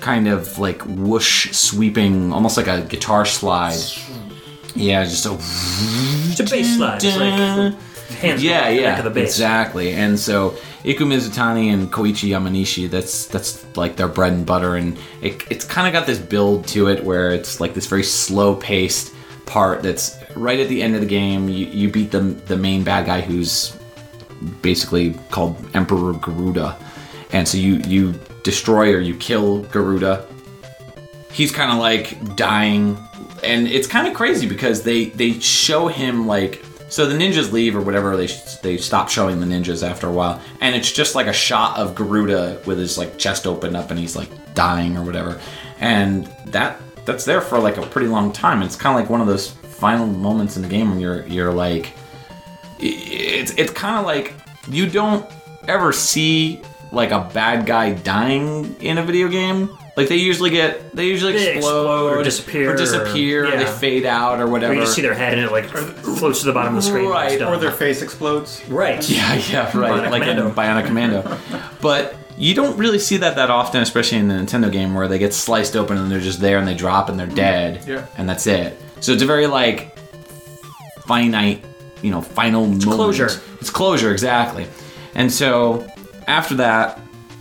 kind of like whoosh sweeping almost like a guitar slide. Yeah, just a It's a bass slide. It's like hands yeah, yeah, neck of the bass. exactly. And so Iku Mizutani and Koichi Yamanishi, that's that's like their bread and butter, and it, it's kind of got this build to it where it's like this very slow paced part that's right at the end of the game. You, you beat the the main bad guy who's basically called Emperor Garuda, and so you you destroy or you kill Garuda. He's kind of like dying, and it's kind of crazy because they they show him like so the ninjas leave or whatever they they stop showing the ninjas after a while, and it's just like a shot of Garuda with his like chest open up and he's like dying or whatever, and that that's there for like a pretty long time. It's kind of like one of those final moments in the game where you're you're like it's it's kind of like you don't ever see like a bad guy dying in a video game. Like they usually get they usually They explode, explode or disappear or disappear, or- or they fade out or whatever. Or you just see their head and it like floats to the bottom of the screen. when Right. Or their face explodes. right. yeah, yeah, right. Bionic like Commando. in Bionic Commando. but you don't really see that that often, especially in the Nintendo game where they get sliced open and they're just there and they drop and they're dead. Yeah. And that's it. So it's a very like finite, you know, final moment. closure. It's closure, exactly. And so after that,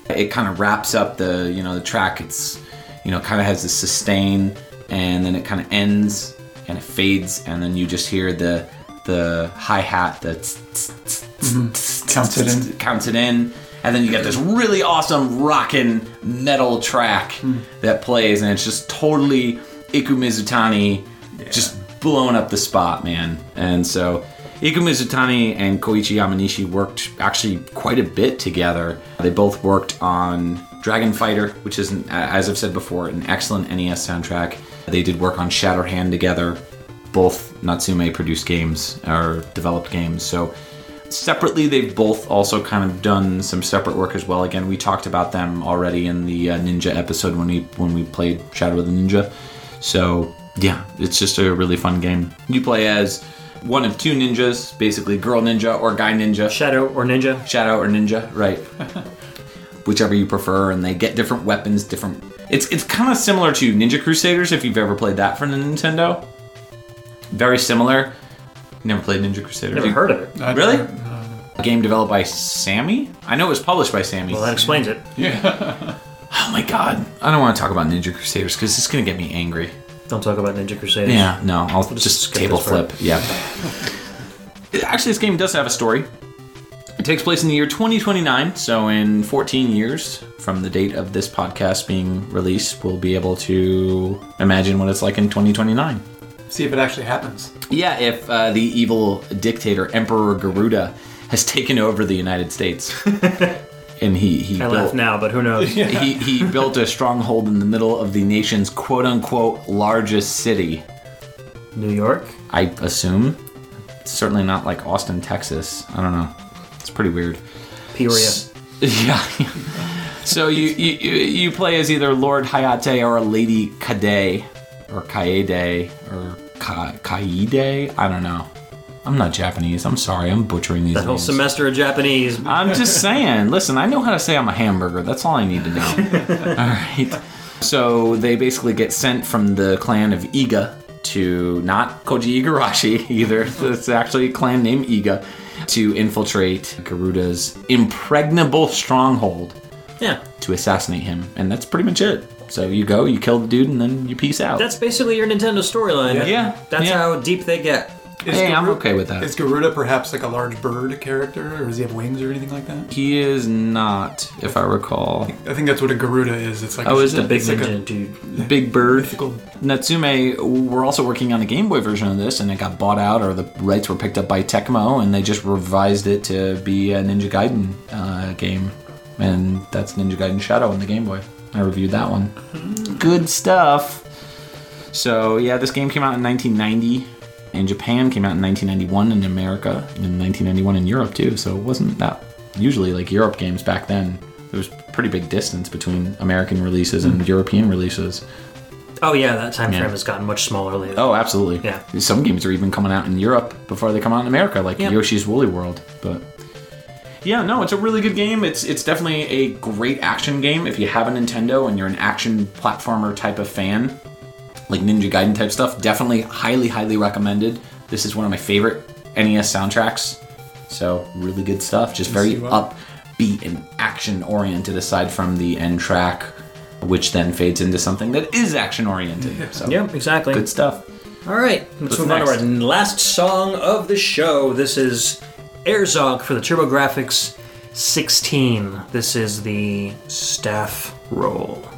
it kind of wraps up the, you know, the track. It's, you know, kind of has this sustain and then it kind of ends and it fades and then you just hear the the hi hat that Counts it in. counts it in, and then you get this really awesome rockin' metal track mm. that plays, and it's just totally Iku Mizutani just blowing up the spot, man. And so Iku Mizutani and Koichi Yamanishi worked actually quite a bit together. They both worked on Dragon Fighter, which is, an, as I've said before, an excellent NES soundtrack. They did work on Shatterhand together. Both Natsume produced games or developed games. So separately they've both also kind of done some separate work as well again we talked about them already in the uh, ninja episode when we when we played shadow of the ninja so yeah it's just a really fun game you play as one of two ninjas basically girl ninja or guy ninja Shadow or Ninja. shadow or ninja right whichever you prefer and they get different weapons different it's it's kind of similar to ninja crusaders if you've ever played that for the nintendo very similar never played ninja crusaders Never You- heard of it. I- Really? uh, a game developed by Sammy? I know it was published by Sammy. Well, that explains it. Yeah. oh my god. I don't want to talk about Ninja Crusaders because it's going to get me angry. Don't talk about Ninja Crusaders. Yeah, no, I'll just just, table this part. flip. Yeah. Actually, this game does have a story. It takes place in the year 2029, so in 14 years from the date of this podcast being released, we'll be able to imagine what it's like in 2029. See if it actually happens. Yeah, if uh, the evil dictator Emperor Garuda has taken over the United States, and he he I built laugh now, but who knows? he, he built a stronghold in the middle of the nation's quote unquote largest city. New York. I assume. It's certainly not like Austin, Texas. I don't know. It's pretty weird. Peoria. Yeah. so you, you you- you play as either Lord Hayate or a Lady Kade or Kaede or Ka- Kaide. I don't know. I'm not Japanese. I'm sorry. I'm butchering these That whole names. semester of Japanese. I'm just saying. Listen, I know how to say I'm a hamburger. That's all I need to know. all right. So they basically get sent from the clan of Iga to not Koji Igarashi either. It's actually a clan named Iga to infiltrate Garuda's impregnable stronghold Yeah. to assassinate him, and that's pretty much it. So you go, you kill the dude, and then you peace out. That's basically your Nintendo storyline. Yeah, That's yeah. how deep they get. Is hey, I'm okay with that. Is Garuda perhaps like a large bird character, or does he have wings or anything like that? He is not, if I recall, I think that's what a Garuda is. It's like Oh, a, is it? The big it's like ninja a dude. Big Bird. mythical- Natsume were also working on the Game Boy version of this, and it got bought out, or the rights were picked up by Tecmo, and they just revised it to be a Ninja Gaiden uh, game, and that's Ninja Gaiden Shadow on the Game Boy. I reviewed that one. Good stuff. So yeah, this game came out in 1990 in Japan, came out in 1991 in America, and in 1991 in Europe too. So it wasn't that usually like Europe games back then. There was pretty big distance between American releases and mm-hmm. European releases. Oh yeah, that time frame Yeah. has gotten much smaller lately. Oh, absolutely. Yeah. Some games are even coming out in Europe before they come out in America, like Yep. Yoshi's Woolly World. But yeah, no, it's a really good game. It's it's definitely a great action game if you have a Nintendo and you're an action platformer type of fan, like Ninja Gaiden type stuff. Definitely highly highly recommended. This is one of my favorite NES soundtracks. So really good stuff. Just very up. upbeat and action oriented. Aside from the end track, which then fades into something that is action oriented. So Yeah, exactly. good stuff. All right, let's What's move on to our last song of the show. This is Air Zonk for the TurboGrafx 16. This is the staff roll.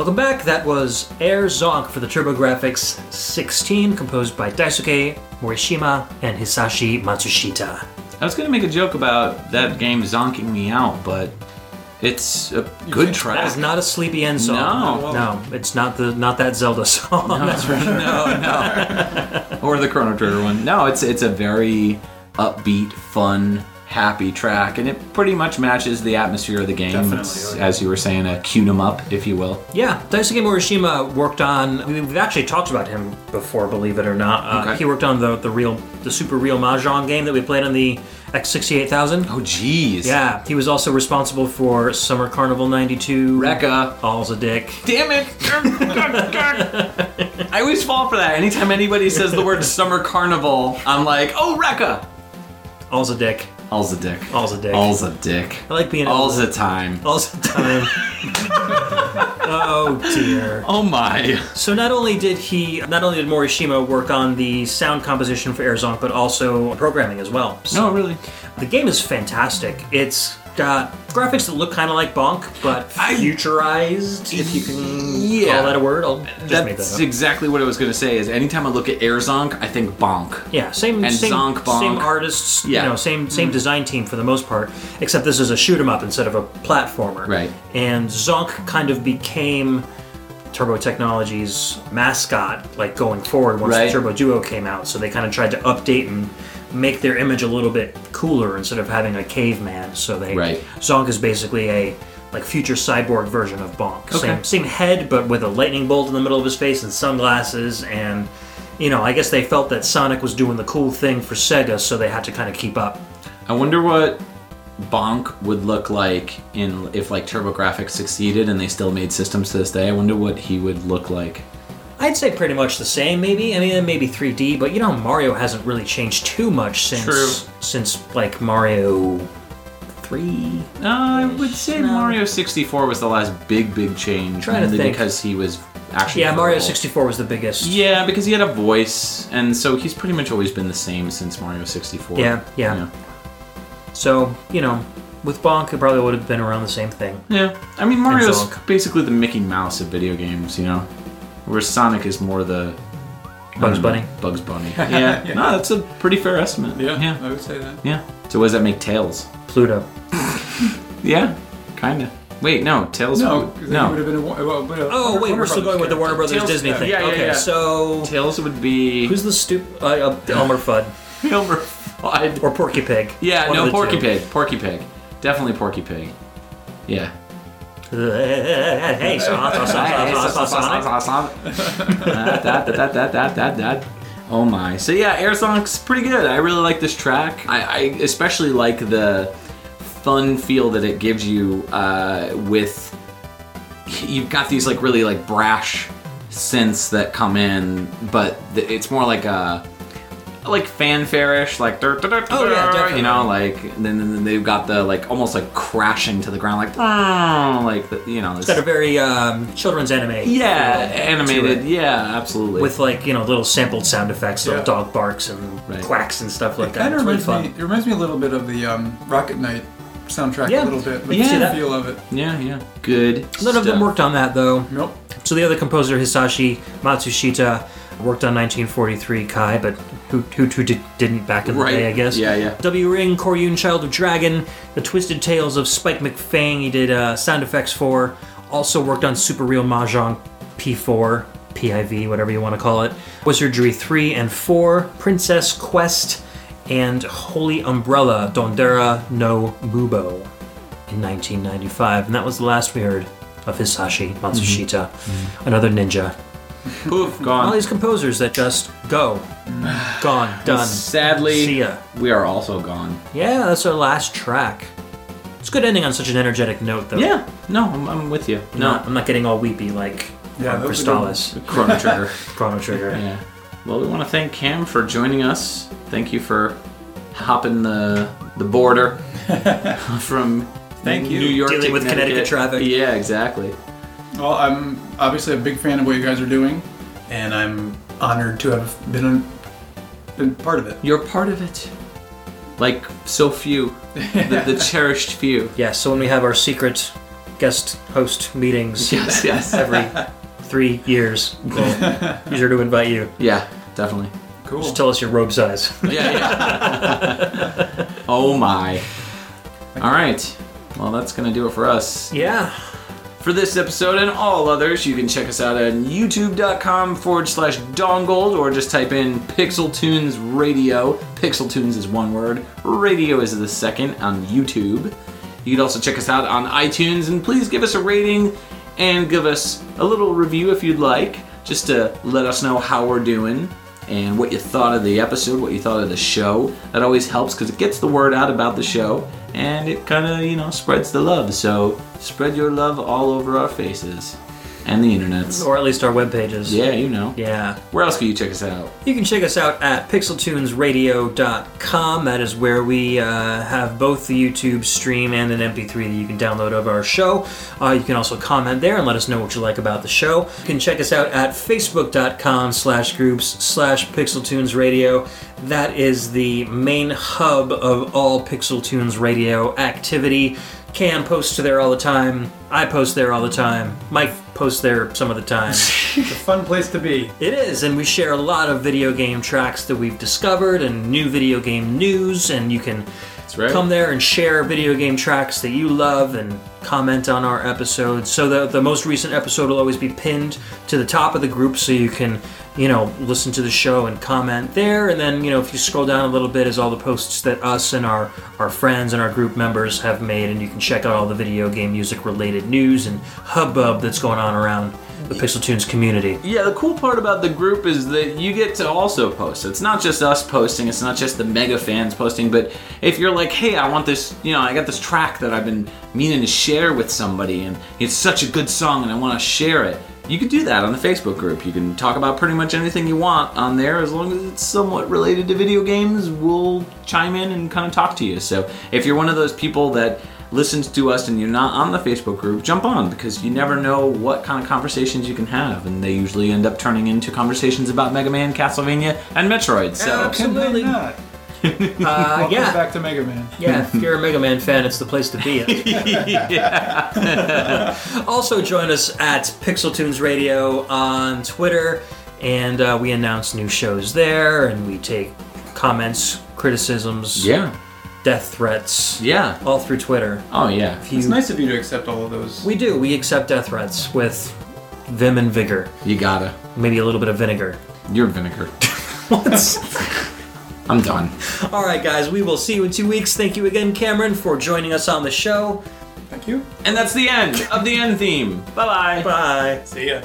Welcome back. That was Air Zonk for the TurboGrafx 16, composed by Daisuke Morishima and Hisashi Matsushita. I was gonna make a joke about that game zonking me out, but it's a good track. That is not a sleepy end song. Oh, no. no, it's not the not that Zelda song. That's right. No, no. or the Chrono Trigger one. No, it's it's a very upbeat, fun, happy track, and it pretty much matches the atmosphere of the game. Definitely, It's, oh yeah. as you were saying, a cue 'em up, if you will. Yeah, Daisuke Morishima worked on. We've actually talked about him before, believe it or not. Uh, Okay. He worked on the the real, the Super Real Mahjong game that we played on the X68000. Oh, jeez. Yeah, he was also responsible for Summer Carnival '92. Recca. All's a dick. Damn it! I always fall for that. Anytime anybody says the word summer carnival, I'm like, oh, Recca! All's a dick. All's a dick. All's a dick. All's a dick. I like being All's a time. All's a time. oh dear. Oh my. So not only did he, not only did Morishima work on the sound composition for Air Zonk, but also programming as well. So No, really. the game is fantastic. It's got graphics that look kind of like Bonk, but futurized. If you can Yeah. call that a word, I'll just make that That's up. exactly what I was going to say. Is anytime I look at Air Zonk, I think bonk. Yeah, same And same, Zonk Bonk. same artists, Yeah. You know, same same mm-hmm. design team for the most part. Except this is a shoot 'em up instead of a platformer. Right. And Zonk kind of became Turbo Technologies mascot, like going forward once Right. the Turbo Duo came out. So they kind of tried to update and make their image a little bit cooler instead of having a caveman. So they Right. Zonk is basically a like future cyborg version of Bonk. Okay. Same same head, but with a lightning bolt in the middle of his face and sunglasses. And you know, I guess they felt that Sonic was doing the cool thing for Sega, so they had to kind of keep up. I wonder what Bonk would look like in if like TurboGrafx succeeded and they still made systems to this day. I wonder what he would look like. I'd say pretty much the same, maybe. I mean, maybe 3D, but you know, Mario hasn't really changed too much since True. since like Mario three. Uh, I would say No. Mario 64 was the last big, big change. Trying to mainly think. because he was actually. Yeah, Mario 64 was the biggest. Yeah, because he had a voice, and so he's pretty much always been the same since Mario 64. Yeah, yeah. So you know, with Bonk, it probably would have been around the same thing. Yeah. I mean, Mario's basically the Mickey Mouse of video games, you know? Whereas Sonic is more the. Bugs don't know, Bunny? Bugs Bunny. Yeah. No, that's a pretty fair estimate. Yeah, Yeah. I would say that. Yeah. So, what does that make Tails? Pluto. Yeah, kinda. Wait, no, Tails. No, would- 'cause then he would no. have been a, well, but a Oh Warner- wait, Warner we're still going with the Warner Brothers Tails- Disney yeah, thing. yeah, yeah, okay, yeah. so Tails would be. who's the stupid uh, uh, Elmer Fudd Elmer Fudd? or Porky Pig? Yeah, One no, of the Porky two. Pig. Porky Pig. Definitely Porky Pig. Yeah. Hey, Sonic. Oh my. So yeah, Air Zonk's pretty good. I really like this track. I, I especially like the fun feel that it gives you uh, with you've got these like really like brash synths that come in, but it's more like a like fanfare-ish, like dur- dur- dur- Oh, yeah, definitely. you know, like then, then they've got the like almost like crashing to the ground, like "Ah," like the, you know, It's got a very um, children's anime. yeah, animated, yeah, absolutely. with like you know little sampled sound effects, little Yeah. dog barks and Right. quacks and stuff like It that. kind of It's really reminds me. It reminds me a little bit of the um, Rocket Knight soundtrack Yeah, a little bit. we can see the feel of it. yeah, yeah, good. None of them worked on that though. Nope. So the other composer, Hisashi Matsushita, worked on 1943 Kai, but who who, who did, didn't back in the Right. day, I guess. Yeah, yeah. W Ring, Koryun, Child of Dragon, The Twisted Tales of Spike McFang. He did uh, sound effects for. Also worked on Super Real Mahjong P4, PIV, whatever you want to call it. Wizardry 3 and 4, Princess Quest, and Holy Umbrella Dondera no Mubo in 1995. And that was the last we heard of Hisashi Matsushita, another ninja. Poof, gone. All gone. these composers that just go, gone, done. Sadly, See ya. we are also gone. Yeah, that's our last track. It's good ending on such an energetic note, though. Yeah, no, I'm, I'm with you. I'm No, not, I'm not getting all weepy like Yeah, on those are good Crystalis, Chrono Trigger. Chrono Trigger. yeah. Well, we want to thank Cam for joining us. Thank you for hopping the the border from Thank you. New York Dealing to with Connecticut traffic. Yeah, exactly. Well, I'm obviously a big fan of what you guys are doing, and I'm honored to have been been part of it. You're part of it. Like so few, the, the cherished few. Yeah, so when we have our secret guest host meetings Yes, yes. every three years, we'll be sure to invite you. Yeah, definitely. Cool. Just tell us your robe size. Yeah, yeah. oh my. All right. Well, that's going to do it for us. yeah. For this episode and all others, you can check us out at youtube.com forward slash dongold or just type in Pixel Tunes Radio. Pixel Tunes is one word, radio is the second on YouTube. You can also check us out on iTunes and please give us a rating and give us a little review if you'd like, just to let us know how we're doing and what you thought of the episode, what you thought of the show. That always helps because it gets the word out about the show and it kind of, you know, spreads the love. So spread your love all over our faces and the internets. Or at least our web pages. Yeah, you know. Yeah. Where else can you check us out? You can check us out at pixeltunesradio.com. That is where we uh, have both the YouTube stream and an MP3 that you can download of our show. Uh, you can also comment there and let us know what you like about the show. You can check us out at facebook.com slash groups slash pixeltunesradio. That is the main hub of all Pixel Tunes Radio activity. Cam posts there all the time. I post there all the time. Mike posts there some of the time. It's a fun place to be. It is, and we share a lot of video game tracks that we've discovered and new video game news, and you can right. come there and share video game tracks that you love and comment on our episodes. So the the most recent episode will always be pinned to the top of the group, so you can you know listen to the show and comment there. And then you know if you scroll down a little bit, is all the posts that us and our our friends and our group members have made, and you can check out all the video game music related news and hubbub that's going on around the Pixel Tunes community. Yeah, the cool part about the group is that you get to also post. It's not just us posting, it's not just the mega fans posting, but if you're like, hey, I want this, you know, I got this track that I've been meaning to share with somebody and it's such a good song and I want to share it, you can do that on the Facebook group. You can talk about pretty much anything you want on there as long as it's somewhat related to video games. We'll chime in and kind of talk to you. So if you're one of those people that listens to us and you're not on the Facebook group, jump on because you never know what kind of conversations you can have, and they usually end up turning into conversations about Mega Man, Castlevania, and Metroid. So Absolutely. Not? Uh, Welcome yeah, back to Mega Man. yeah. If you're a Mega Man fan, it's the place to be. also, join us at Pixel Tunes Radio on Twitter, and uh, we announce new shows there, and we take comments, criticisms, yeah, death threats, yeah. all through Twitter. Oh yeah. If you- It's nice of you to accept all of those. We do. We accept death threats with vim and vigor, You gotta. maybe a little bit of vinegar. You're vinegar. What? I'm done. All right, guys. We will see you in two weeks. Thank you again, Cameron, for joining us on the show. Thank you. And that's the end of the end theme. Bye bye. Bye. See ya.